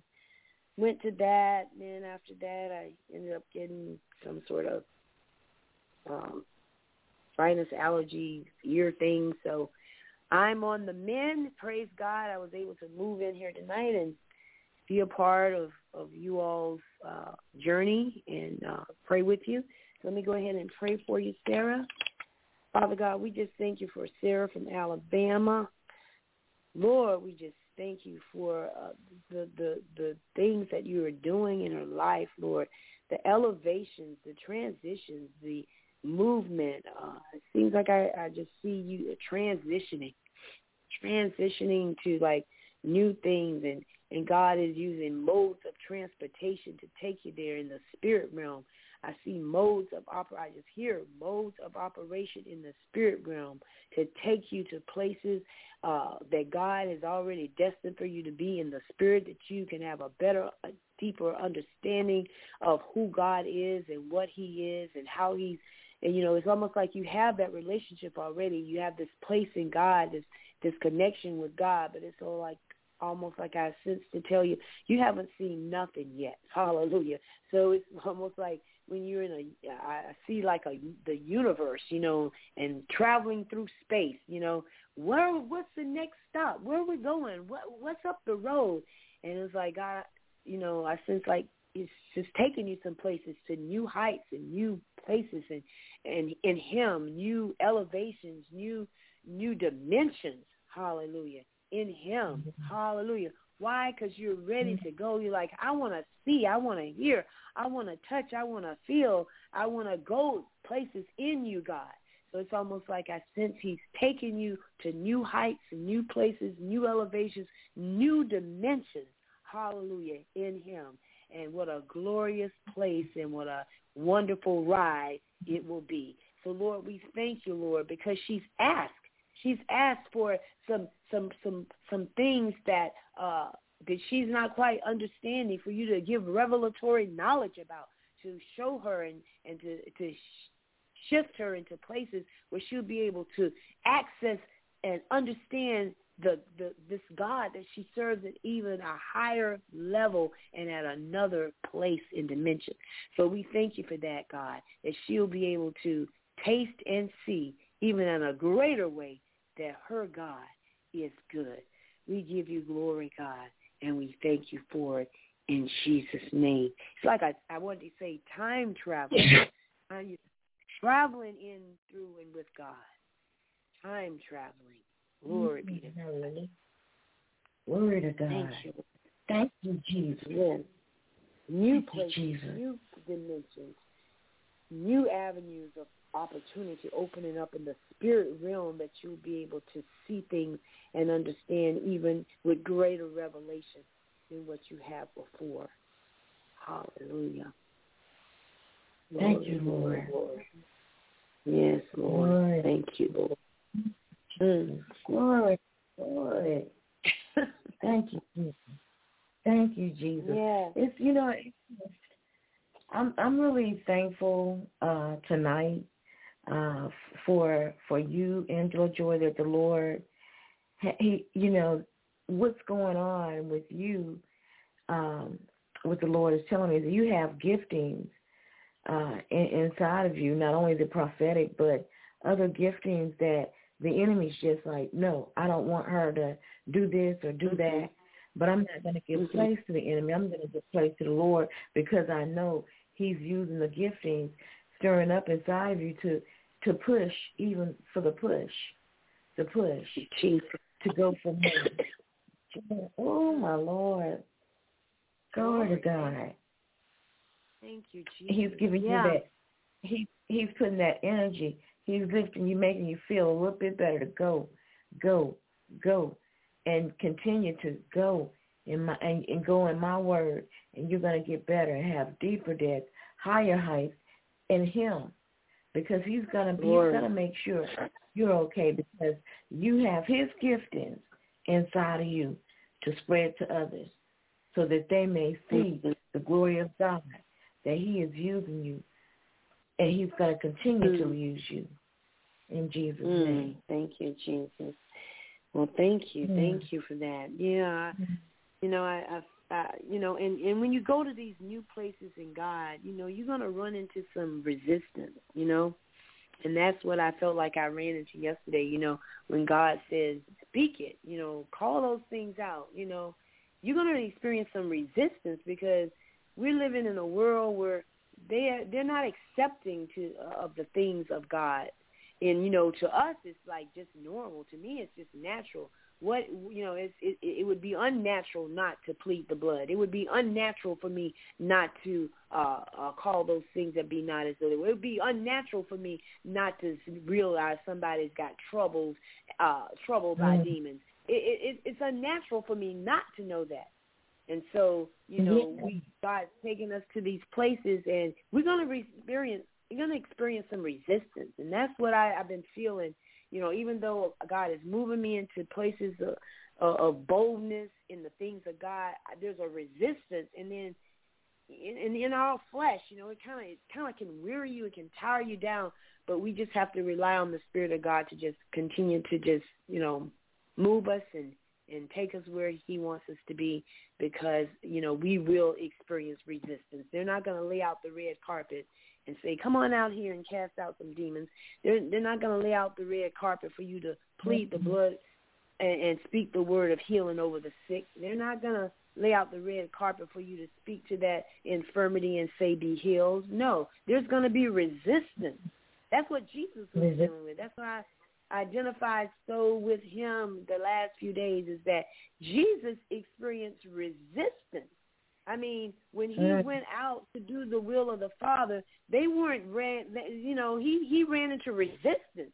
went to that. And then after that, I ended up getting some sort of um, sinus allergy ear thing. So I'm on the mend. Praise God, I was able to move in here tonight and be a part of of you all's uh, journey and uh, pray with you. So let me go ahead and pray for you, Sarah. Father God, we just thank you for Sarah from Alabama. Lord, we just thank you for uh, the, the the things that you are doing in her life, Lord. The elevations, the transitions, the movement. Uh, it seems like I, I just see you transitioning, transitioning to like new things, and and God is using modes of transportation to take you there in the spirit realm. I see modes of oper. I just hear modes of operation in the spirit realm to take you to places uh, that God has already destined for you to be in the spirit, that you can have a better, a deeper understanding of who God is and what He is and how He's. And you know, it's almost like you have that relationship already. You have this place in God, this this connection with God, but it's all like almost like I sense to tell you, you haven't seen nothing yet. [LAUGHS] Hallelujah. So it's [LAUGHS] almost like when you're in a, I see like a the universe, you know, and traveling through space, you know, where what's the next stop? Where are we going? What what's up the road? And it's like I, you know, I sense like it's just taking you some places to new heights and new places and and in Him, new elevations, new new dimensions. Hallelujah in him. Mm-hmm. Hallelujah. Why? Because you're ready mm-hmm. to go. You're like, I want to see. I want to hear. I want to touch. I want to feel. I want to go places in you, God. So it's almost like I sense he's taking you to new heights new places, new elevations, new dimensions. Hallelujah. In him. And what a glorious place and what a wonderful ride it will be. So, Lord, we thank you, Lord, because she's asked she's asked for some some some some things that uh that she's not quite understanding for you to give revelatory knowledge about to show her and and to to shift her into places where she'll be able to access and understand the, the this God that she serves at even a higher level and at another place in dimension. So we thank you for that, God, that she'll be able to taste and see even in a greater way that her God is good. We give you glory, God, and we thank you for it in Jesus' name. It's like I, I wanted to say time travel. [LAUGHS] traveling in, through, and with God. Time traveling. Glory be to God. Mm-hmm. Glory to God. Thank you. Thank you, Jesus. Yes. New Thank places, Jesus. new dimensions, new avenues of opportunity opening up in the spirit realm that you'll be able to see things and understand even with greater revelation than what you have before. Hallelujah. Thank you, Lord. Lord. Yes, Lord. Lord. Thank you, Lord. Mm. Glory, glory. [LAUGHS] Thank you, Jesus. Thank you, Jesus. Yeah. It's you know, I'm I'm really thankful uh, tonight uh, for for you, Angela Joy, that the Lord, he, you know, what's going on with you, um, what the Lord is telling me is that you have giftings uh, in, inside of you, not only the prophetic, but other giftings that the enemy's just like, no, I don't want her to do this or do Mm-hmm. that. But I'm not going to give Mhm. place to the enemy. I'm going to give place to the Lord because I know He's using the giftings, stirring up inside of you to to push, even for the push, to push, Jesus. to go for more. Oh my Lord, glory to God. Thank you, Jesus. He's giving yeah. you that. He he's putting that energy. He's lifting you, making you feel a little bit better. To go, go, go, and continue to go in my and, and go in my word, and you're gonna get better and have deeper depth, higher heights in Him, because He's gonna be, He's gonna make sure you're okay because you have His giftings inside of you to spread to others, so that they may see Mhm. the glory of God that He is using you, and He's going to continue to Mm. use you. In Jesus' Mm, name. thank you, Jesus. Well, thank you, Yeah. thank you for that. Yeah, you know, I, I, I, you know, and and when you go to these new places in God, you know, you're gonna run into some resistance, you know, and that's what I felt like I ran into yesterday. You know, when God says, "Speak it," you know, call those things out. You know, you're gonna experience some resistance because we're living in a world where they are, they're not accepting to uh, of the things of God. And you know, to us, it's like just normal. To me, it's just natural what you know it's, it it would be unnatural not to plead the blood it would be unnatural for me not to uh, uh call those things that be not as though it would be unnatural for me not to realize somebody's got troubles uh troubled by mm. demons it, it it's unnatural for me not to know that and so you know yeah. we start taking us to these places and we're going to experience we're going to experience some resistance. And that's what I, I've been feeling you know, even though God is moving me into places of, of boldness in the things of God, there's a resistance, and then in, in, in our flesh, you know, it kind of it kind of can weary you, it can tire you down, but we just have to rely on the Spirit of God to just continue to just you know move us and and take us where He wants us to be, because you know we will experience resistance. They're not going to lay out the red carpet and say, "Come on out here and cast out some demons." They're they're not going to lay out the red carpet for you to plead the mm-hmm. blood and, and speak the word of healing over the sick. They're not going to lay out the red carpet for you to speak to that infirmity and say, "Be healed." No, there's going to be resistance. That's what Jesus was dealing with. That's why I identified so with him the last few days is that Jesus experienced resistance I mean, when he mm. went out to do the will of the Father, they weren't ran. You know, he he ran into resistance.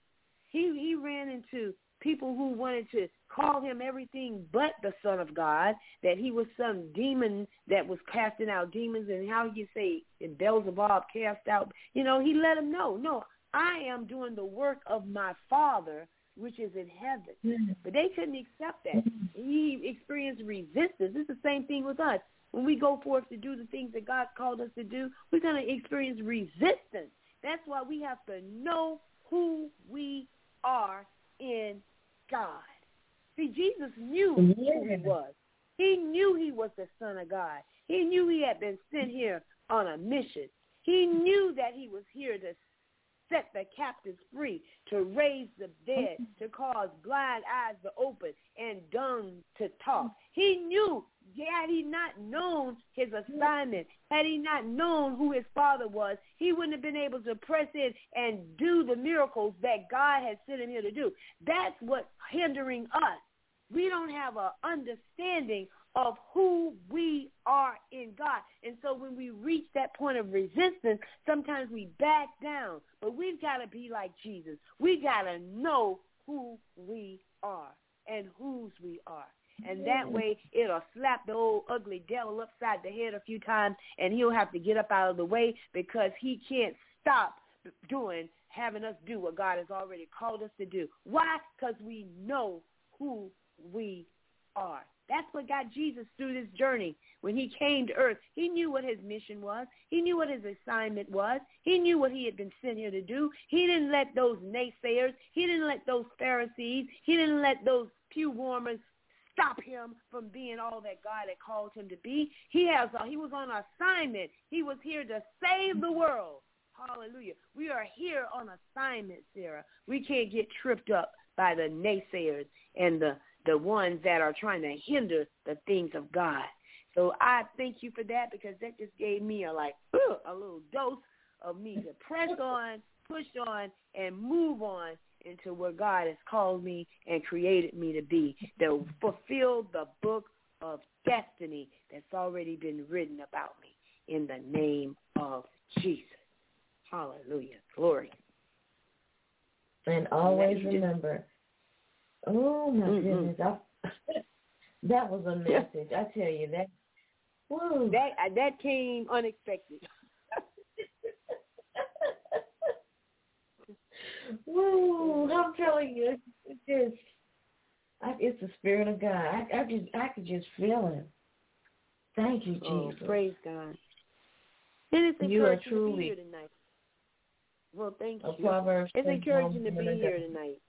He he ran into people who wanted to call him everything but the Son of God. That he was some demon that was casting out demons, and how you say Beelzebub cast out. You know, he let them know, no, I am doing the work of my Father which is in heaven. Mm-hmm. But they couldn't accept that. Mm-hmm. He experienced resistance. It's the same thing with us. When we go forth to do the things that God called us to do, we're going to experience resistance. That's why we have to know who we are in God. See, Jesus knew who he was. He knew he was the Son of God. He knew he had been sent here on a mission. He knew that he was here to set the captives free, to raise the dead, mm-hmm. to cause blind eyes to open and dumb to talk. He knew had he not known his assignment, had he not known who his father was, he wouldn't have been able to press in and do the miracles that God had sent him here to do. That's what's hindering us. We don't have an understanding of who we are in God. And so when we reach that point of resistance, sometimes we back down. But we've got to be like Jesus. We got to know who we are and whose we are. And that way it'll slap the old ugly devil upside the head a few times and he'll have to get up out of the way because he can't stop doing, having us do what God has already called us to do. Why? Because we know who we are. That's what got Jesus through this journey. When he came to earth, he knew what his mission was. He knew what his assignment was. He knew what he had been sent here to do. He didn't let those naysayers, he didn't let those Pharisees, he didn't let those pew warmers stop him from being all that God had called him to be. He has a, he was on assignment. He was here to save the world. Hallelujah. We are here on assignment, Sarah. We can't get tripped up by the naysayers and the the ones that are trying to hinder the things of God. So I thank you for that because that just gave me a like a little dose of me to press on, push on, and move on into what God has called me and created me to be, to fulfill the book of destiny that's already been written about me in the name of Jesus. Hallelujah. Glory. And always remember, oh my mm-hmm. goodness, I, [LAUGHS] that was a message. I tell you that. Woo. That that came unexpected. [LAUGHS] Woo! I'm telling you, it's just, I, it's the spirit of God. I, I just, I could just feel it. Thank you, oh, Jesus. Oh, praise God. It is you are truly to be here tonight. Well, thank you. Proverbs it's encouraging to be here tonight.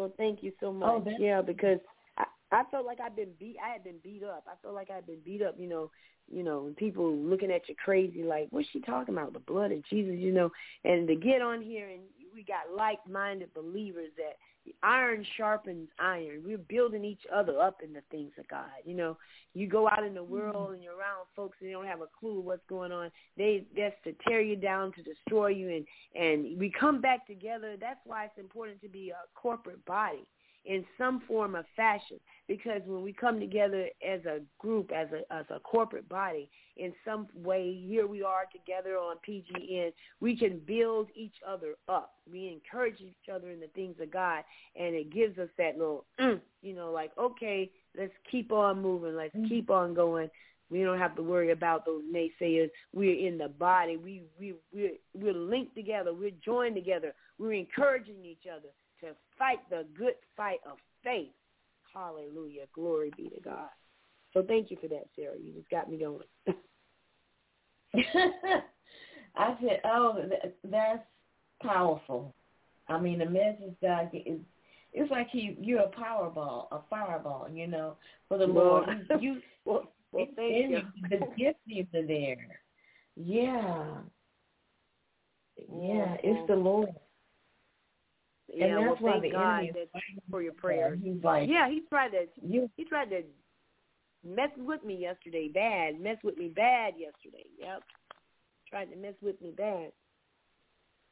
Well, thank you so oh, much. Oh, yeah, because I, I felt like I've been beat. I had been beat up. I felt like I'd been beat up. You know, you know, and people looking at you crazy, like, what's she talking about? The blood of Jesus, you know. And to get on here and we got like-minded believers that iron sharpens iron. We're building each other up in the things of God. You know, you go out in the mm-hmm. world and you're around folks and they don't have a clue what's going on. They that's to tear you down, to destroy you, and and we come back together. That's why it's important to be a corporate body in some form of fashion because when we come together as a group as a as a corporate body in some way here we are together on PGN we can build each other up we encourage each other in the things of God and it gives us that little mm, [CLEARS THROAT] you know like okay let's keep on moving let's mm-hmm. keep on going we don't have to worry about those naysayers. We're in the body. We we we're we're linked together. We're joined together. We're encouraging each other to fight the good fight of faith. Hallelujah. Glory be to God. So thank you for that, Sarah. You just got me going. [LAUGHS] I said, oh, that's powerful. I mean, the message God is it's like he you're a powerball, a fireball, you know, for the well, Lord. You, [LAUGHS] well, well, thank you. The [LAUGHS] giftings are there. Yeah. Yeah, it's the Lord. Yeah, and that's well, why the God enemy for your prayers. He's like, yeah, he tried to you, he tried to mess with me yesterday, bad. Mess with me bad yesterday. Yep, tried to mess with me bad.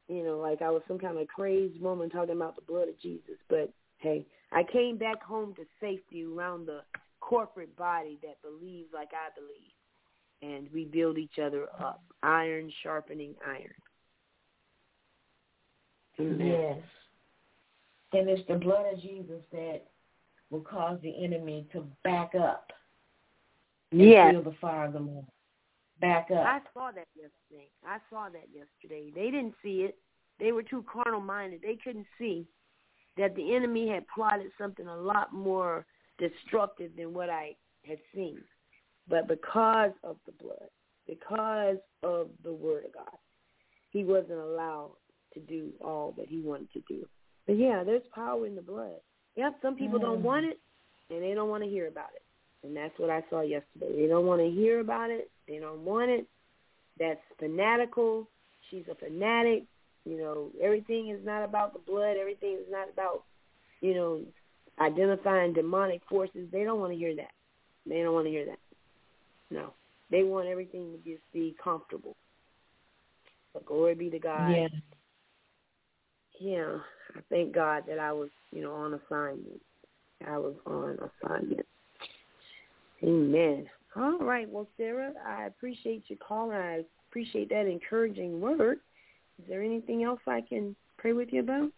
You know, like I was some kind of crazed woman talking about the blood of Jesus. But hey, I came back home to safety around the corporate body that believes like I believe, and we build each other up. Iron sharpening iron. Yes. And it's the blood of Jesus that will cause the enemy to back up. Yeah. Feel the fire of the Lord. Back up. I saw that yesterday. I saw that yesterday. They didn't see it. They were too carnal minded. They couldn't see that the enemy had plotted something a lot more destructive than what I had seen. But because of the blood, because of the word of God, he wasn't allowed to do all that he wanted to do. But yeah, there's power in the blood. Yeah, some people mm. don't want it and they don't want to hear about it. And that's what I saw yesterday. They don't want to hear about it. They don't want it. That's fanatical. She's a fanatic. You know, everything is not about the blood. Everything is not about, you know, identifying demonic forces. They don't want to hear that. They don't want to hear that. No. They want everything to just be comfortable. But glory be to God. Yeah. Yeah. I thank God that I was, you know, on assignment. I was on assignment. Amen. All right. Well, Sarah, I appreciate your call. I appreciate that encouraging word. Is there anything else I can pray with you about?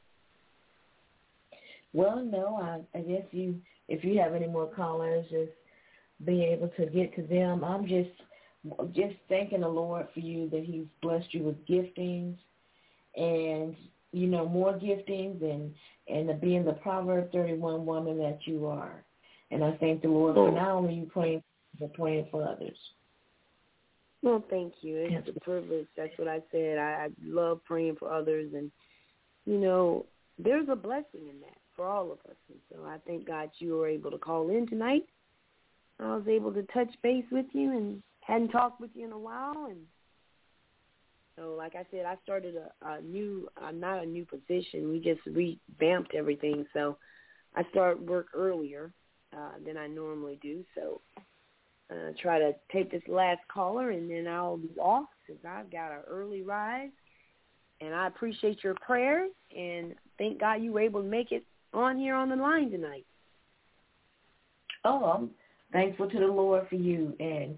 Well, no. I, I guess you, if you have any more callers, just be able to get to them. I'm just, just thanking the Lord for you that He's blessed you with giftings, and you know, more giftings and and being the Proverb 31 woman that you are. And I thank the Lord for oh. not only you praying, but praying for others. Well, thank you. It's a privilege. That's what I said. I, I love praying for others, and you know, there's a blessing in that for all of us. And so I thank God you were able to call in tonight. I was able to touch base with you and hadn't talked with you in a while, and so, like I said, I started a, a new, uh, not a new position. We just revamped everything. So, I start work earlier uh, than I normally do. So, uh, try to take this last caller, and then I'll be off because I've got an early rise. And I appreciate your prayers, and thank God you were able to make it on here on the line tonight. Oh, I'm thankful to the Lord for you, and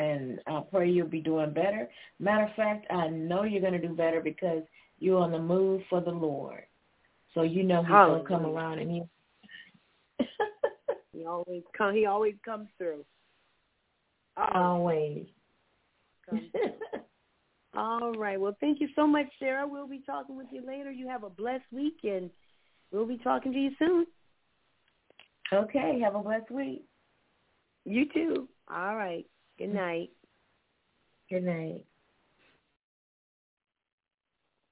and I pray you'll be doing better. Matter of fact, I know you're going to do better because you're on the move for the Lord. So you know he's going to come around and he he always come he always comes through. Always. Through. [LAUGHS] All right. Well, thank you so much, Sarah. We'll be talking with you later. You have a blessed week, and we'll be talking to you soon. Okay. Have a blessed week. You too. All right. Good night. Good night.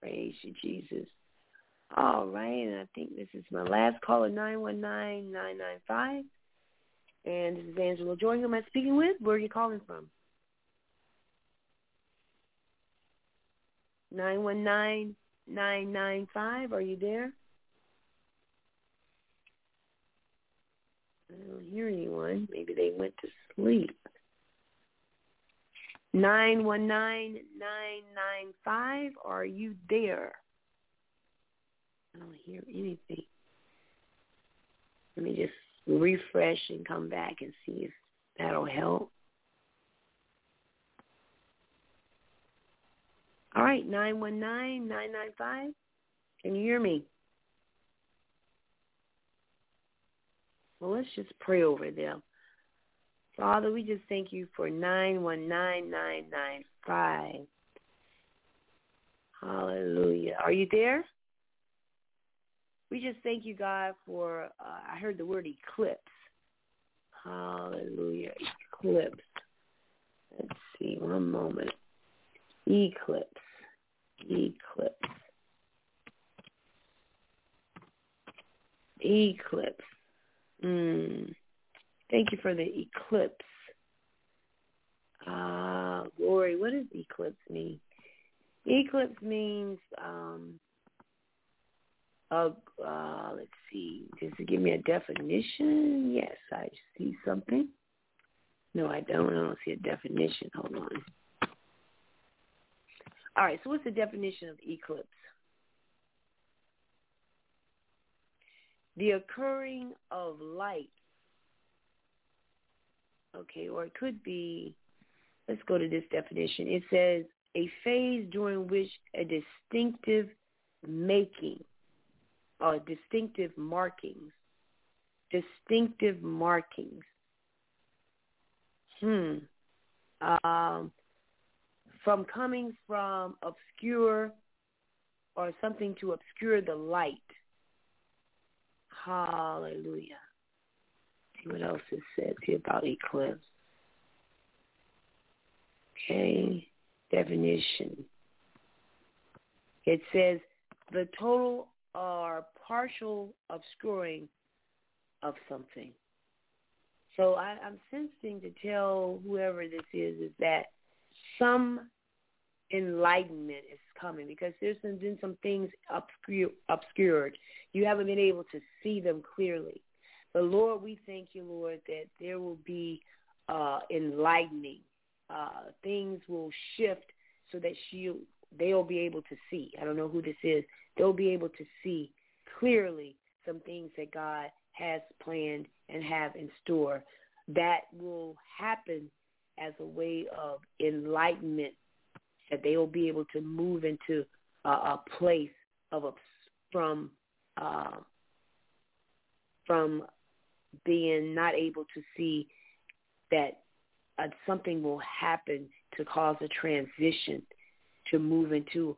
Praise you, Jesus. All right, and I think this is my last caller, 919-995. And this is Angela Joy. Who am I speaking with? Where are you calling from? 919-995. Are you there? I don't hear anyone. Maybe they went to sleep. Nine one nine nine nine five. Are you there? I don't hear anything. Let me just refresh and come back and see if that'll help. All right, nine one nine nine nine five. Can you hear me? Well, let's just pray over them. Father, we just thank you for 919995. Hallelujah. Are you there? We just thank you, God, for, uh, I heard the word eclipse. Hallelujah. Eclipse. Let's see, one moment. Eclipse. Eclipse. Eclipse. Mm. Thank you for the eclipse. Uh, glory. What does eclipse mean? Eclipse means, um, uh, uh, let's see, does it give me a definition? Yes, I see something. No, I don't. I don't see a definition. Hold on. All right, so what's the definition of eclipse? The occurring of light. Okay, or it could be, let's go to this definition. It says a phase during which a distinctive making or distinctive markings, distinctive markings. Hmm. Um, from coming from obscure or something to obscure the light Hallelujah. See what else it says here about eclipse. Okay, definition. It says the total or partial obscuring of something. So I, I'm sensing to tell whoever this is is that some enlightenment is coming because there's been some things obscure, obscured. You haven't been able to see them clearly. But Lord, we thank you, Lord, that there will be uh, enlightening. Uh, things will shift so that she they'll be able to see. I don't know who this is. They'll be able to see clearly some things that God has planned and have in store. That will happen as a way of enlightenment that they will be able to move into a, a place of a, from uh, from being not able to see that uh, something will happen to cause a transition to move into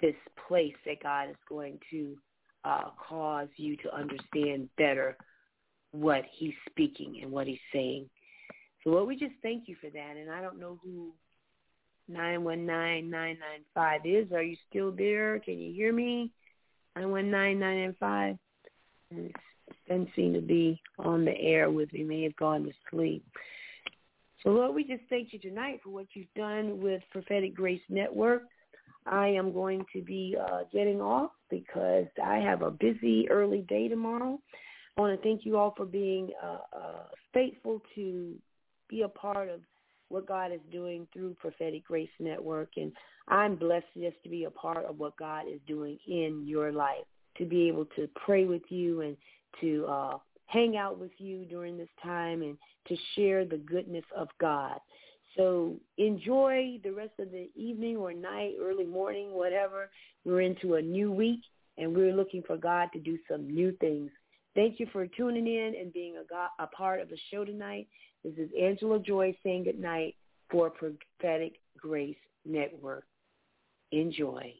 this place that God is going to uh, cause you to understand better what he's speaking and what he's saying. So Lord, we just thank you for that. And I don't know who 919995 is. Are you still there? Can you hear me? 919995. Doesn't seem to be on the air with me. May have gone to sleep. So, Lord, we just thank you tonight for what you've done with Prophetic Grace Network. I am going to be uh, getting off because I have a busy early day tomorrow. I want to thank you all for being uh, uh, faithful to be a part of what God is doing through Prophetic Grace Network. And I'm blessed just to be a part of what God is doing in your life, to be able to pray with you and to uh, hang out with you during this time and to share the goodness of God. So enjoy the rest of the evening or night, early morning, whatever. We're into a new week and we're looking for God to do some new things. Thank you for tuning in and being a, God, a part of the show tonight. This is Angela Joy saying good night for Prophetic Grace Network. Enjoy.